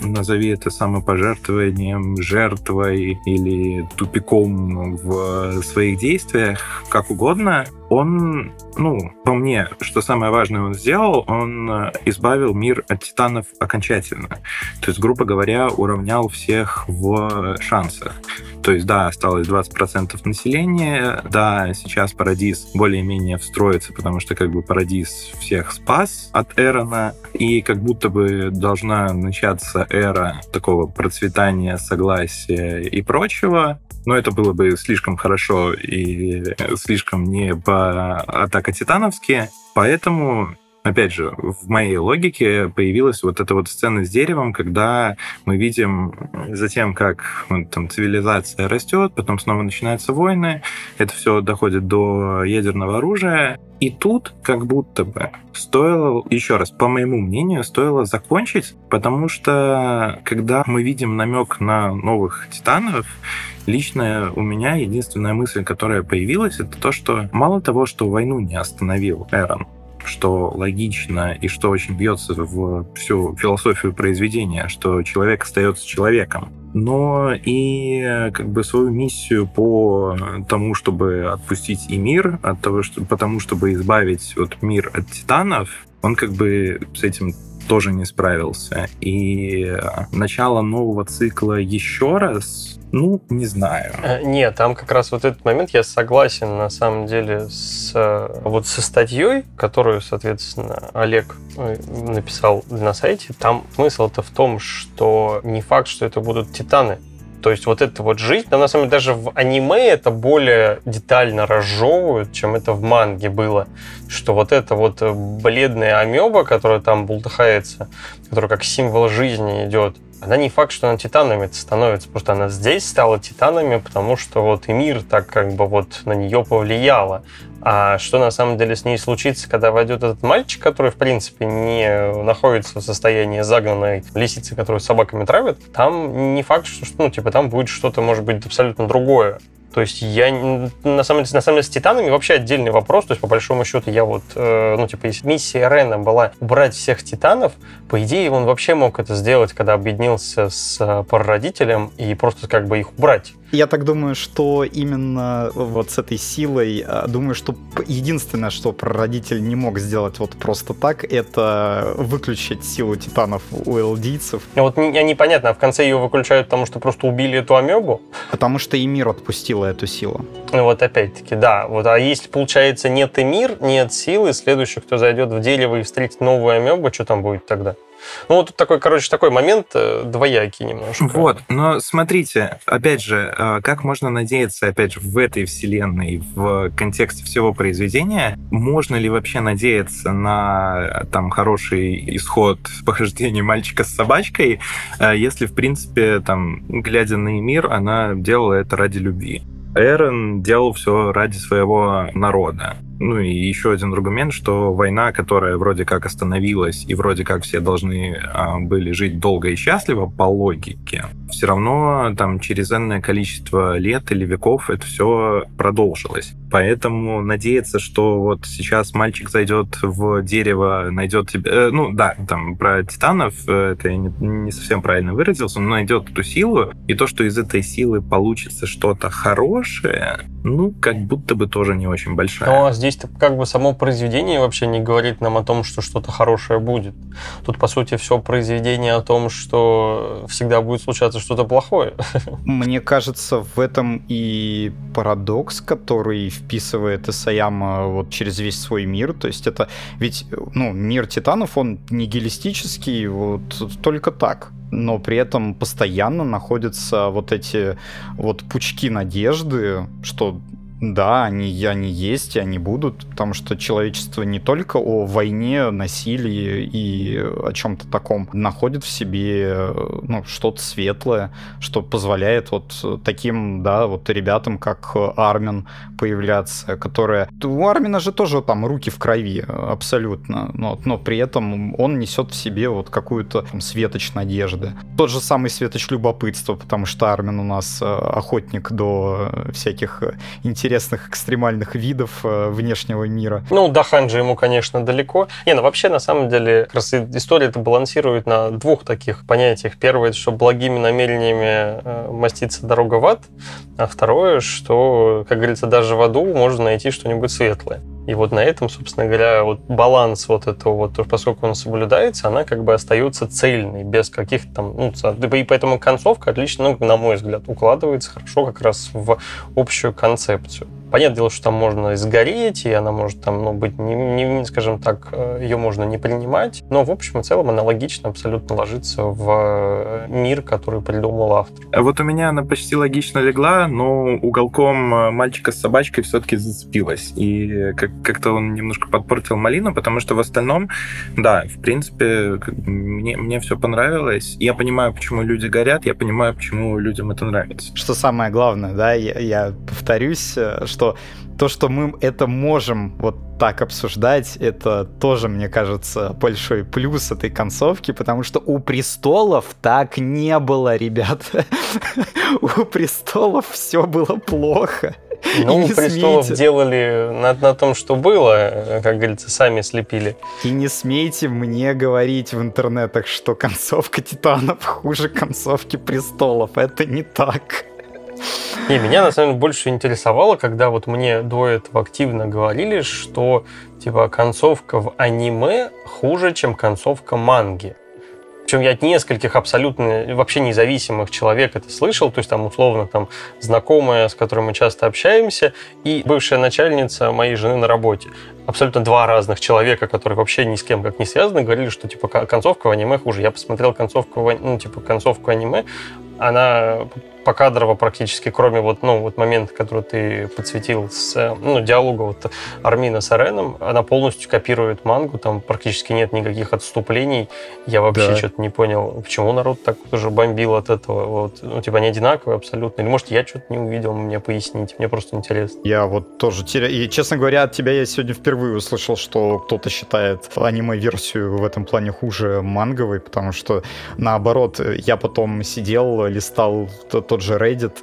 назови это самопожертвованием, жертвой или тупиком в своих действиях, как угодно, он, ну, по мне, что самое важное он сделал, он избавил мир от титанов окончательно. То есть, грубо говоря, уравнял всех в шансах. То есть, да, осталось 20% населения, да, сейчас Парадис более-менее встроится, потому что как бы Парадис всех спас от Эрона, и как будто бы должна начаться эра такого процветания, согласия и прочего. Но это было бы слишком хорошо и слишком не по атака титановские. Поэтому опять же, в моей логике появилась вот эта вот сцена с деревом, когда мы видим затем, как ну, там цивилизация растет, потом снова начинаются войны, это все доходит до ядерного оружия, и тут как будто бы стоило, еще раз, по моему мнению, стоило закончить, потому что когда мы видим намек на новых титанов, Лично у меня единственная мысль, которая появилась, это то, что мало того, что войну не остановил Эрон, что логично и что очень бьется в всю философию произведения, что человек остается человеком. Но и как бы свою миссию по тому, чтобы отпустить и мир, от того, что, потому чтобы избавить вот мир от титанов, он как бы с этим тоже не справился. И начало нового цикла еще раз ну, не знаю. Э, нет, там как раз вот этот момент я согласен на самом деле с э, вот со статьей, которую, соответственно, Олег э, написал на сайте. Там смысл-то в том, что не факт, что это будут титаны. То есть вот эта вот жизнь, но на самом деле даже в аниме это более детально разжевывают, чем это в манге было. Что вот эта вот бледная амеба, которая там бултыхается, которая как символ жизни идет, она не факт, что она титанами становится, просто она здесь стала титанами, потому что вот и мир так как бы вот на нее повлияло. А что на самом деле с ней случится, когда войдет этот мальчик, который, в принципе, не находится в состоянии загнанной лисицы, которую собаками травят, там не факт, что, ну, типа, там будет что-то, может быть, абсолютно другое. То есть я на самом деле, на самом деле с Титанами вообще отдельный вопрос. То есть по большому счету я вот, э, ну типа, если миссия Рена была убрать всех Титанов, по идее он вообще мог это сделать, когда объединился с э, прародителем и просто как бы их убрать. Я так думаю, что именно вот с этой силой, а, думаю, что единственное, что прародитель не мог сделать вот просто так, это выключить силу титанов у элдийцев. Вот непонятно, а в конце ее выключают, потому что просто убили эту амебу? Потому что и мир отпустила эту силу. Ну вот опять-таки, да. Вот, а если, получается, нет и мир, нет силы, следующий, кто зайдет в дерево и встретит новую амебу, что там будет тогда? Ну, вот такой, короче, такой момент э, двоякий немножко. Вот, но смотрите, опять же, э, как можно надеяться, опять же, в этой вселенной, в контексте всего произведения, можно ли вообще надеяться на там хороший исход похождения мальчика с собачкой, э, если, в принципе, там, глядя на мир, она делала это ради любви. Эрон делал все ради своего народа. Ну и еще один аргумент, что война, которая вроде как остановилась, и вроде как все должны а, были жить долго и счастливо по логике, все равно там через энное количество лет или веков это все продолжилось. Поэтому надеяться, что вот сейчас мальчик зайдет в дерево, найдет тебя... Э, ну да, там про титанов, э, это я не, не совсем правильно выразился, но найдет эту силу, и то, что из этой силы получится что-то хорошее, ну, как будто бы тоже не очень большая. Ну, а здесь как бы само произведение вообще не говорит нам о том, что что-то хорошее будет. Тут, по сути, все произведение о том, что всегда будет случаться что-то плохое. Мне кажется, в этом и парадокс, который вписывает Исаяма вот через весь свой мир. То есть это ведь, ну, мир титанов, он нигилистический, вот только так но при этом постоянно находятся вот эти вот пучки надежды, что да, они, они есть, и они будут, потому что человечество не только о войне, насилии и о чем-то таком находит в себе ну, что-то светлое, что позволяет вот таким, да, вот ребятам, как Армин, появляться, которые... У Армина же тоже там руки в крови, абсолютно, но, но при этом он несет в себе вот какую-то там, светоч надежды. Тот же самый светоч любопытства, потому что Армин у нас э, охотник до всяких интересных интересных экстремальных видов э, внешнего мира. Ну, до Ханджи ему, конечно, далеко. Не, ну вообще, на самом деле, как раз история это балансирует на двух таких понятиях. Первое, что благими намерениями э, мастится дорога в ад, а второе, что, как говорится, даже в аду можно найти что-нибудь светлое. И вот на этом, собственно говоря, вот баланс вот этого вот, поскольку он соблюдается, она как бы остается цельной, без каких-то там, ну, и поэтому концовка отлично, ну, на мой взгляд, укладывается хорошо как раз в общую концепцию. Понятное дело, что там можно сгореть, и она может там, ну, быть, не, не, скажем так, э, ее можно не принимать, но в общем и целом она логично абсолютно ложится в э, мир, который придумал автор. А вот у меня она почти логично легла, но уголком э, мальчика с собачкой все-таки зацепилась. И как- как-то он немножко подпортил малину, потому что в остальном, да, в принципе, мне, мне все понравилось. Я понимаю, почему люди горят, я понимаю, почему людям это нравится. Что самое главное, да, я, я повторюсь, что что то, что мы это можем вот так обсуждать, это тоже, мне кажется, большой плюс этой концовки, потому что у престолов так не было, ребята. У престолов все было плохо. Ну, престолов смейте... делали на, на том, что было, как говорится, сами слепили. И не смейте мне говорить в интернетах, что концовка Титанов хуже концовки престолов. Это не так. Не, меня на самом деле больше интересовало, когда вот мне до этого активно говорили, что типа концовка в аниме хуже, чем концовка манги. Причем я от нескольких абсолютно вообще независимых человек это слышал, то есть там условно там знакомая, с которой мы часто общаемся, и бывшая начальница моей жены на работе. Абсолютно два разных человека, которые вообще ни с кем как не связаны, говорили, что типа концовка в аниме хуже. Я посмотрел концовку, ну типа концовку аниме, она покадрово практически, кроме вот, ну, вот момента, который ты подсветил с ну, диалога вот Армина с Ареном, она полностью копирует мангу, там практически нет никаких отступлений. Я вообще да. что-то не понял, почему народ так уже бомбил от этого. Вот, ну, типа, они одинаковые абсолютно. Или, может, я что-то не увидел, мне поясните. Мне просто интересно. Я вот тоже теряю. И, честно говоря, от тебя я сегодня впервые услышал, что кто-то считает аниме-версию в этом плане хуже манговой, потому что, наоборот, я потом сидел, листал тот же Reddit,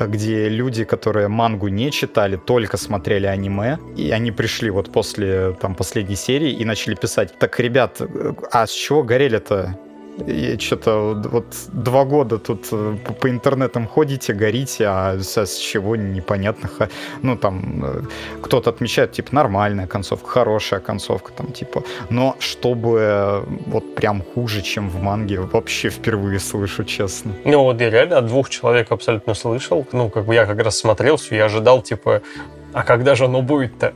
где люди, которые мангу не читали, только смотрели аниме, и они пришли вот после там последней серии и начали писать, так, ребят, а с чего горели-то? И что-то вот два года тут э, по интернетам ходите, горите, а с чего непонятно. Ну, там э, кто-то отмечает, типа, нормальная концовка, хорошая концовка, там, типа. Но чтобы э, вот прям хуже, чем в манге, вообще впервые слышу, честно. Ну, вот я реально от двух человек абсолютно слышал. Ну, как бы я как раз смотрел все, я ожидал, типа, а когда же оно будет-то?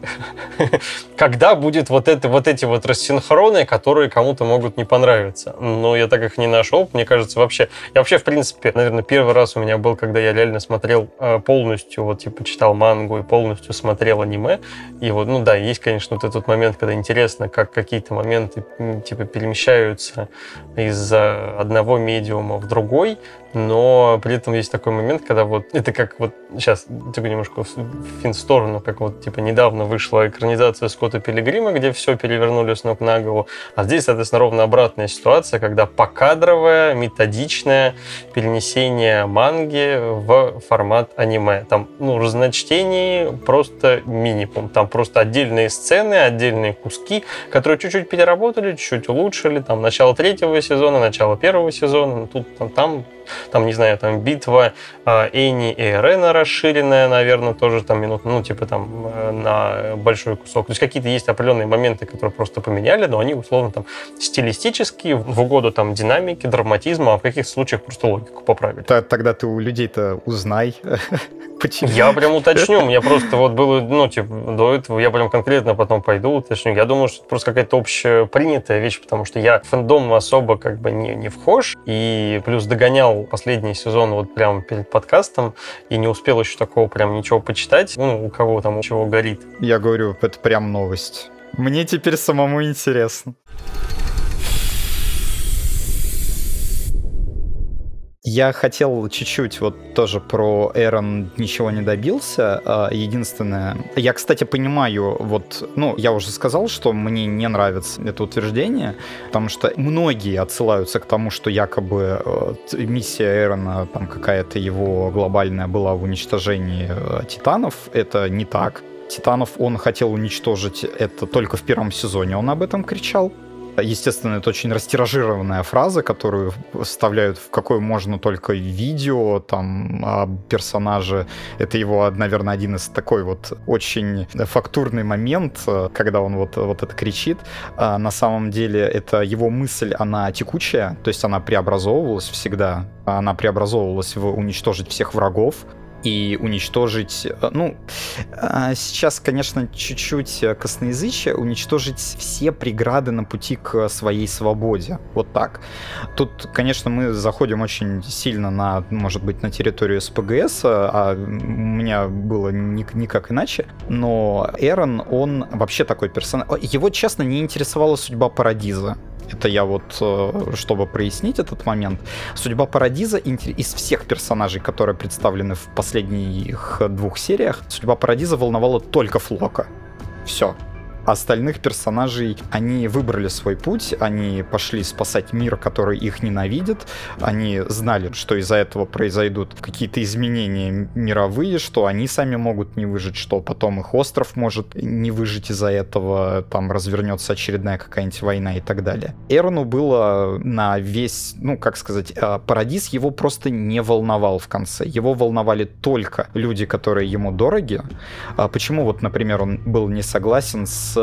когда будет вот, это, вот эти вот рассинхроны, которые кому-то могут не понравиться? Но я так их не нашел. Мне кажется, вообще... Я вообще, в принципе, наверное, первый раз у меня был, когда я реально смотрел э, полностью, вот, типа, читал мангу и полностью смотрел аниме. И вот, ну да, есть, конечно, вот этот момент, когда интересно, как какие-то моменты, типа, перемещаются из одного медиума в другой, но при этом есть такой момент, когда вот это как вот сейчас типа немножко в фин сторону, как вот типа недавно вышла экранизация Скотта Пилигрима, где все перевернули с ног на голову, а здесь, соответственно, ровно обратная ситуация, когда покадровое, методичное перенесение манги в формат аниме. Там, ну, разночтений просто минимум. Там просто отдельные сцены, отдельные куски, которые чуть-чуть переработали, чуть-чуть улучшили. Там начало третьего сезона, начало первого сезона, тут там, там там, не знаю, там битва э, Эйни и Эрена расширенная, наверное, тоже там минут, ну, типа там э, на большой кусок. То есть какие-то есть определенные моменты, которые просто поменяли, но они, условно, там стилистические, в угоду там динамики, драматизма, а в каких случаях просто логику поправили. Тогда ты у людей-то узнай, Почему? Я прям уточню. Мне просто вот было, ну, типа, до этого я прям конкретно потом пойду уточню. Я думаю, что это просто какая-то общепринятая вещь, потому что я в фэндом особо как бы не, не вхож. И плюс догонял последний сезон вот прямо перед подкастом и не успел еще такого прям ничего почитать. Ну, у кого там чего горит. Я говорю, это прям новость. Мне теперь самому интересно. Я хотел чуть-чуть вот тоже про Эрон ничего не добился. А, единственное, я, кстати, понимаю, вот, ну, я уже сказал, что мне не нравится это утверждение, потому что многие отсылаются к тому, что якобы э, миссия Эрона, там какая-то его глобальная была в уничтожении э, титанов. Это не так. Титанов он хотел уничтожить это только в первом сезоне, он об этом кричал. Естественно, это очень растиражированная фраза, которую вставляют в какое можно только видео, там, о персонаже. Это его, наверное, один из такой вот очень фактурный момент, когда он вот, вот это кричит. А на самом деле, это его мысль, она текучая, то есть она преобразовывалась всегда. Она преобразовывалась в уничтожить всех врагов, и уничтожить, э, ну, а, сейчас, конечно, чуть-чуть косноязычие, уничтожить все преграды на пути к своей свободе. Вот так. Тут, конечно, мы заходим очень сильно на, может быть, на территорию СПГС, а у меня было никак иначе, но Эрон, он вообще такой персонаж. Его, честно, не интересовала судьба Парадиза. Это я вот, э, чтобы прояснить этот момент. Судьба Парадиза из всех персонажей, которые представлены в последних двух сериях, судьба Парадиза волновала только Флока. Все. Остальных персонажей, они выбрали свой путь, они пошли спасать мир, который их ненавидит, они знали, что из-за этого произойдут какие-то изменения мировые, что они сами могут не выжить, что потом их остров может не выжить из-за этого, там развернется очередная какая-нибудь война и так далее. Эрону было на весь, ну, как сказать, а, Парадис его просто не волновал в конце. Его волновали только люди, которые ему дороги. А почему вот, например, он был не согласен с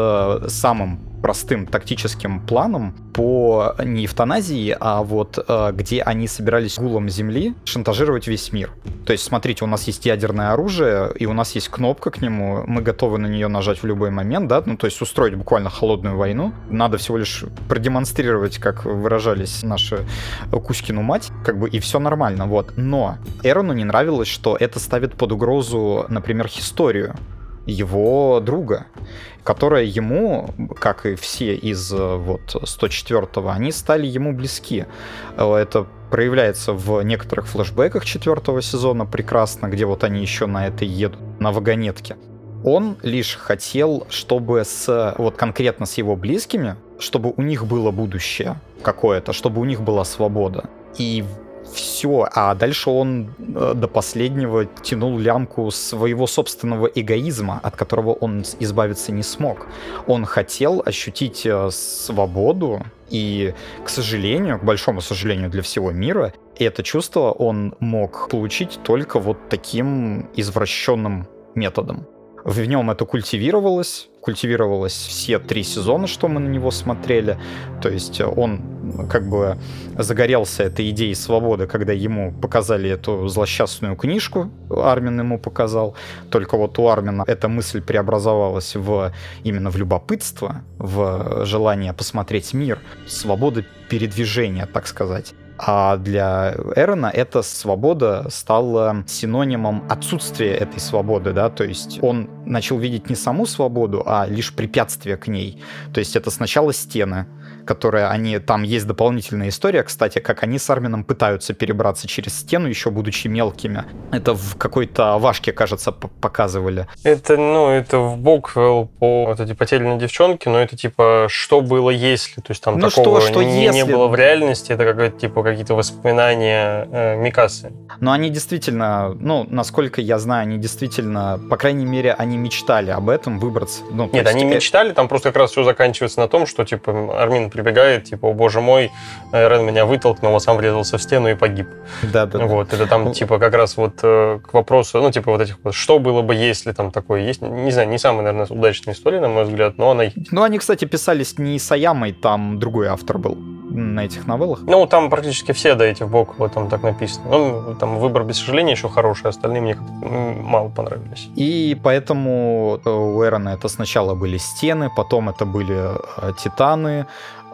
с самым простым тактическим планом по не эвтаназии, а вот э, где они собирались гулом земли шантажировать весь мир. То есть, смотрите, у нас есть ядерное оружие, и у нас есть кнопка к нему, мы готовы на нее нажать в любой момент, да, ну то есть устроить буквально холодную войну. Надо всего лишь продемонстрировать, как выражались наши Кузькину мать, как бы и все нормально, вот. Но Эрону не нравилось, что это ставит под угрозу, например, историю его друга которая ему, как и все из э, вот 104-го, они стали ему близки. Э, это проявляется в некоторых флэшбэках четвертого сезона прекрасно, где вот они еще на этой едут, на вагонетке. Он лишь хотел, чтобы с, вот конкретно с его близкими, чтобы у них было будущее какое-то, чтобы у них была свобода. И все, а дальше он э, до последнего тянул лямку своего собственного эгоизма, от которого он избавиться не смог. Он хотел ощутить э, свободу, и, к сожалению, к большому сожалению для всего мира, это чувство он мог получить только вот таким извращенным методом. В нем это культивировалось, культивировалось все три сезона, что мы на него смотрели. То есть он как бы загорелся этой идеей свободы, когда ему показали эту злосчастную книжку, Армин ему показал. Только вот у Армина эта мысль преобразовалась в именно в любопытство, в желание посмотреть мир, свобода передвижения, так сказать. А для Эрона эта свобода стала синонимом отсутствия этой свободы, да, то есть он начал видеть не саму свободу, а лишь препятствие к ней. То есть это сначала стены, которые они... Там есть дополнительная история, кстати, как они с Армином пытаются перебраться через стену, еще будучи мелкими. Это в какой-то Вашке, кажется, показывали. Это, ну, это в Боквелл по вот эти потерянной девчонке, но это типа, что было если? То есть там ну, такого что, что не, если... не было в реальности, это какое-то типа какие-то воспоминания э, Микасы. Но они действительно, ну, насколько я знаю, они действительно, по крайней мере, они мечтали об этом выбраться. Ну, Нет, они мечтали, там просто как раз все заканчивается на том, что типа Армин прибегает, типа, о боже мой, Рен меня вытолкнул, а сам врезался в стену и погиб. Да, да. Вот, это там, типа, как раз вот э, к вопросу, ну, типа, вот этих что было бы, если там такое есть. Не знаю, не самая, наверное, удачная история, на мой взгляд, но она... Ну, они, кстати, писались не Саямой, там другой автор был на этих новеллах? Ну, там практически все до этих бок вот там так написано. Ну, там выбор без сожаления еще хороший, остальные мне мало понравились. И поэтому у Эрона это сначала были стены, потом это были э, титаны,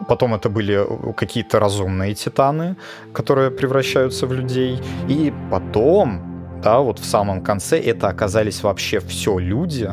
Потом это были какие-то разумные титаны, которые превращаются в людей. И потом, да, вот в самом конце это оказались вообще все люди.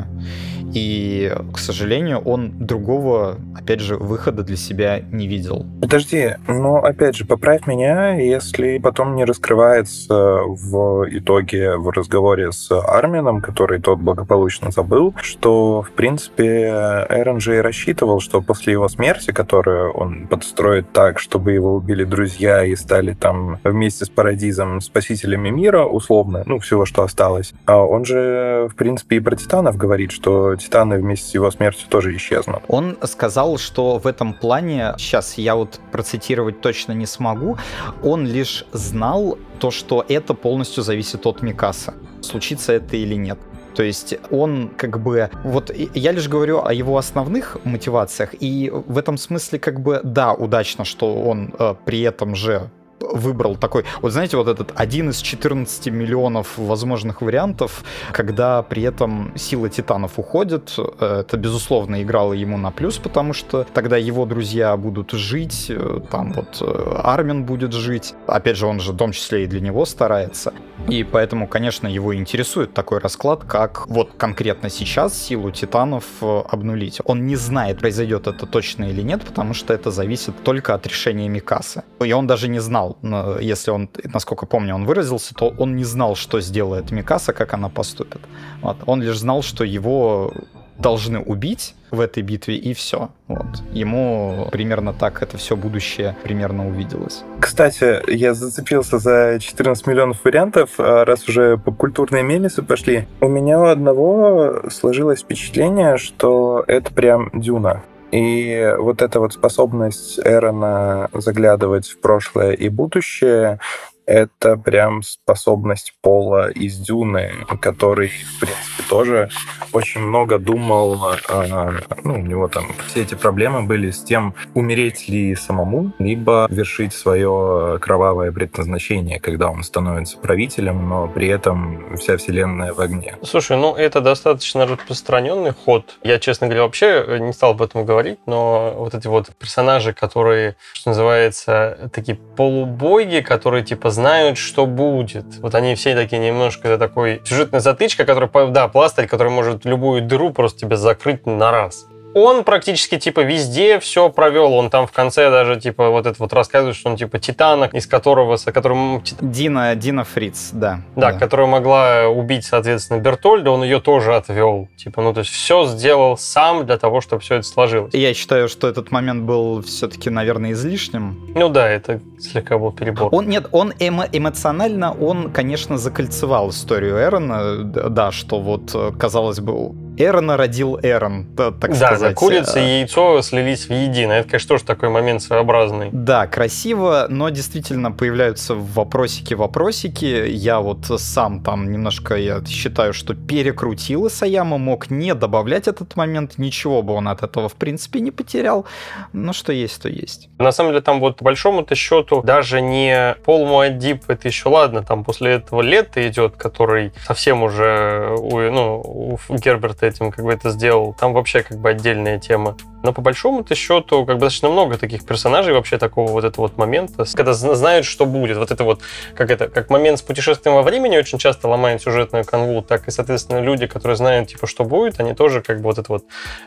И, к сожалению, он другого, опять же, выхода для себя не видел. Подожди, но опять же, поправь меня, если потом не раскрывается в итоге в разговоре с Армином, который тот благополучно забыл, что, в принципе, Эрон же и рассчитывал, что после его смерти, которую он подстроит так, чтобы его убили друзья и стали там вместе с Парадизом спасителями мира, условно, ну, всего, что осталось, а он же, в принципе, и про Титанов говорит, что Титаны вместе с его смертью тоже исчезнут. Он сказал, что в этом плане, сейчас я вот процитировать точно не смогу, он лишь знал то, что это полностью зависит от Микаса, случится это или нет. То есть он как бы... Вот я лишь говорю о его основных мотивациях, и в этом смысле как бы да, удачно, что он э, при этом же выбрал такой, вот знаете, вот этот один из 14 миллионов возможных вариантов, когда при этом сила титанов уходит, э, это, безусловно, играло ему на плюс, потому что тогда его друзья будут жить, э, там вот э, Армин будет жить, опять же, он же в том числе и для него старается, и поэтому, конечно, его интересует такой расклад, как вот конкретно сейчас силу титанов обнулить. Он не знает, произойдет это точно или нет, потому что это зависит только от решения Микасы. И он даже не знал, если он, насколько помню, он выразился, то он не знал, что сделает Микаса, как она поступит. Вот. Он лишь знал, что его должны убить в этой битве, и все. Вот. Ему примерно так это все будущее примерно увиделось. Кстати, я зацепился за 14 миллионов вариантов, а раз уже попкультурные мемесы пошли. У меня у одного сложилось впечатление, что это прям Дюна. И вот эта вот способность Эрона заглядывать в прошлое и будущее, это прям способность Пола из Дюны, который, в принципе, тоже очень много думал, э, ну, у него там все эти проблемы были с тем, умереть ли самому, либо вершить свое кровавое предназначение, когда он становится правителем, но при этом вся вселенная в огне. Слушай, ну это достаточно распространенный ход. Я, честно говоря, вообще не стал об этом говорить, но вот эти вот персонажи, которые, что называется, такие полубоги, которые типа знают, что будет. Вот они все такие немножко, это такой сюжетная затычка, которая, да, пластырь, который может любую дыру просто тебе закрыть на раз он практически типа везде все провел. Он там в конце даже типа вот это вот рассказывает, что он типа титанок, из которого, с которым... Дина, Дина Фриц, да. Да, да. которая могла убить, соответственно, Бертольда, он ее тоже отвел. Типа, ну то есть все сделал сам для того, чтобы все это сложилось. Я считаю, что этот момент был все-таки, наверное, излишним. Ну да, это слегка был перебор. Он, нет, он эмо эмоционально, он, конечно, закольцевал историю Эрона, да, что вот, казалось бы, Эрона родил Эрон, так да, сказать. Да, курица и яйцо слились в едино. Это, конечно, тоже такой момент своеобразный. Да, красиво, но действительно появляются вопросики-вопросики. Я вот сам там немножко, я считаю, что перекрутил Исаяма, мог не добавлять этот момент, ничего бы он от этого, в принципе, не потерял. Но что есть, то есть. На самом деле, там вот по большому-то счету даже не Пол Муаддиб, это еще ладно, там после этого лета идет, который совсем уже у, ну, у Герберта этим как бы это сделал. Там вообще как бы отдельная тема. Но по большому-то счету, как бы достаточно много таких персонажей вообще такого вот этого вот момента, когда знают, что будет. Вот это вот, как это, как момент с путешествием во времени очень часто ломает сюжетную канву, так и, соответственно, люди, которые знают, типа, что будет, они тоже как бы вот это вот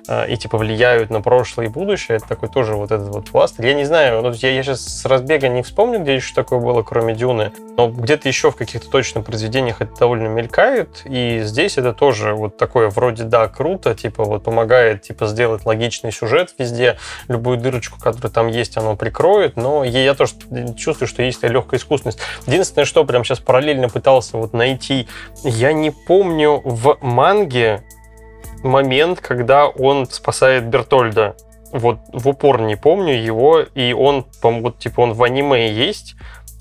э, и, типа, влияют на прошлое и будущее. Это такой тоже вот этот вот пласт. Я не знаю, ну, я, я сейчас с разбега не вспомню, где еще такое было, кроме Дюны, но где-то еще в каких-то точно произведениях это довольно мелькает, и здесь это тоже вот такое вроде, да, круто, типа, вот помогает, типа, сделать логичный сюжет, везде, любую дырочку, которая там есть, оно прикроет, но я тоже чувствую, что есть легкая искусственность. Единственное, что прям сейчас параллельно пытался вот найти, я не помню в манге момент, когда он спасает Бертольда. Вот в упор не помню его, и он, вот, типа, он в аниме есть,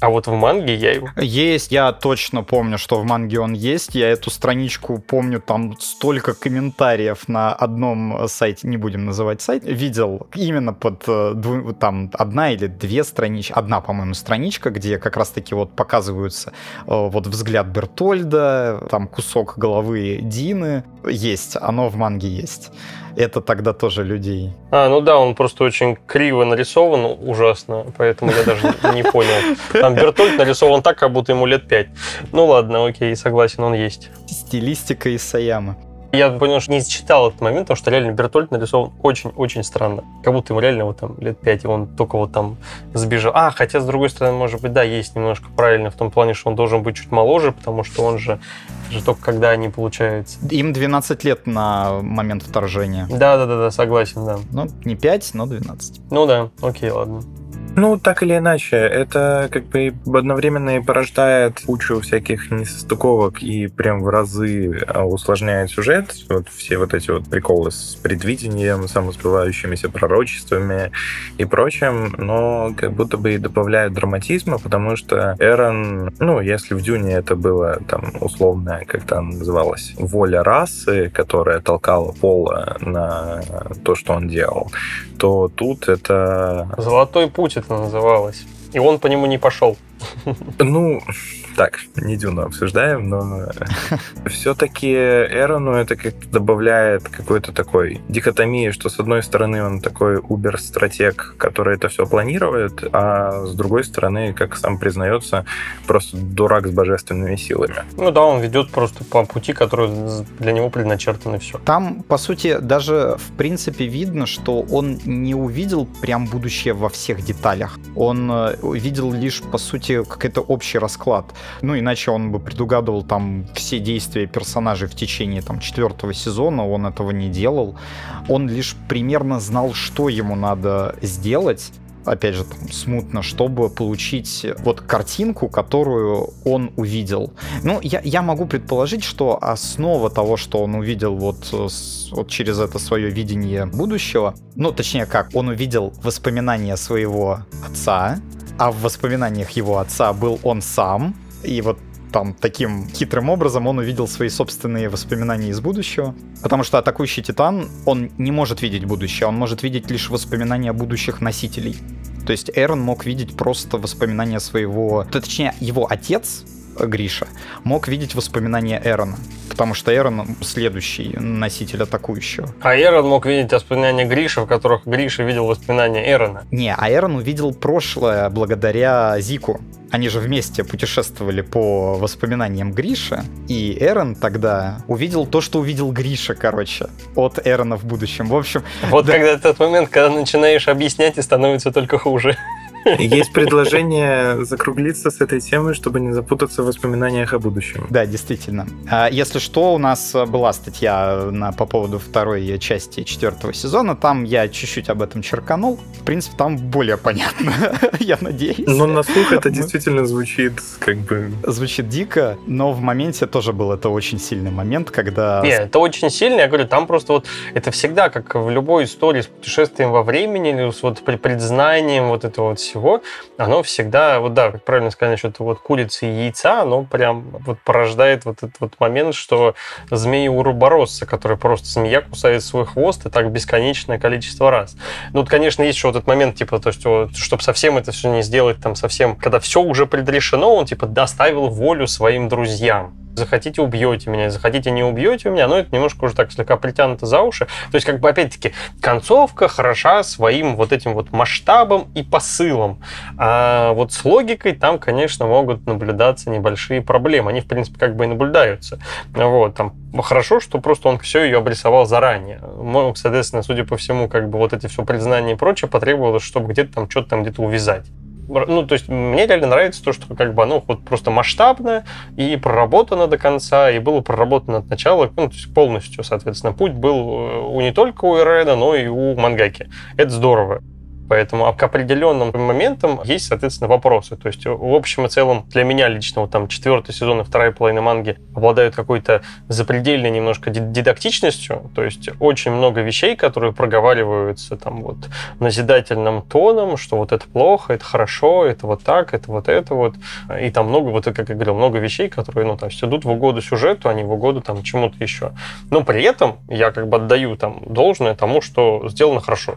а вот в манге я его... Есть, я точно помню, что в манге он есть. Я эту страничку помню, там столько комментариев на одном сайте, не будем называть сайт, видел именно под э, там одна или две странички, одна, по-моему, страничка, где как раз-таки вот показываются э, вот взгляд Бертольда, там кусок головы Дины. Есть, оно в манге есть это тогда тоже людей. А, ну да, он просто очень криво нарисован, ужасно, поэтому я даже не понял. Там Бертольд нарисован так, как будто ему лет пять. Ну ладно, окей, согласен, он есть. Стилистика Исаяма. Я понял, что не читал этот момент, потому что реально Бертольд нарисован очень-очень странно. Как будто ему реально вот там лет пять, и он только вот там сбежал. А, хотя, с другой стороны, может быть, да, есть немножко правильно в том плане, что он должен быть чуть моложе, потому что он же, же только когда они получаются. Им 12 лет на момент вторжения. Да-да-да, согласен, да. Ну, не 5, но 12. Ну да, окей, ладно. Ну, так или иначе, это как бы одновременно и порождает кучу всяких несостыковок и прям в разы а, усложняет сюжет. Вот все вот эти вот приколы с предвидением, самосбывающимися пророчествами и прочим, но как будто бы и добавляет драматизма, потому что Эрон, ну, если в Дюне это было там условная, как там называлось, воля расы, которая толкала Пола на то, что он делал, то тут это... Золотой путь это называлось. И он по нему не пошел. Ну, так, не Дюну обсуждаем, но все-таки Эрону это как добавляет какой-то такой дихотомии, что с одной стороны он такой убер-стратег, который это все планирует, а с другой стороны, как сам признается, просто дурак с божественными силами. Ну да, он ведет просто по пути, который для него предначертан и все. Там, по сути, даже в принципе видно, что он не увидел прям будущее во всех деталях. Он э, видел лишь, по сути, какой-то общий расклад. Ну, иначе он бы предугадывал там все действия персонажей в течение там четвертого сезона, он этого не делал. Он лишь примерно знал, что ему надо сделать, опять же, там, смутно, чтобы получить вот картинку, которую он увидел. Ну, я, я могу предположить, что основа того, что он увидел вот, вот через это свое видение будущего, ну, точнее как, он увидел воспоминания своего отца, а в воспоминаниях его отца был он сам, и вот там таким хитрым образом он увидел свои собственные воспоминания из будущего. Потому что атакующий титан, он не может видеть будущее, он может видеть лишь воспоминания будущих носителей. То есть Эрон мог видеть просто воспоминания своего... Точнее, его отец, Гриша, мог видеть воспоминания Эрона. Потому что Эрон следующий носитель атакующего. А Эрон мог видеть воспоминания Гриша, в которых Гриша видел воспоминания Эрона. Не, а Эрон увидел прошлое благодаря Зику. Они же вместе путешествовали по воспоминаниям Гриша, и Эрон тогда увидел то, что увидел Гриша, короче, от Эрона в будущем. В общем... Вот да. когда тот момент, когда начинаешь объяснять, и становится только хуже. Есть предложение закруглиться с этой темой, чтобы не запутаться в воспоминаниях о будущем. Да, действительно. А если что, у нас была статья на, по поводу второй части четвертого сезона. Там я чуть-чуть об этом черканул. В принципе, там более понятно, я надеюсь. Но на слух это действительно звучит как бы... Звучит дико, но в моменте тоже был это очень сильный момент, когда... Нет, это очень сильно. Я говорю, там просто вот это всегда, как в любой истории с путешествием во времени, или с вот предзнанием вот этого вот всего, оно всегда, вот да, как правильно сказать насчет вот курицы и яйца, оно прям вот порождает вот этот вот момент, что змеи уроборосся, который просто змея кусает свой хвост и так бесконечное количество раз. Ну, вот, конечно, есть еще вот этот момент, типа, то, что, чтобы совсем это все не сделать, там, совсем, когда все уже предрешено, он, типа, доставил волю своим друзьям захотите убьете меня, захотите не убьете меня, но это немножко уже так слегка притянуто за уши. То есть, как бы, опять-таки, концовка хороша своим вот этим вот масштабом и посылом. А вот с логикой там, конечно, могут наблюдаться небольшие проблемы. Они, в принципе, как бы и наблюдаются. Вот, там хорошо, что просто он все ее обрисовал заранее. Ну, соответственно, судя по всему, как бы вот эти все признания и прочее потребовалось, чтобы где-то там что-то там где-то увязать ну, то есть мне реально нравится то, что как бы оно вот просто масштабное и проработано до конца, и было проработано от начала, ну, то есть полностью, соответственно, путь был э, у не только у Ирена, но и у Мангаки. Это здорово. Поэтому к определенным моментам есть, соответственно, вопросы. То есть, в общем и целом, для меня лично вот там четвертый сезон и вторая половина манги обладают какой-то запредельной немножко дидактичностью. То есть, очень много вещей, которые проговариваются там вот назидательным тоном, что вот это плохо, это хорошо, это вот так, это вот это вот. И там много, вот как я говорил, много вещей, которые, ну, есть, идут в угоду сюжету, а не в угоду там чему-то еще. Но при этом я как бы отдаю там должное тому, что сделано хорошо.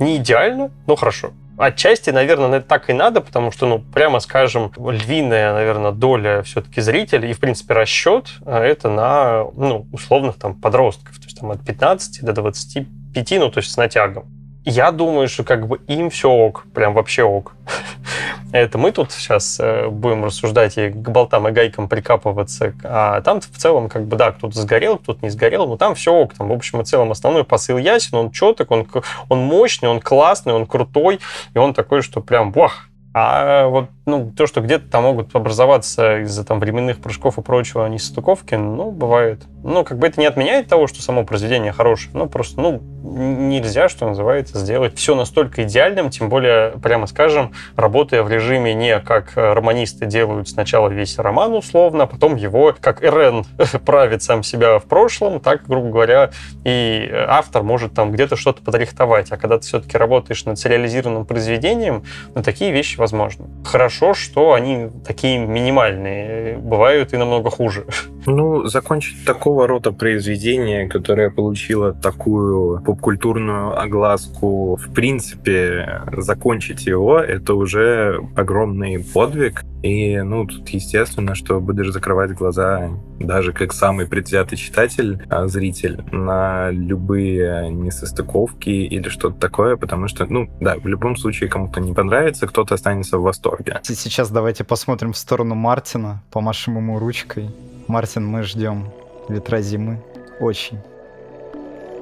Не идеально, но хорошо. Отчасти, наверное, так и надо, потому что, ну, прямо скажем, львиная, наверное, доля все-таки зрителей и, в принципе, расчет а, это на, ну, условных там подростков, то есть там от 15 до 25, ну, то есть с натягом. Я думаю, что как бы им все ок, прям вообще ок. Это мы тут сейчас э, будем рассуждать и к болтам и гайкам прикапываться, а там в целом, как бы, да, кто-то сгорел, кто-то не сгорел, но там все ок, там, в общем и целом, основной посыл ясен, он четок, он, он мощный, он классный, он крутой, и он такой, что прям, вах, а вот ну, то, что где-то там могут образоваться из-за там временных прыжков и прочего несостыковки, ну, бывает. Ну, как бы это не отменяет того, что само произведение хорошее, ну, просто, ну, нельзя, что называется, сделать все настолько идеальным, тем более, прямо скажем, работая в режиме не как романисты делают сначала весь роман условно, а потом его, как Эрен правит сам себя в прошлом, так, грубо говоря, и автор может там где-то что-то подрихтовать. А когда ты все-таки работаешь над сериализированным произведением, ну, такие вещи возможны. Хорошо хорошо, что они такие минимальные. Бывают и намного хуже. Ну, закончить такого рода произведение, которое получило такую попкультурную огласку, в принципе, закончить его, это уже огромный подвиг. И, ну, тут естественно, что будешь закрывать глаза, даже как самый предвзятый читатель, а зритель, на любые несостыковки или что-то такое, потому что, ну, да, в любом случае кому-то не понравится, кто-то останется в восторге. Сейчас давайте посмотрим в сторону Мартина, помашем ему ручкой. Мартин, мы ждем ветра зимы. Очень.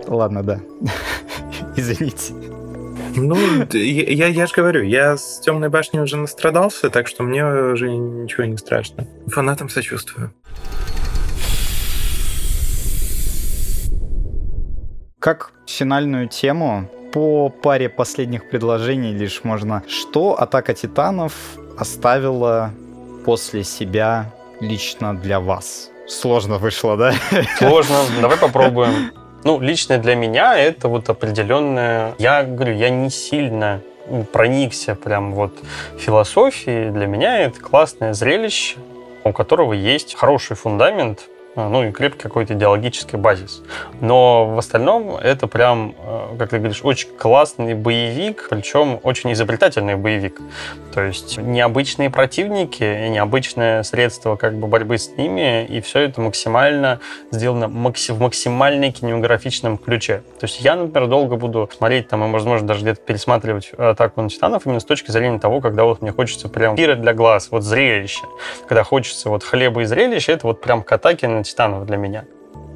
Ладно, да. Извините. Ну, я, я же говорю, я с темной башни уже настрадался, так что мне уже ничего не страшно. Фанатам сочувствую. Как финальную тему по паре последних предложений лишь можно. Что Атака Титанов оставила после себя лично для вас? Сложно вышло, да? Сложно. Давай попробуем. Ну, лично для меня это вот определенное... Я говорю, я не сильно проникся прям вот философией. Для меня это классное зрелище, у которого есть хороший фундамент, ну и крепкий какой-то идеологический базис. Но в остальном это прям, э, как ты говоришь, очень классный боевик, причем очень изобретательный боевик. То есть необычные противники, необычное средство как бы борьбы с ними, и все это максимально сделано в максимально кинематографичном ключе. То есть я, например, долго буду смотреть там, и, возможно, даже где-то пересматривать «Атаку на титанов» именно с точки зрения того, когда вот мне хочется прям пира для глаз, вот зрелище. Когда хочется вот хлеба и зрелища, это вот прям к «Атаке на титанов для меня.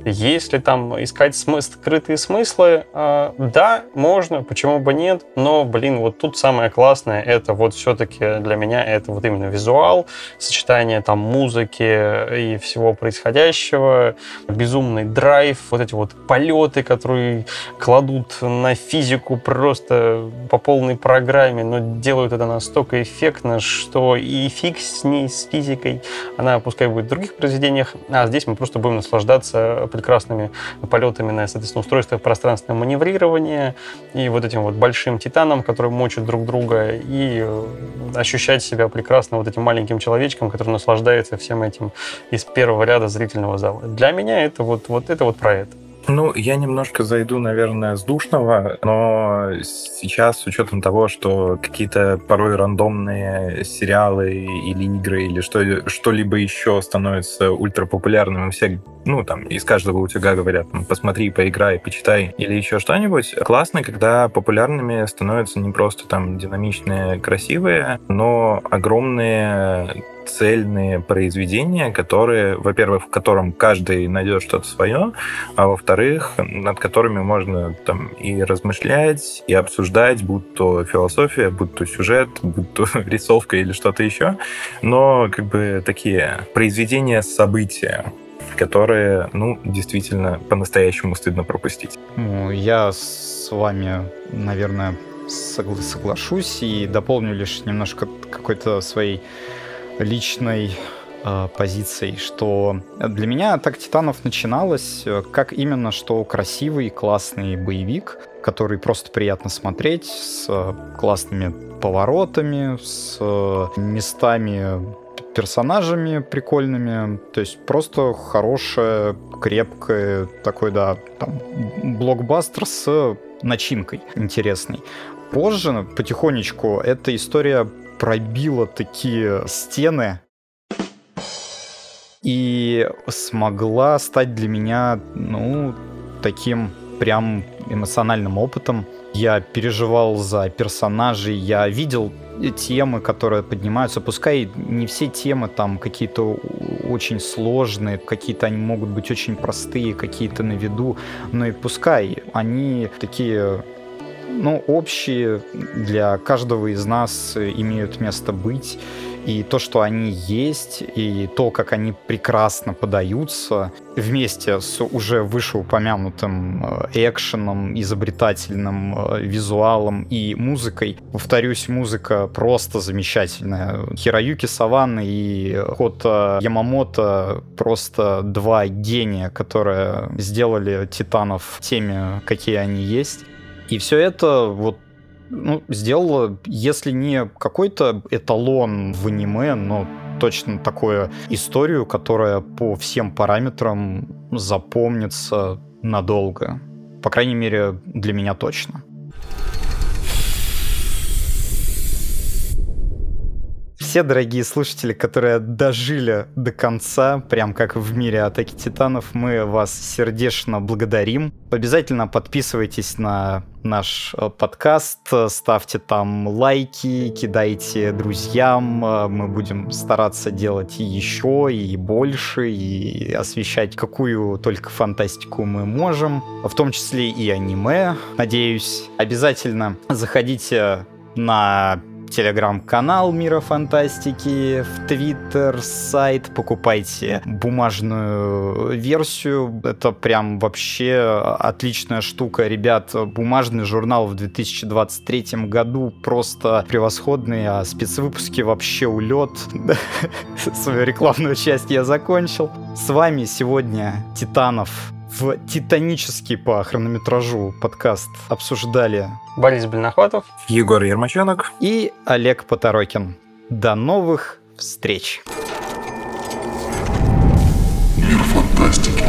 Если там искать смысл, скрытые смыслы, э, да, можно, почему бы нет, но, блин, вот тут самое классное, это вот все-таки для меня это вот именно визуал, сочетание там музыки и всего происходящего, безумный драйв, вот эти вот полеты, которые кладут на физику просто по полной программе, но делают это настолько эффектно, что и фиг с ней, с физикой, она пускай будет в других произведениях, а здесь мы просто будем наслаждаться прекрасными полетами на, соответственно, устройствах пространственного маневрирования и вот этим вот большим титаном, который мочит друг друга, и э, ощущать себя прекрасно вот этим маленьким человечком, который наслаждается всем этим из первого ряда зрительного зала. Для меня это вот, вот это вот про это. Ну, я немножко зайду, наверное, с душного, но сейчас с учетом того, что какие-то порой рандомные сериалы или игры или что, что-либо еще становятся ультрапопулярным, все, ну, там, из каждого утюга говорят, посмотри, поиграй, почитай или еще что-нибудь, классно, когда популярными становятся не просто там динамичные, красивые, но огромные цельные произведения, которые, во-первых, в котором каждый найдет что-то свое, а во-вторых, над которыми можно там и размышлять, и обсуждать, будь то философия, будь то сюжет, будь то рисовка или что-то еще. Но как бы такие произведения события, которые, ну, действительно, по-настоящему стыдно пропустить. Ну, я с вами, наверное, соглашусь и дополню лишь немножко какой-то своей личной э, позицией, что для меня «Атака Титанов» начиналась э, как именно что красивый, классный боевик, который просто приятно смотреть, с э, классными поворотами, с э, местами персонажами прикольными, то есть просто хорошее, крепкое, такой, да, там, блокбастер с начинкой интересной. Позже, потихонечку, эта история пробила такие стены и смогла стать для меня, ну, таким прям эмоциональным опытом, Я переживал за персонажей, я видел темы, которые поднимаются. Пускай не все темы там какие-то очень сложные, какие-то они могут быть очень простые, какие-то на виду, но и пускай они такие ну, общие для каждого из нас имеют место быть и то, что они есть, и то, как они прекрасно подаются, вместе с уже вышеупомянутым э, экшеном, изобретательным э, визуалом и музыкой. Повторюсь, музыка просто замечательная. Хироюки Саванны и Хота Ямамото просто два гения, которые сделали Титанов теми, какие они есть. И все это вот ну, сделала, если не какой-то эталон в аниме, но точно такую историю, которая по всем параметрам запомнится надолго. По крайней мере, для меня точно. Все дорогие слушатели, которые дожили до конца, прям как в мире Атаки Титанов, мы вас сердечно благодарим. Обязательно подписывайтесь на наш э, подкаст, ставьте там лайки, кидайте друзьям, мы будем стараться делать еще, и больше, и освещать какую только фантастику мы можем, в том числе и аниме, надеюсь. Обязательно заходите на телеграм-канал Мира Фантастики, в Твиттер, сайт, покупайте бумажную версию. Это прям вообще отличная штука. Ребят, бумажный журнал в 2023 году просто превосходный, а спецвыпуски вообще улет. Свою рекламную часть я закончил. С вами сегодня Титанов в титанический по хронометражу подкаст обсуждали Борис Бельнохватов, Егор Ермаченок и Олег Поторокин. До новых встреч! Мир фантастики.